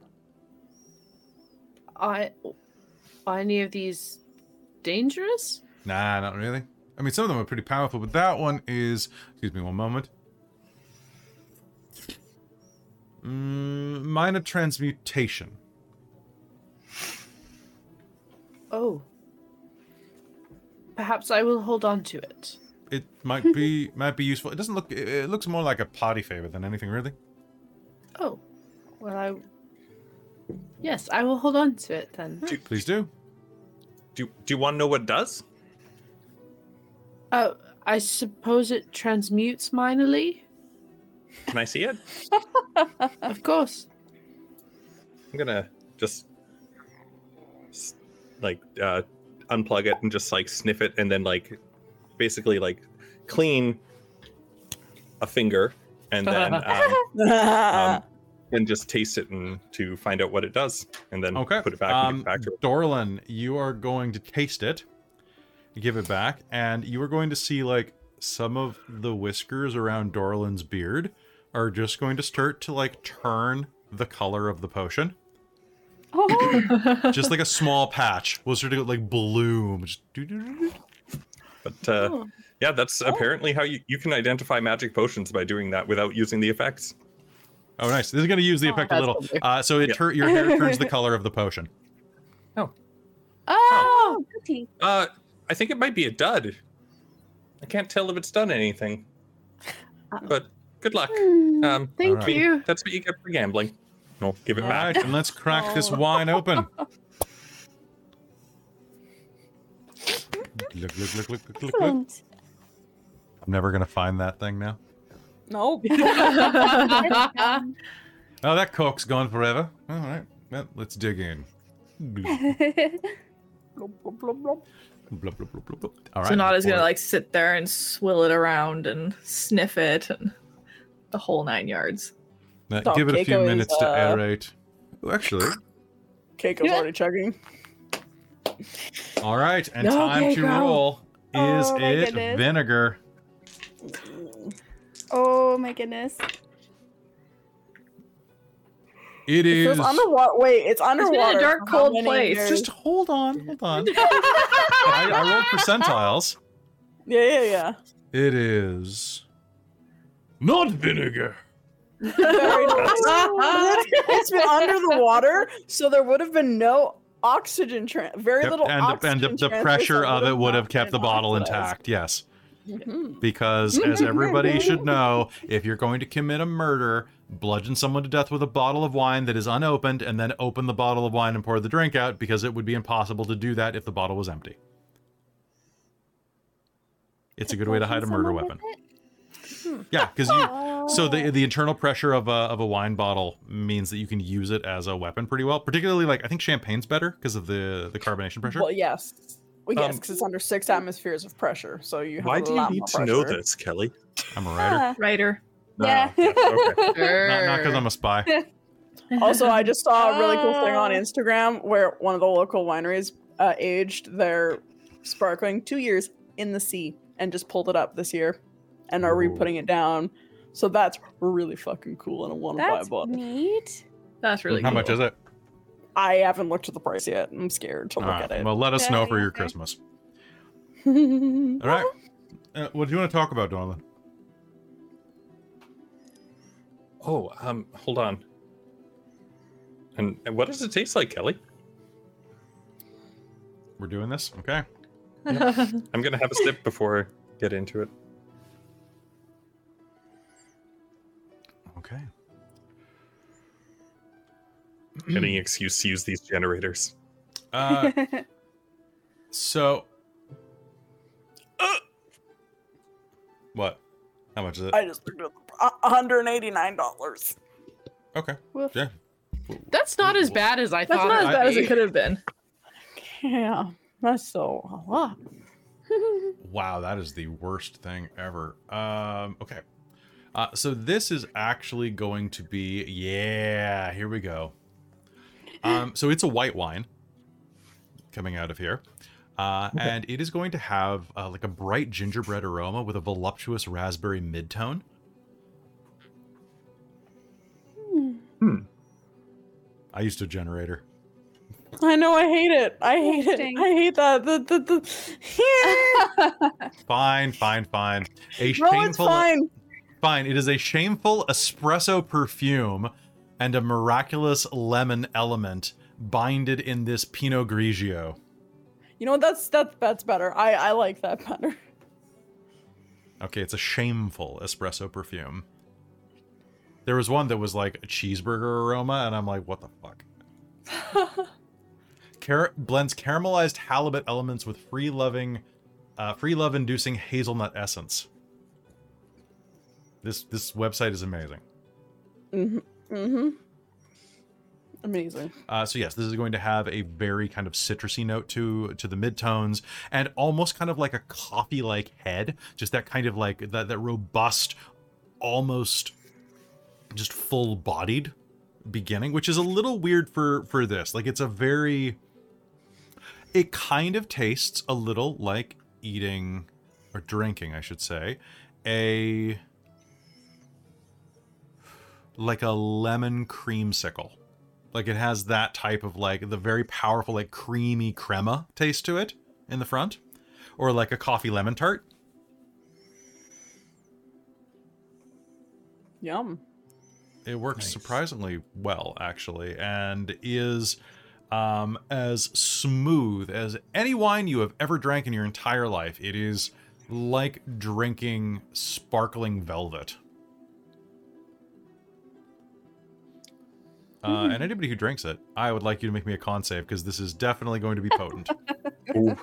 I are any of these dangerous? Nah, not really. I mean, some of them are pretty powerful, but that one is. Excuse me, one moment. Mm, minor transmutation. Oh. Perhaps I will hold on to it. It might be *laughs* might be useful. It doesn't look. It, it looks more like a party favor than anything really. Oh. Well, I. Yes, I will hold on to it then. Please do. Do, do you want to know what it does? Oh, I suppose it transmutes minorly? Can I see it? *laughs* Of course. I'm gonna just like uh, unplug it and just like sniff it and then like basically like clean a finger and then *laughs* um, um, *laughs* and just taste it and to find out what it does and then Okay. put it back and Um, it back to her. Dorlin, you are going to taste it, give it back, and you are going to see like some of the whiskers around Dorlin's beard are just going to start to like turn the color of the potion. Oh, Just like a small patch will start to like bloom. Just. But uh, yeah, that's apparently how you, you can identify magic potions by doing that without using the effects. Oh, nice. This is going to use the effect a little. Uh, so it Yep. tur- your hair *laughs* turns the color of the potion. oh, goody. Uh, I think it might be a dud. I can't tell if it's done anything. But good luck. Hmm. Um, Thank Alright. you. that's what you get for gambling. No, give it All back. right, and let's crack this wine open. *laughs* Look, look, look, look, look, look, look. Excellent. I'm never gonna find that thing now. Nope. Um, *laughs* Oh, that cork's gone forever. All right, well, let's dig in. Blub, blub, blub, blub, blub. All right. Sonata's gonna like sit there and swill it around and sniff it and the whole nine yards. Oh, give it a few Keiko is, minutes to uh, aerate. Oh, actually, Keiko's already chugging. All right, and No, time to Keiko. roll. Is Oh, it goodness. vinegar? oh my goodness. It It is. feels underwater. Wait, it's been a underwater. dark, cold place. years? Just hold on, hold on. *laughs* I, I rolled percentiles. Yeah, yeah, yeah. It is not vinegar. Very nice. *laughs* it's been under the water, so there would have been no oxygen. Tra- very Yep, little and the, and oxygen the, the pressure of it would have kept the bottle intact. Yes, Mhm. because as everybody *laughs* should know, if you're going to commit a murder, bludgeon someone to death with a bottle of wine that is unopened, and then open the bottle of wine and pour the drink out, because it would be impossible to do that if the bottle was empty. It's a good way to hide a murder weapon. Yeah, because you. So the the internal pressure of a of a wine bottle means that you can use it as a weapon pretty well. Particularly like I think champagne's better because of the the carbonation pressure. Well, yes. Well, yes, Um, because it's under six atmospheres of pressure, so you have Why a do you need to know this, Kelly? I'm a writer. *laughs* Writer. yeah. Ah, okay. *laughs* Not not because I'm a spy. *laughs* Also, I just saw a really cool thing on Ah. Instagram where one of the local wineries uh, aged their sparkling two years in the sea and just pulled it up this year and are Ooh. re-putting it down. So that's really fucking cool, and I want to buy a That's bottle. neat. That's really How cool. much is it? I haven't looked at the price yet. I'm scared to look All right, at it. Well, let us know for your. Christmas. *laughs* All right. Uh, what do you want to talk about, Darlin? Oh, um, hold on. And, and what does it taste like, Kelly? We're doing this, okay? *laughs* I'm gonna have a sip before I get into it. Okay. *clears throat* Any excuse to use these generators. Uh, *laughs* so. Uh, what? How much is it? I just looked at the- $189. Okay. Woof. Yeah. That's not as bad as I thought. That's thought. not as would bad as it could have been. Yeah, that's so a lot. Wow, that is the worst thing ever. Um, okay. Uh, so this is actually going to be yeah, here we go. Um, so it's a white wine coming out of here. Uh, and it is going to have uh, like a bright gingerbread aroma with a voluptuous raspberry midtone. Hmm. I used a generator. I know. I hate it. I hate it. I hate that. The the the. *laughs* *laughs* Fine, fine, fine. A no, it's shameful fine. Fine. It is a shameful espresso perfume and a miraculous lemon element binded in this Pinot Grigio. You know what? That's that's that's better. I I like that better. Okay, it's a shameful espresso perfume. There was one that was like a cheeseburger aroma, and I'm like, what the fuck? *laughs* Car- blends caramelized halibut elements with free loving, uh, free love inducing hazelnut essence. This this website is amazing. Mm-hmm. Mm-hmm. Amazing. Uh, so yes, this is going to have a very kind of citrusy note to to the midtones, and almost kind of like a coffee-like head, just that kind of like that that robust, almost just full-bodied beginning, which is a little weird for for this. Like it's a very, it kind of tastes a little like eating or drinking, I should say, a like a lemon creamsicle. Like it has that type of like the very powerful like creamy crema taste to it in the front, or like a coffee lemon tart. Yum. It works Nice. surprisingly well, actually, and is um, as smooth as any wine you have ever drank in your entire life. It is like drinking sparkling velvet. Uh, and anybody who drinks it, I would like you to make me a con save because this is definitely going to be potent. *laughs* Ooh.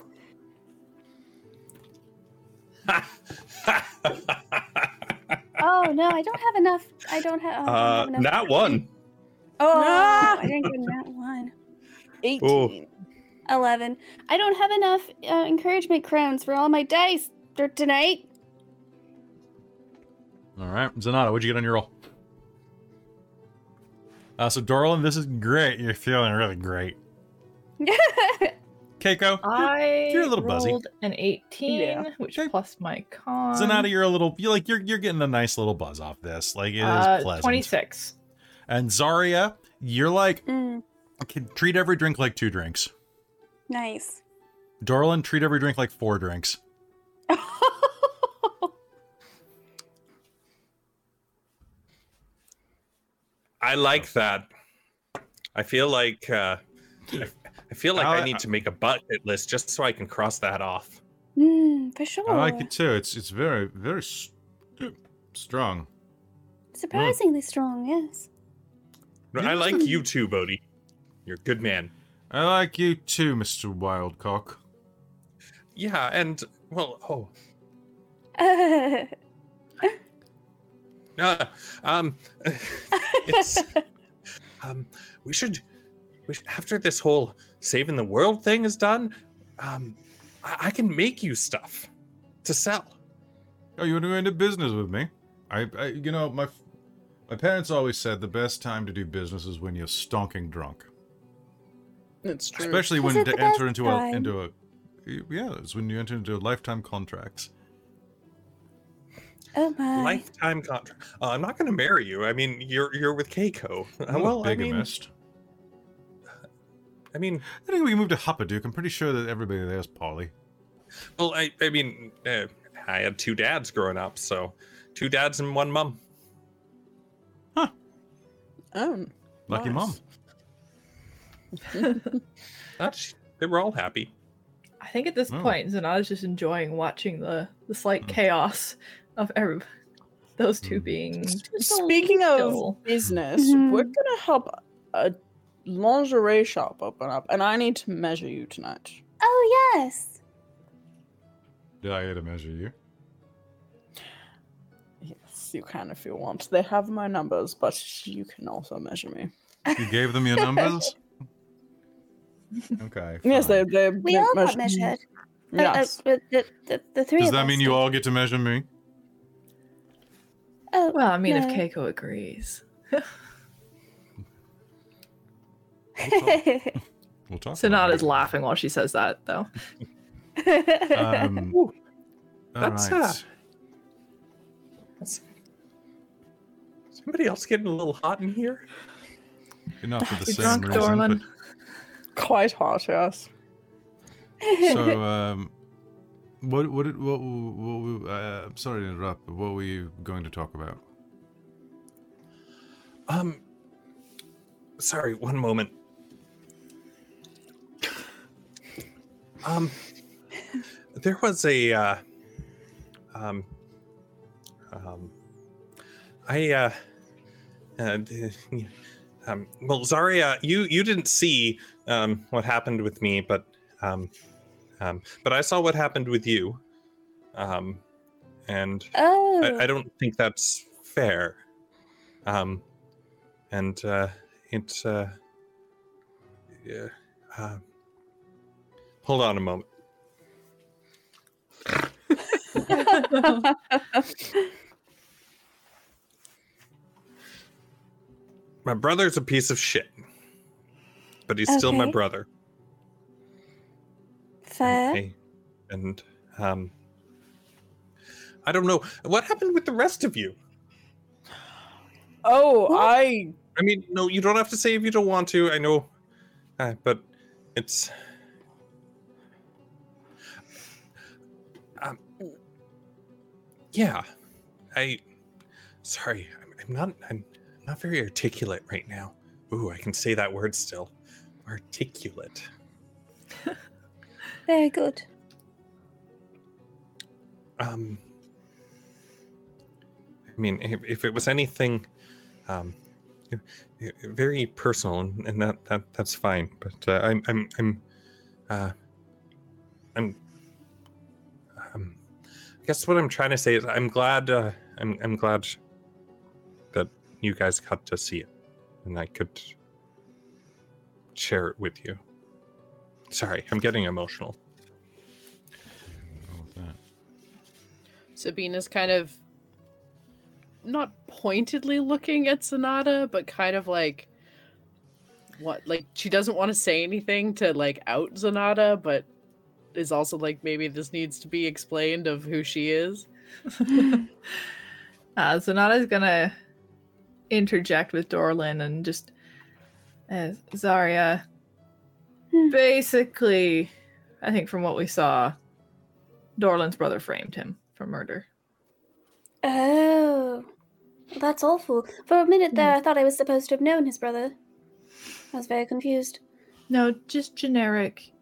oh no, I don't have enough. I don't have. Oh, I don't uh, have enough. not one. Oh, Ah! I didn't get that one. *laughs* 18. 11. I don't have enough uh, encouragement crowns for all my dice for tonight. All right, Zanata, what'd you get on your roll? Uh, so Dorlin, this is great. You're feeling really great. *laughs* Keiko, I You're a little buzzy. rolled an 18, Yeah. which Okay. plus my con. Zanata, you're a little. You like you're you're getting a nice little buzz off this. Like it is uh, pleasant. 26. And Zarya, you're like Mm, okay, treat every drink like two drinks. nice. Dorlin, treat every drink like four drinks. *laughs* I like that. I feel like uh, I, I feel like I I- need to make a bucket list just so I can cross that off. Mm, for sure. I like it too. It's it's very very s- strong. Surprisingly strong, yes. I like you too, Bodhi. You're a good man. I like you too, Mister Wildcock. Yeah, and well, oh, *laughs* uh, um, *laughs* it's um, we should, we should after this whole saving the world thing is done, um, I, I can make you stuff to sell. Oh, you want to go into business with me? I, I you know my my parents always said the best time to do business is when you're stonking drunk. It's true. especially Is when it to enter best into a into a yeah it's when you enter into lifetime contracts Oh my. lifetime contract. Uh, I'm not going to marry you. I mean, you're you're with Keiko. Uh, *laughs* I'm well, a I mean, bigamist. I mean, I think we moved to Hupperdook. I'm pretty sure that everybody there is poly. well, I I mean, uh, I had two dads growing up, so two dads and one mom. Huh. Oh, Lucky nice. mom. *laughs* That's they were all happy. I think at this Oh. point, Zanata's just enjoying watching the the slight Mm. chaos of every those two Mm. being. Speaking of little- business, Mhm. we're gonna help a lingerie shop open up, and I need to measure you tonight. Oh yes. Did I get to measure you? Yes, you can if you want. They have my numbers, but you can also measure me. You gave them your *laughs* numbers? okay. Yes, they fine. they We they all got measure- measured. Uh, uh, Yes. the, the, the three Does that us mean you all get to measure me? Oh, Well, I mean, if Keiko agrees. We'll talk. *laughs* about Sonata's laughing while she says that, though. Um, *laughs* all that's, right. uh, that's- somebody else getting a little hot in here. Enough for the You same drunk, reason. Dorlin? Quite hot, yes. so, *laughs* um, what, what, what, what, what uh, I'm sorry to interrupt, but what were you going to talk about? Um, sorry, one moment. Um, there was a, uh, um, um, I, uh, uh, um, well, Zarya, you you didn't see um what happened with me, but um, um, but I saw what happened with you, um, and oh. I, I don't think that's fair. Um, and uh, it's uh, yeah. Uh, hold on a moment. *laughs* My brother's a piece of shit, but he's still my brother. Fair. I- and um, I don't know what happened with the rest of you. Oh, What? I I mean, no, you don't have to say if you don't want to. I know, uh, but it's. Um, yeah, I. Sorry, I'm, I'm not. I'm not very articulate right now. Ooh, I can say that word still. Articulate. Very good. Um. I mean, if, if it was anything, um, very personal, and, and that that that's fine. But uh, I'm I'm I'm, uh, I'm. Um, I guess what I'm trying to say is I'm glad. Uh, I'm I'm glad that you guys got to see it, and I could share it with you. Sorry, I'm getting emotional. Go with that. Sabina's kind of not pointedly looking at Sonata, but kind of like what like she doesn't want to say anything to like out Sonata, but is also like maybe this needs to be explained of who she is. *laughs* uh, Zanata's gonna interject with Dorlin and just uh, Zarya. Hmm. Basically, I think from what we saw, Dorlin's brother framed him for murder. Oh. That's awful. For a minute there, I thought I was supposed to have known his brother. I was very confused. No, just generic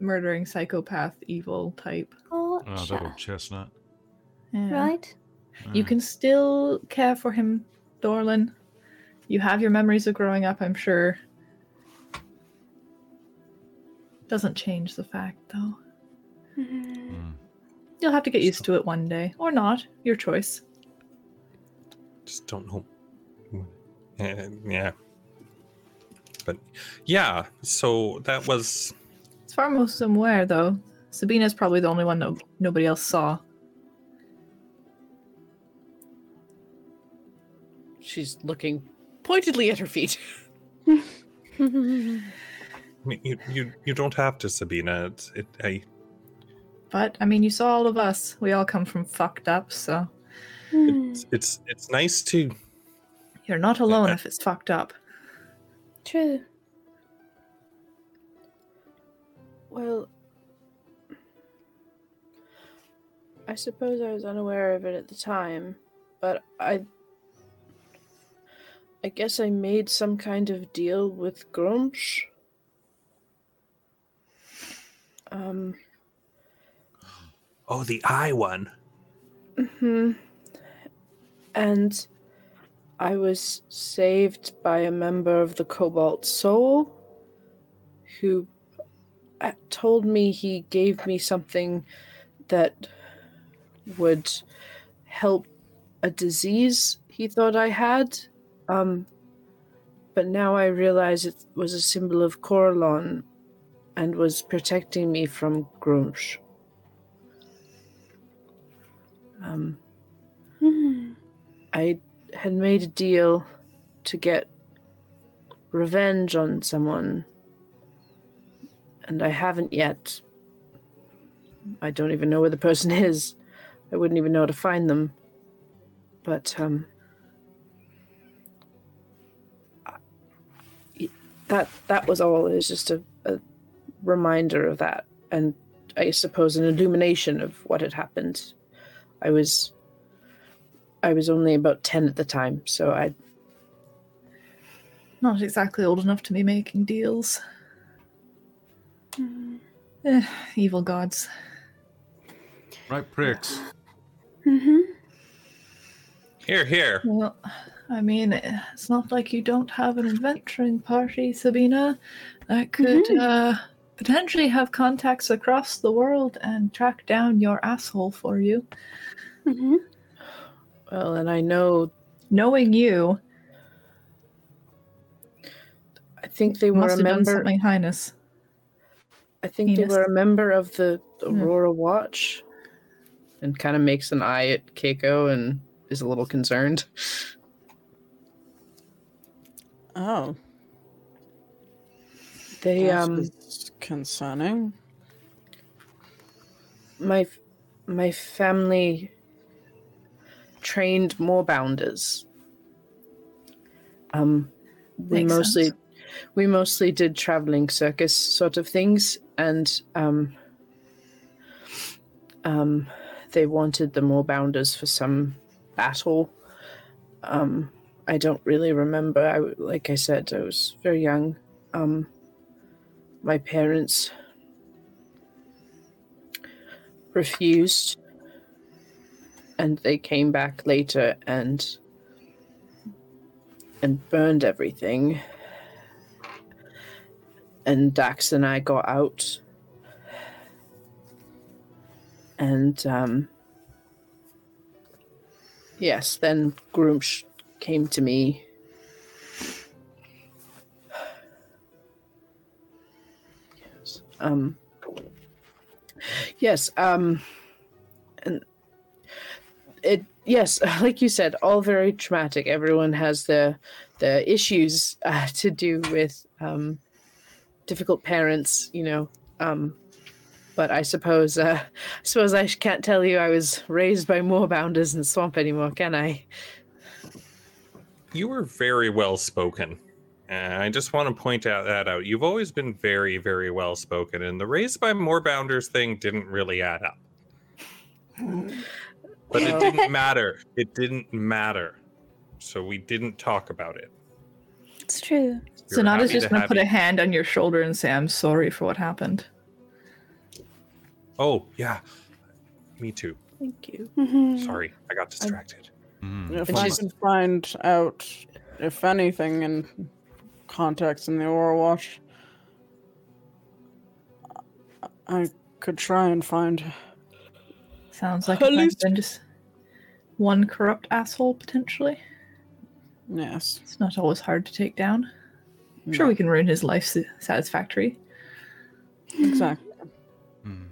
murdering psychopath evil type. Oh, that old chestnut. Yeah. right? You can still care for him, Dorlin. You have your memories of growing up, I'm sure. Doesn't change the fact, though. Mm. You'll have to get used to it one day, or not. Your choice. just don't know. Uh, yeah. But yeah, so that was As far as I'm aware, though, Sabina's probably the only one no- nobody else saw. She's looking pointedly at her feet. *laughs* *laughs* I mean, you you you don't have to, Sabina. It's it. I But, I mean, you saw all of us. We all come from fucked up, so Hmm, It's it's it's nice to You're not alone Yeah. if it's fucked up. True. Well, I suppose I was unaware of it at the time, but I. I guess I made some kind of deal with Gruumsh. Um, oh the eye one. hmm And I was saved by a member of the Cobalt Soul who uh, told me he gave me something that would help a disease he thought I had. Um, but now I realize it was a symbol of Corellon and was protecting me from Gruumsh. Um, Hmm. I had made a deal to get revenge on someone, and I haven't yet. I don't even know where the person *laughs* is. I wouldn't even know how to find them. But, um. That that was all. It was just a reminder of that, and I suppose an illumination of what had happened. I was I was only about 10 at the time, so I Not exactly old enough to be making deals. Hmm. Eh, evil gods. Right pricks. Mhm. Here, here. Well, I mean, it's not like you don't have an adventuring party, Sabina, that could uh, potentially have contacts across the world and track down your asshole for you. Mhm. well, and I know Knowing you, I think they were must a have done member something heinous. I think they were a member of the Hmm. Aurora Watch and kind of makes an eye at Keiko and is a little concerned. Oh, They this um concerning. my my family trained moorbounders. Um, we Makes mostly sense. we mostly did traveling circus sort of things, and um, um, they wanted the moorbounders for some battle. Um, I don't really remember. I like I said, I was very young. Um, my parents refused and they came back later and and burned everything. And Dax and I got out. And um yes then Gruumsh came to me um yes um and it yes *laughs* like you said all very traumatic everyone has their their issues uh, to do with um difficult parents you know um but i suppose uh i suppose i can't tell you i was raised by moorbounders in the swamp anymore can i You were very well spoken. And I just want to point out that out. You've always been very, very well spoken, and the raised by moorbounders thing didn't really add up. *laughs* But it didn't matter. It didn't matter. So we didn't talk about it. It's true. We were Sonata's happy just to gonna put you. a hand on your shoulder and say, "I'm sorry for what happened." Oh, yeah. Me too. thank you Mhm. Sorry. I got distracted. Mm. If And I can find out, if anything, in context in the Aurora Watch, I could try and find. Sounds like *laughs* At it might least- been just one corrupt asshole potentially. Yes. It's not always hard to take down. I'm sure we can ruin his life sa- satisfactory. Exactly. Mm.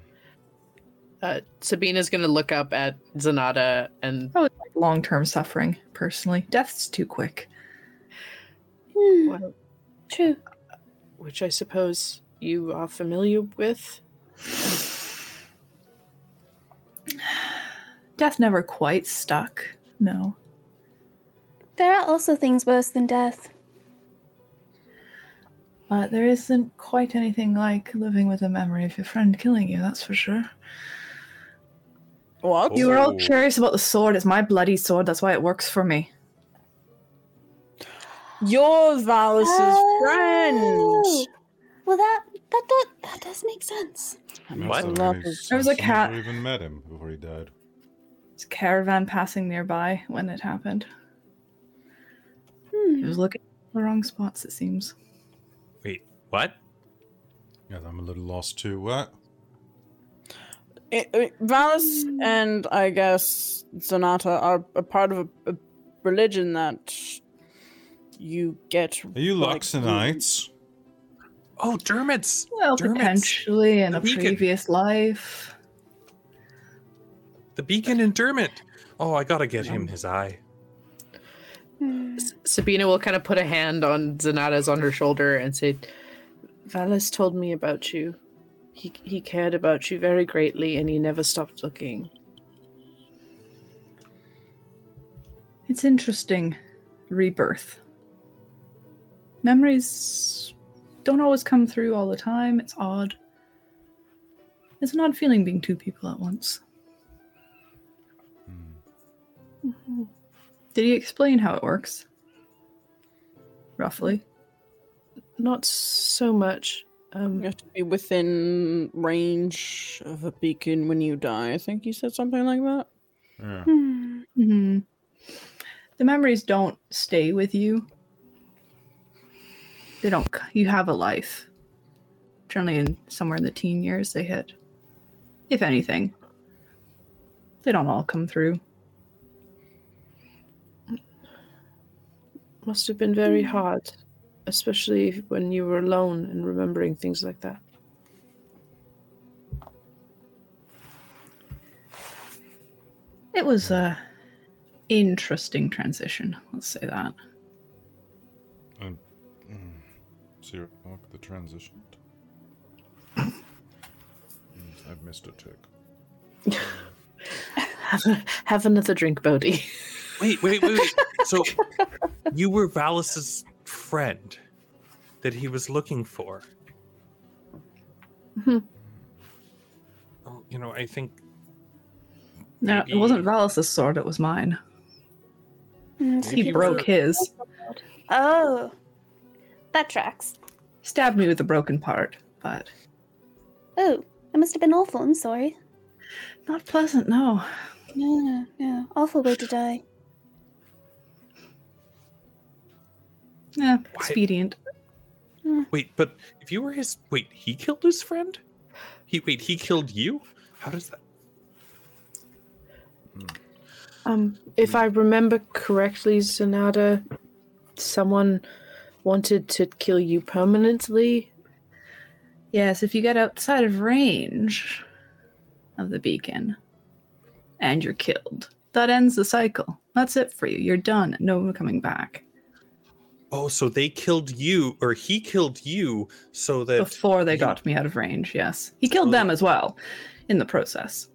Uh, Sabina's gonna look up at Zanata and Oh, like long term suffering, personally. Death's too quick. Hmm. well, True. which i suppose you are familiar with *sighs* Death never quite stuck, No. There are also things worse than death. But there isn't quite anything like living with a memory of your friend killing you, that's for sure. What? You were all Oh. curious about the sword. It's my bloody sword, that's why it works for me. You're Valus's friend. Oh! Well, that that that, that does make sense. What? There was a cat. Never even met him before he died. It's a caravan passing nearby when it happened. Hmm. He was looking in the wrong spots, it seems. Wait, what? Yeah, I'm a little lost too. What? It, it, Valus and I guess Sonata are a part of a, a religion that you get. Are you like, Luxonites? Oh, Dermot's. Well, Dermot's- potentially in the a beacon. previous life. The beacon and Dermot. Oh, I gotta get him his eye. Sabina will kind of put a hand on Zanata's on her shoulder and say, Valus told me about you. He he cared about you very greatly, and he never stopped looking. It's interesting. Rebirth. Memories don't always come through all the time. It's odd. It's an odd feeling being two people at once. Hmm. Did he explain how it works? Roughly. Not so much. Um, You have to be within range of a beacon when you die. I think you said something like that. Yeah. Hmm. hmm The memories don't stay with you. They don't. You have a life. Generally, in somewhere in the teen years, they hit. If anything, they don't all come through. must have been very hmm. hard, especially when you were alone and remembering things like that. It was a interesting transition. Let's say that. Zero mark the transition. Mm, I've missed a tick. Have, a, have another drink, Bodhi. Wait, wait, wait, wait. So you were Valis's friend that he was looking for. Mhm. Oh, you know, I think No, it wasn't Valis's sword. It was mine. Hmm, so He broke his. Oh, that tracks. Stabbed me with the broken part, but Oh, that must have been awful. I'm sorry. not pleasant. No. No, no, no. Awful way to die. Yeah, Why- expedient. wait, but if you were his wait, he killed his friend? He wait, he killed you? How does that Um, if I remember correctly, Sonata, someone wanted to kill you permanently. Yes, if you get outside of range of the beacon and you're killed, that ends the cycle. That's it for you. You're done. No coming back. Oh, so they killed you or he killed you so that Before they you- got me out of range, yes. He killed them as well in the process.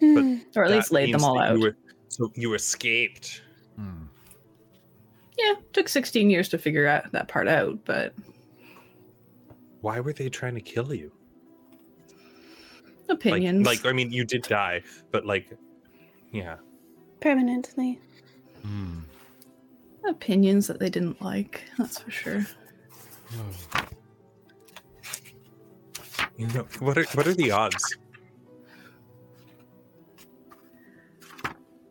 Hmm. Or at least laid them all out. you were- so you escaped. Hmm. Yeah, took 16 years to figure out that part out, but Why were they trying to kill you? opinions. Like, like I mean, you did die, but like, yeah. Permanently. Hmm. opinions that they didn't like, that's for sure. You know what are what are the odds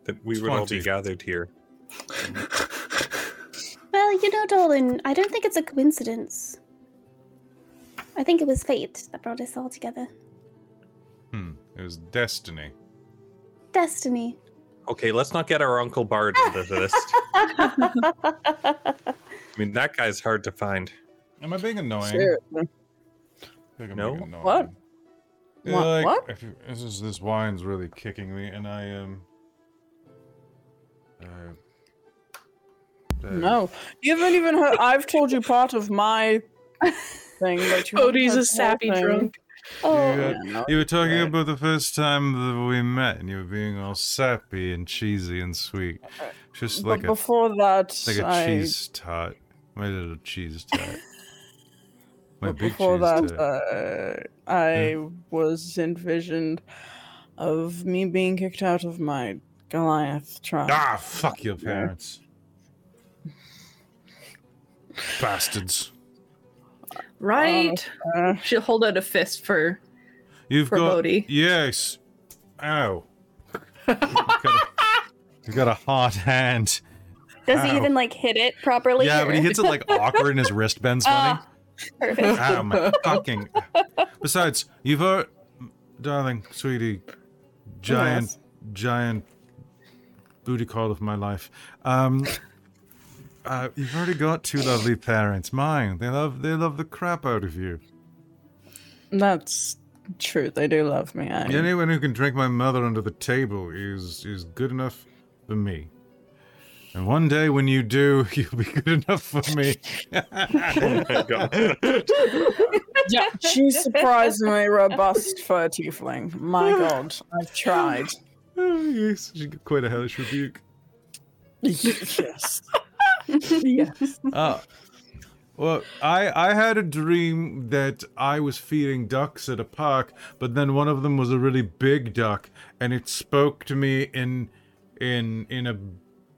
that we would all be 20. gathered here? Well, you know, Dolan, I don't think it's a coincidence. I think it was fate that brought us all together. Hmm. It was destiny. Destiny. Okay, let's not get our Uncle Bard *laughs* into this. I mean, that guy's hard to find. Am I being annoying? Seriously. I think I'm No? being annoying. What? Yeah, What- like, what? If you, this is this wine's really kicking me, and I am. Uh, uh, No, you haven't even heard. I've told you part of my thing, but you haven't Bodhi's heard a the whole sappy thing. drunk. Oh, You, uh, Yeah, You were talking right. about the first time that we met, and you were being all sappy and cheesy and sweet, just like but a before that, like a I, cheese tart, my little cheese tart, *laughs* my but big before cheese that, tart. uh, I was envisioned of me being kicked out of my Goliath tribe. ah, fuck your parents, bastards! Right. Uh, She'll hold out a fist for. You've For got Bodhi. yes. Ow. You've got, a, you've got a hot hand. does he even like hit it properly? yeah, but he hits it like awkward, and his wrist bends *laughs* funny. Ah, Perfect. Ow, my fucking. Besides, you've heard, darling, sweetie, giant, Yes. giant booty call of my life. Um, uh, you've already got two lovely parents. Mine, they love, they love the crap out of you. that's true. They do love me. I, Anyone who can drink my mother under the table is is good enough for me. And one day when you do, *laughs* you'll be good enough for me. oh my god. She's surprisingly robust for a tiefling. My god, I've tried. oh, *laughs* yes, she got quite a hellish rebuke. *laughs* yes. *laughs* yes. Uh, well, I I had a dream that I was feeding ducks at a park, but then one of them was a really big duck, and it spoke to me in in in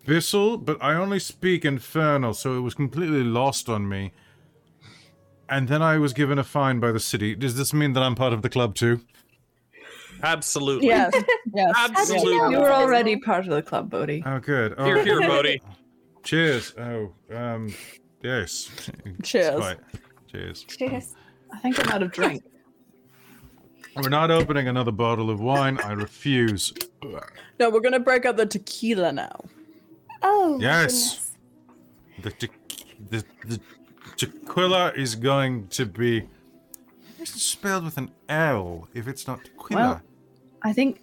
abyssal, but I only speak infernal, so it was completely lost on me. And then I was given a fine by the city. Does this mean that I'm part of the club too? Absolutely. Yes. Yes. Absolutely. know You that? were already part of the club, Bodhi. Oh, good. Oh, Hear, hear, Bodhi. *laughs* cheers. Oh, um, yes. Cheers. Quite. Cheers. Cheers. I think I'm out of drink. We're not opening another bottle of wine. I refuse. No, we're gonna break out the tequila now. Oh. Yes. The te- the the tequila is going to be. It's spelled with an L. If it's not tequila, Well, I think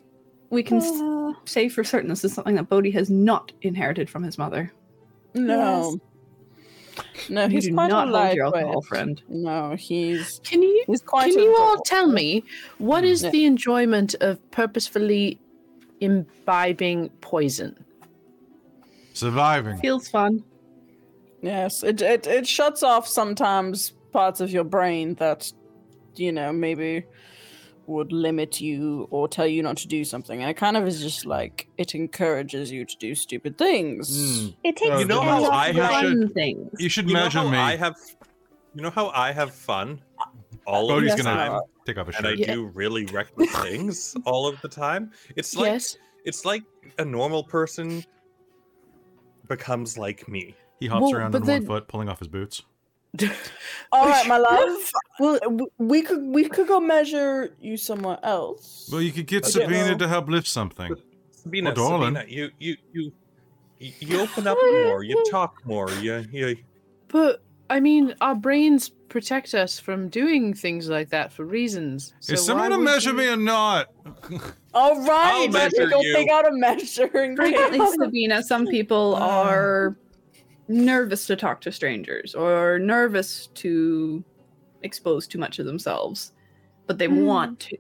we can Uh, say for certain this is something that Bodhi has not inherited from his mother. No. No, You he's do quite not a hold your lightweight. alcohol friend. No, he's Can you he's quite. can you all tell me what is Yeah. the enjoyment of purposefully imbibing poison? surviving. Feels fun. Yes, it, it it shuts off sometimes parts of your brain that, you know, maybe would limit you or tell you not to do something. And it kind of is just like it encourages you to do stupid things. Mm. it takes You know the how edge off I the have- brain. Fun things. You should You know measure how me. I have. You know how I have fun all Bodhi's of the gonna time, take off his and I. Yeah. do really reckless things *laughs* all of the time. It's like yes. it's like a normal person becomes like me. He hops Well, around on then- one foot, pulling off his boots. *laughs* All right, my love. Well, we could we could go measure you somewhere else. Well, you could get I Sabina know. to help lift something. Sabina, Oh, darling. Sabina, you you you you you open up more. You talk more. You you. but I mean, our brains protect us from doing things like that for reasons. So Is someone why to measure you- me or not? All right, I'll let me measure go you. pick out a measuring Frequently. Sabina, some people *laughs* are nervous to talk to strangers or nervous to expose too much of themselves, but they Mm. want to.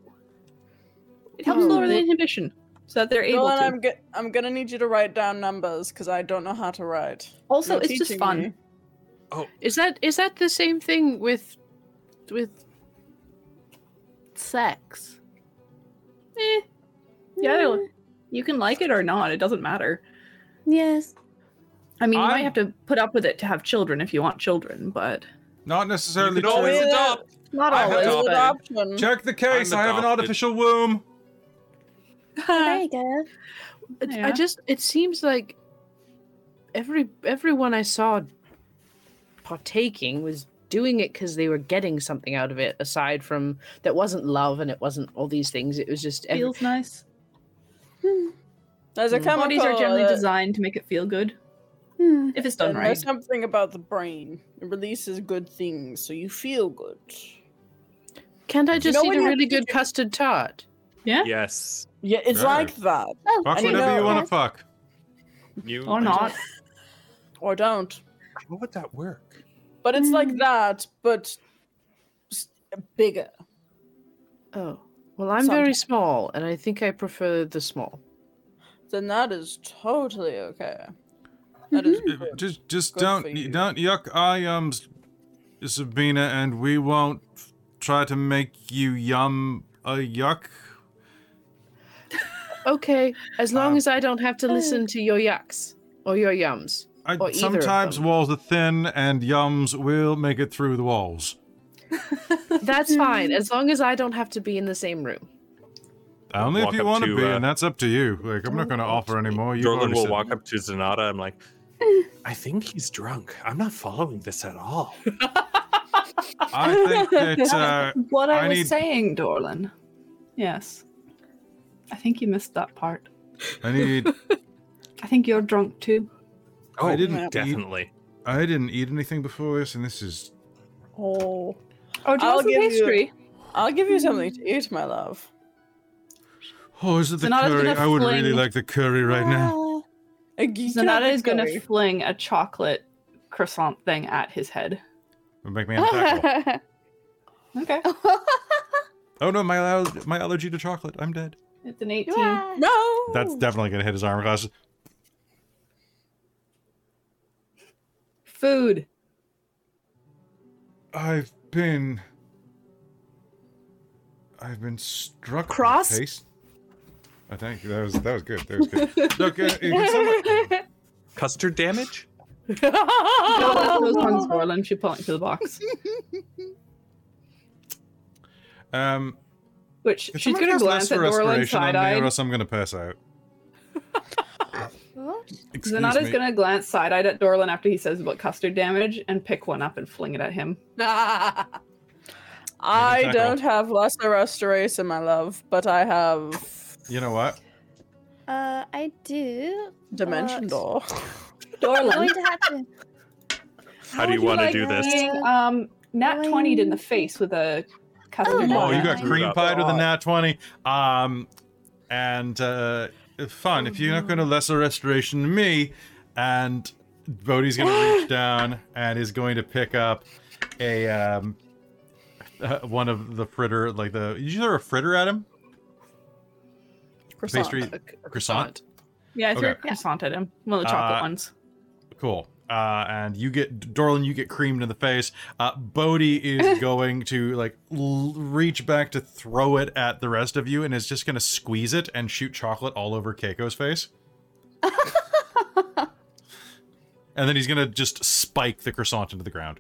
It helps Oh, lower the inhibition so that they're able Nolan, to. I'm, go- I'm gonna need you to write down numbers because I don't know how to write. Also, You're it's just fun. me. Is that is that the same thing with with sex? Eh. Yeah, they'll- you can like it or not. It doesn't matter. Yes. I mean, you might I'm- have to put up with it to have children if you want children, but Not You necessarily can always Yeah. adopt. not I have always. to- Good but- Check the case. I'm have an artificial womb. There *laughs* you go. Yeah. I just it seems like every everyone I saw partaking was doing it because they were getting something out of it aside from that wasn't love and it wasn't all these things it was just every, Feels nice. There's a Mm. chemical. Bodies are generally designed to make it feel good Hmm. if it's done and right. There's something about the brain. It releases good things, so you feel good. can't i just know eat a really good custard tart Yeah, Yes. Yeah, it's Sure. like that. Oh, Fuck And you whatever you want to fuck. You or not. *laughs* Or don't. How would that work? But it's like Mm. that, but bigger. Oh. Well, I'm very small, and I think I prefer the small. Then that is totally okay. That is good. Just, just Good don't, you. don't yuck I yums, Sabina, and we won't f- try to make you yum a yuck. Okay, as long Um, as I don't have to listen to your yucks or your yums. I, Or either of sometimes them. walls are thin, and yums will make it through the walls. *laughs* *laughs* That's fine, as long as I don't have to be in the same room. Only if you want to to, be, uh, and that's up to you. Like, I'm not going to offer any more. You've Dorlin already will walk up to Zanata. I'm like, I think he's drunk. I'm not following this at all. *laughs* I think that *laughs* uh, What I, I was need- saying, Dorlin. Yes. I think you missed that part. I need. *laughs* I think you're drunk too. Oh, I didn't eat- definitely. I didn't eat anything before this, and this is. Oh, Oh, do you I'll want some give you- pastry? I'll give you something to eat, my love. Oh, is it the Zanata's curry? I would really like the curry right now. Zanata the is going to fling a chocolate croissant thing at his head. It'll make me unthankful. *laughs* Okay. *laughs* oh no, my my allergy to chocolate. I'm dead. It's an 18. No. That's definitely gonna hit his armor class. Food. I've been. I've been struck. with Cross? Taste. I think that was that was good. That was good. Look, uh, you can sum *laughs* it- Custard damage? Don't let those ones *laughs* Dorlin. She pulling to the box. um, Which she's going to cast glance at Lesser Dorlin Restoration on side me, or else I'm gonna pass out. *laughs* Excuse Zanata's going to glance side eyed at Dorlin after he says about custard damage and pick one up and fling it at him. I don't have lesser restoration, my love, but I have You know what? Uh, I do. dimension but *laughs* door. I'm going to have to. How do you would want to like do this? being, um, nat 20'd in the face with a custard Oh, damage. Oh, you got cream pie with a nat 20. Um, and uh, fun. If you're not going to lesser restoration me, and Bodhi's going to reach *gasps* down and is going to pick up a um, *laughs* uh, one of the fritter, like the. Did you throw a fritter at him? Croissant. Pastry A- a croissant. Yeah, I threw a croissant at him. One of the chocolate Uh, ones. Cool. Uh, and you get Dorlin, you get creamed in the face. Uh, Bodhi is *laughs* going to like l- reach back to throw it at the rest of you, and is just going to squeeze it and shoot chocolate all over Keiko's face. *laughs* and then he's going to just spike the croissant into the ground.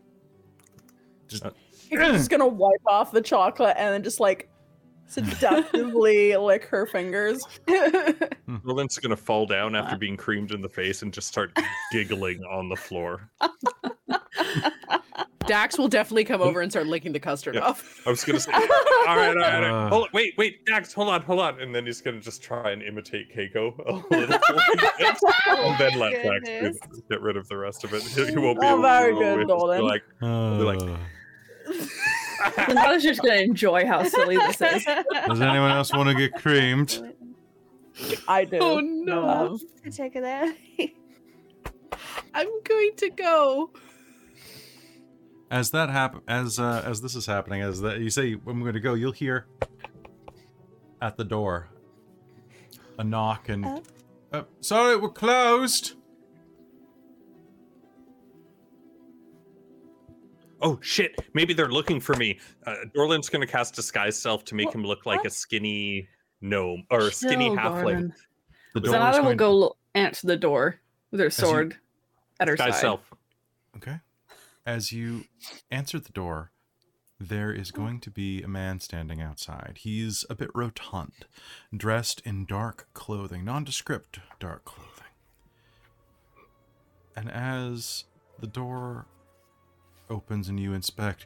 Just He's just gonna wipe off the chocolate and then just like seductively *laughs* lick her fingers. *laughs* Roland's gonna fall down after *laughs* being creamed in the face and just start giggling on the floor. Dax will definitely come over and start licking the custard Yeah. off. I was gonna say, all right, all right, all right. Uh. Hold, wait, wait, Dax, hold on, hold on, and then he's gonna just try and imitate Keiko a little, and then let Dax get rid of the rest of it. He, he won't be Oh, able very to good, always be Dolan. Like, like- was just going to enjoy how silly this is. does anyone else want to get creamed? I do. Oh, my no. love. Check it out. I'm going to go. As that happen, as uh, as this is happening, as that you say, I'm going to go. You'll hear at the door a knock and. Oh. Uh, sorry, we're closed. Oh shit, maybe they're looking for me. Uh, Dorlin's gonna cast disguise self to make him look like a skinny gnome or a skinny Chill, halfling. Dorlin. The door is Zanata will go l- answer the door with her you- sword at her Disguise side. self. Okay. As you answer the door, there is going to be a man standing outside. He's a bit rotund, dressed in dark clothing, nondescript dark clothing. And as the door opens and you inspect,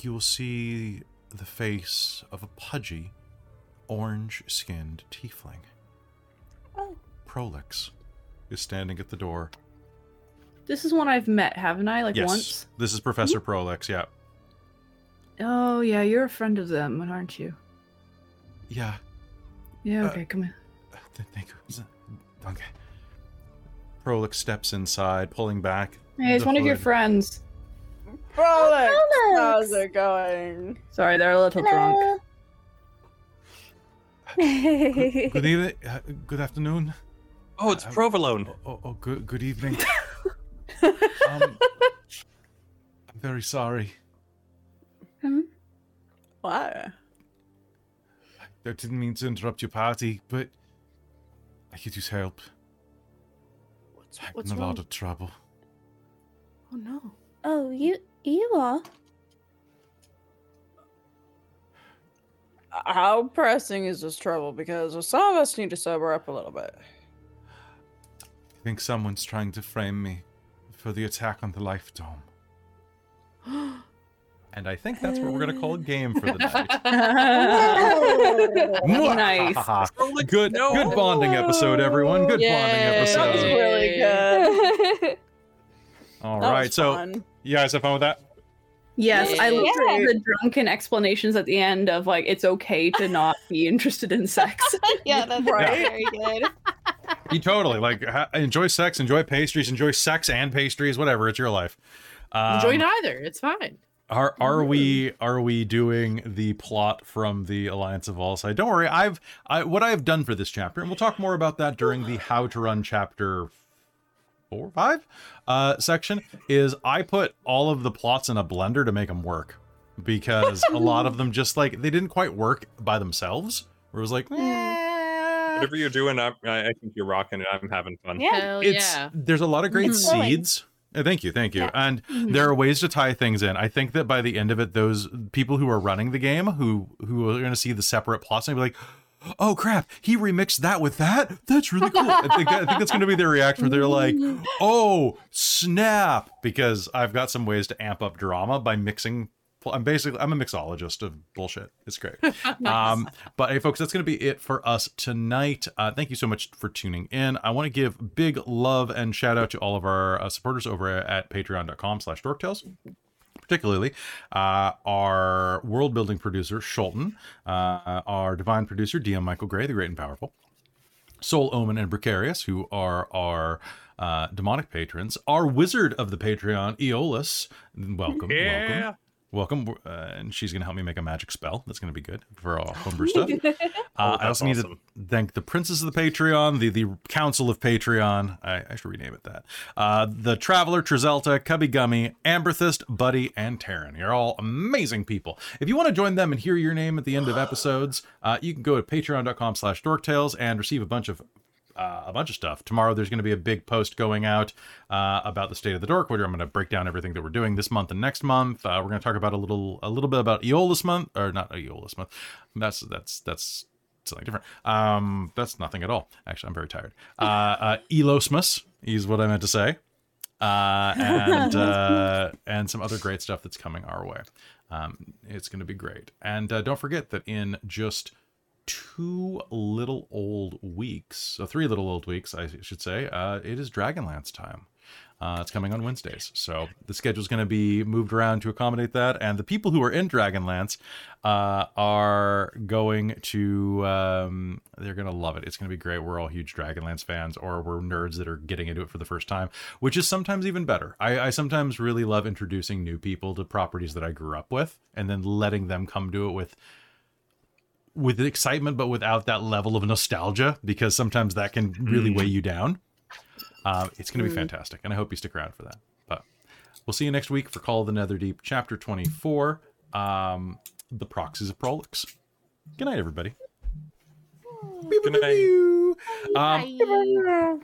you'll see the face of a pudgy, orange skinned tiefling. Oh. Prolix is standing at the door. This is one I've met, haven't I? Like yes, once? this is Professor Prolix. Yeah, Oh, yeah, you're a friend of them, aren't you? yeah. Yeah, Uh, okay, come in. Thank you. Okay. Prolix steps inside, pulling back. Hey, it's the one of your friends. Frolic! Hello. How's it going? Sorry, they're a little drunk. Good, *laughs* good evening. Uh, good afternoon. Oh, it's provolone. Oh, oh, oh good good evening. *laughs* um, I'm very sorry. Hmm? Why? I didn't mean to interrupt your party, but I could use help. What's, I'm what's in a wrong? lot of trouble. Oh no. oh, you you are. How pressing is this trouble? Because some of us need to sober up a little bit. I think someone's trying to frame me for the attack on the Life Dome. *gasps* And I think that's what we're going to call a game for the *laughs* night. *laughs* nice. good, No. good bonding episode, everyone. Good Yay. bonding That was episode. really good. *laughs* All That right, was so fun. you guys have fun with that? Yes, I love Yeah. the drunken explanations at the end of like it's okay to not be *laughs* interested in sex. *laughs* yeah, that's *laughs* Right? very good. You totally like ha- enjoy sex, enjoy pastries, enjoy sex and pastries, whatever. It's your life. Um, Enjoy neither. It's fine. Are are we are we doing the plot from the Alliance of All Side? Don't worry, I've I what I've done for this chapter, and we'll talk more about that during the *sighs* How to Run chapter four, five uh, section. Is I put all of the plots in a blender to make them work because a lot of *laughs* them just like they didn't quite work by themselves. Where it was like, eh. Whatever you're doing, I, I think you're rocking it. I'm having fun. Yeah. Hell it's yeah. there's a lot of great Mhm. seeds. Uh, Thank you, thank you. Yeah. And Mhm. there are ways to tie things in. I think that by the end of it, those people who are running the game, who who are going to see the separate plots, and be like, "Oh crap, he remixed that with that. That's really cool." I think I think that's going to be their reaction. Where they're like, *laughs* "Oh snap!" Because I've got some ways to amp up drama by mixing. I'm basically I'm a mixologist of bullshit. It's great. *laughs* Um, but hey, folks, that's going to be it for us tonight. Uh, thank you so much for tuning in. I want to give big love and shout out to all of our uh, supporters over at patreon.com slash dorktales. Particularly, uh, our world building producer, Schulten, uh, our divine producer, DM Michael Gray, the great and powerful, Soul Omen and Precarious, who are our uh, demonic patrons, our wizard of the Patreon, Eolus. Welcome, welcome. Welcome, uh, and she's going to help me make a magic spell. That's going to be good for all *laughs* homebrew stuff. Uh, I that's also need to thank the Princess of the Patreon, the the Council of Patreon. I, I should rename it that. Uh, the Traveler, Trizelta, Cubby Gummy, Amberthist, Buddy, and Taryn. You're all amazing people. If you want to join them and hear your name at the end of episodes, uh, you can go to patreon.com slash dorktales and receive a bunch of uh, a bunch of stuff. Tomorrow, there's going to be a big post going out uh, about the state of the dork, where I'm going to break down everything that we're doing this month and next month. Uh, we're going to talk about a little, a little bit about Eolus month, or not Eolus month. That's that's that's something different. Um, that's nothing at all. Actually, I'm very tired. Uh, uh, Elosmus is what I meant to say, uh, and *laughs* uh, and some other great stuff that's coming our way. Um, it's going to be great. And uh, don't forget that in just two little old weeks, so three little old weeks, I should say, uh, it is Dragonlance time. Uh, it's coming on Wednesdays, so the schedule's going to be moved around to accommodate that. And the people who are in Dragonlance uh, are going to um, they're going to love it. It's going to be great. We're all huge Dragonlance fans, or we're nerds that are getting into it for the first time, which is sometimes even better. I, I sometimes really love introducing new people to properties that I grew up with, and then letting them come to it with with excitement, but without that level of nostalgia, because sometimes that can really weigh you down. Uh, it's going to be fantastic, and I hope you stick around for that. But we'll see you next week for Call of the Netherdeep, Chapter 24, um, The Proxies of Prolix. Good night, everybody. Good night. Um,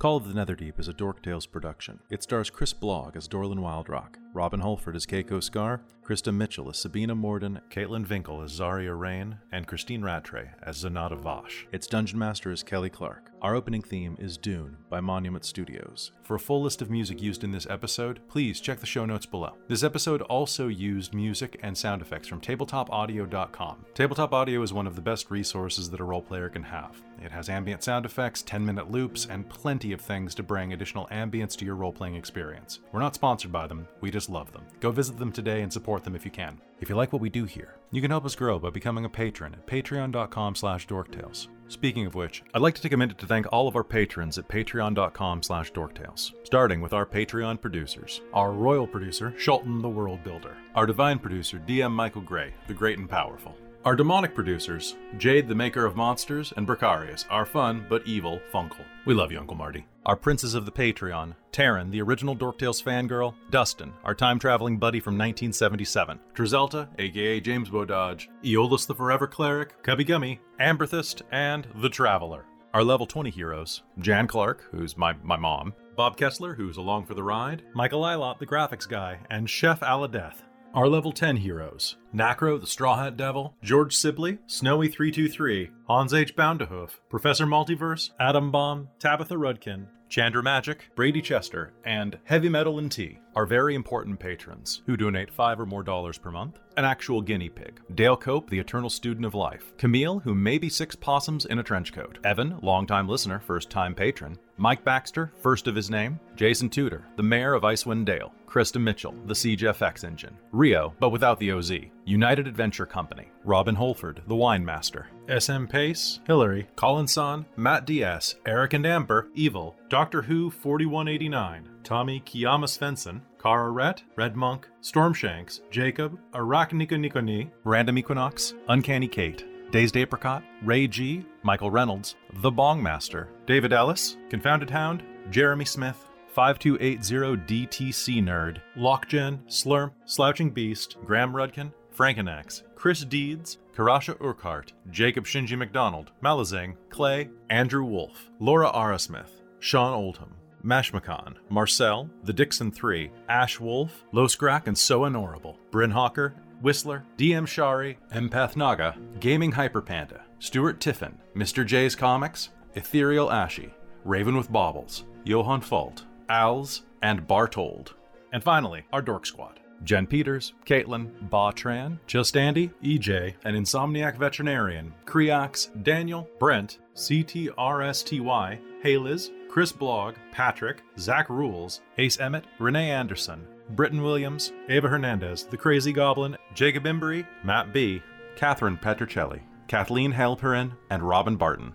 Call of the Netherdeep is a Dork Tales production. It stars Chris Blogg as Dorlin Wildrock, Robin Holford as Keiko Scar, Krista Mitchell as Sabina Morden, Caitlin Vinkel as Zaria Rain, and Christine Rattray as Zanata Vosh. Its Dungeon Master is Kelly Clark. Our opening theme is Dune by Monument Studios. For a full list of music used in this episode, please check the show notes below. This episode also used music and sound effects from tabletopaudio.com. Tabletop Audio is one of the best resources that a role player can have. It has ambient sound effects, 10 minute loops, and plenty of things to bring additional ambience to your role playing experience. We're not sponsored by them, we just love them. Go visit them today and support them if you can. If you like what we do here, you can help us grow by becoming a patron at patreon.com slash dorktales. Speaking of which, I'd like to take a minute to thank all of our patrons at patreon.com slash dorktales, starting with our Patreon producers. Our royal producer, Shulton the World Builder. Our divine producer, DM Michael Gray, the great and powerful. Our demonic producers, Jade, the maker of monsters, and Bricarius, our fun but evil Funkle. We love you, Uncle Marty. Our princes of the Patreon, Taryn, the original Dorktales fangirl, Dustin, our time traveling buddy from 1977, Trizelta, aka James Bododge, Eolus the Forever Cleric, Cubby Gummy, Amberthist, and The Traveler. Our level 20 heroes, Jan Clark, who's my, my mom, Bob Kessler, who's along for the ride, Michael Ilott, the graphics guy, and Chef Aladeth. Our level 10 heroes Nacro, the Straw Hat Devil, George Sibley, Snowy323, Hans H. Boundahoof, Professor Multiverse, Atom Bomb, Tabitha Rudkin, Chandra Magic, Brady Chester, and Heavy Metal and Tea are very important patrons who donate five or more dollars per month. An actual guinea pig. Dale Cope, the eternal student of life. Camille, who may be six possums in a trench coat. Evan, longtime listener, first time patron. Mike Baxter, first of his name. Jason Tudor, the mayor of Icewind Dale. Krista Mitchell, the Siege FX engine. Rio, but without the OZ. United Adventure Company. Robin Holford, the wine master. SM Pace, Hillary, Collinson, Matt DS, Eric and Amber, Evil, Doctor Who 4189, Tommy Kiyama Svensson, Kara Rhett, Red Monk, Stormshanks, Jacob, Arachnika Nikoni, Random Equinox, Uncanny Kate, Dazed Apricot, Ray G, Michael Reynolds, The Bong Master, David Ellis, Confounded Hound, Jeremy Smith, 5280DTC Nerd, Lockgen, Slurm, Slouching Beast, Graham Rudkin, Frankenax, Chris Deeds, Karasha Urquhart, Jacob Shinji McDonald, Malazing, Clay, Andrew Wolf, Laura Arasmith, Sean Oldham, Mashmakan, Marcel, The Dixon 3, Ash Wolf, Losgrak and So Honorable, Bryn Hawker, Whistler, DM Shari, Empath Naga, Gaming Hyperpanda, Stuart Tiffin, Mr. J's Comics, Ethereal Ashy, Raven with Baubles, Johann Fault, Owls, and Bartold. And finally, our Dork Squad. Jen Peters, Caitlin, Ba Tran, Just Andy, EJ, an Insomniac Veterinarian, Creox, Daniel, Brent, CTRSTY, Hayliz, Chris Blog, Patrick, Zach Rules, Ace Emmett, Renee Anderson, Britton Williams, Ava Hernandez, The Crazy Goblin, Jacob Embry, Matt B., Catherine Petricelli, Kathleen Halperin, and Robin Barton.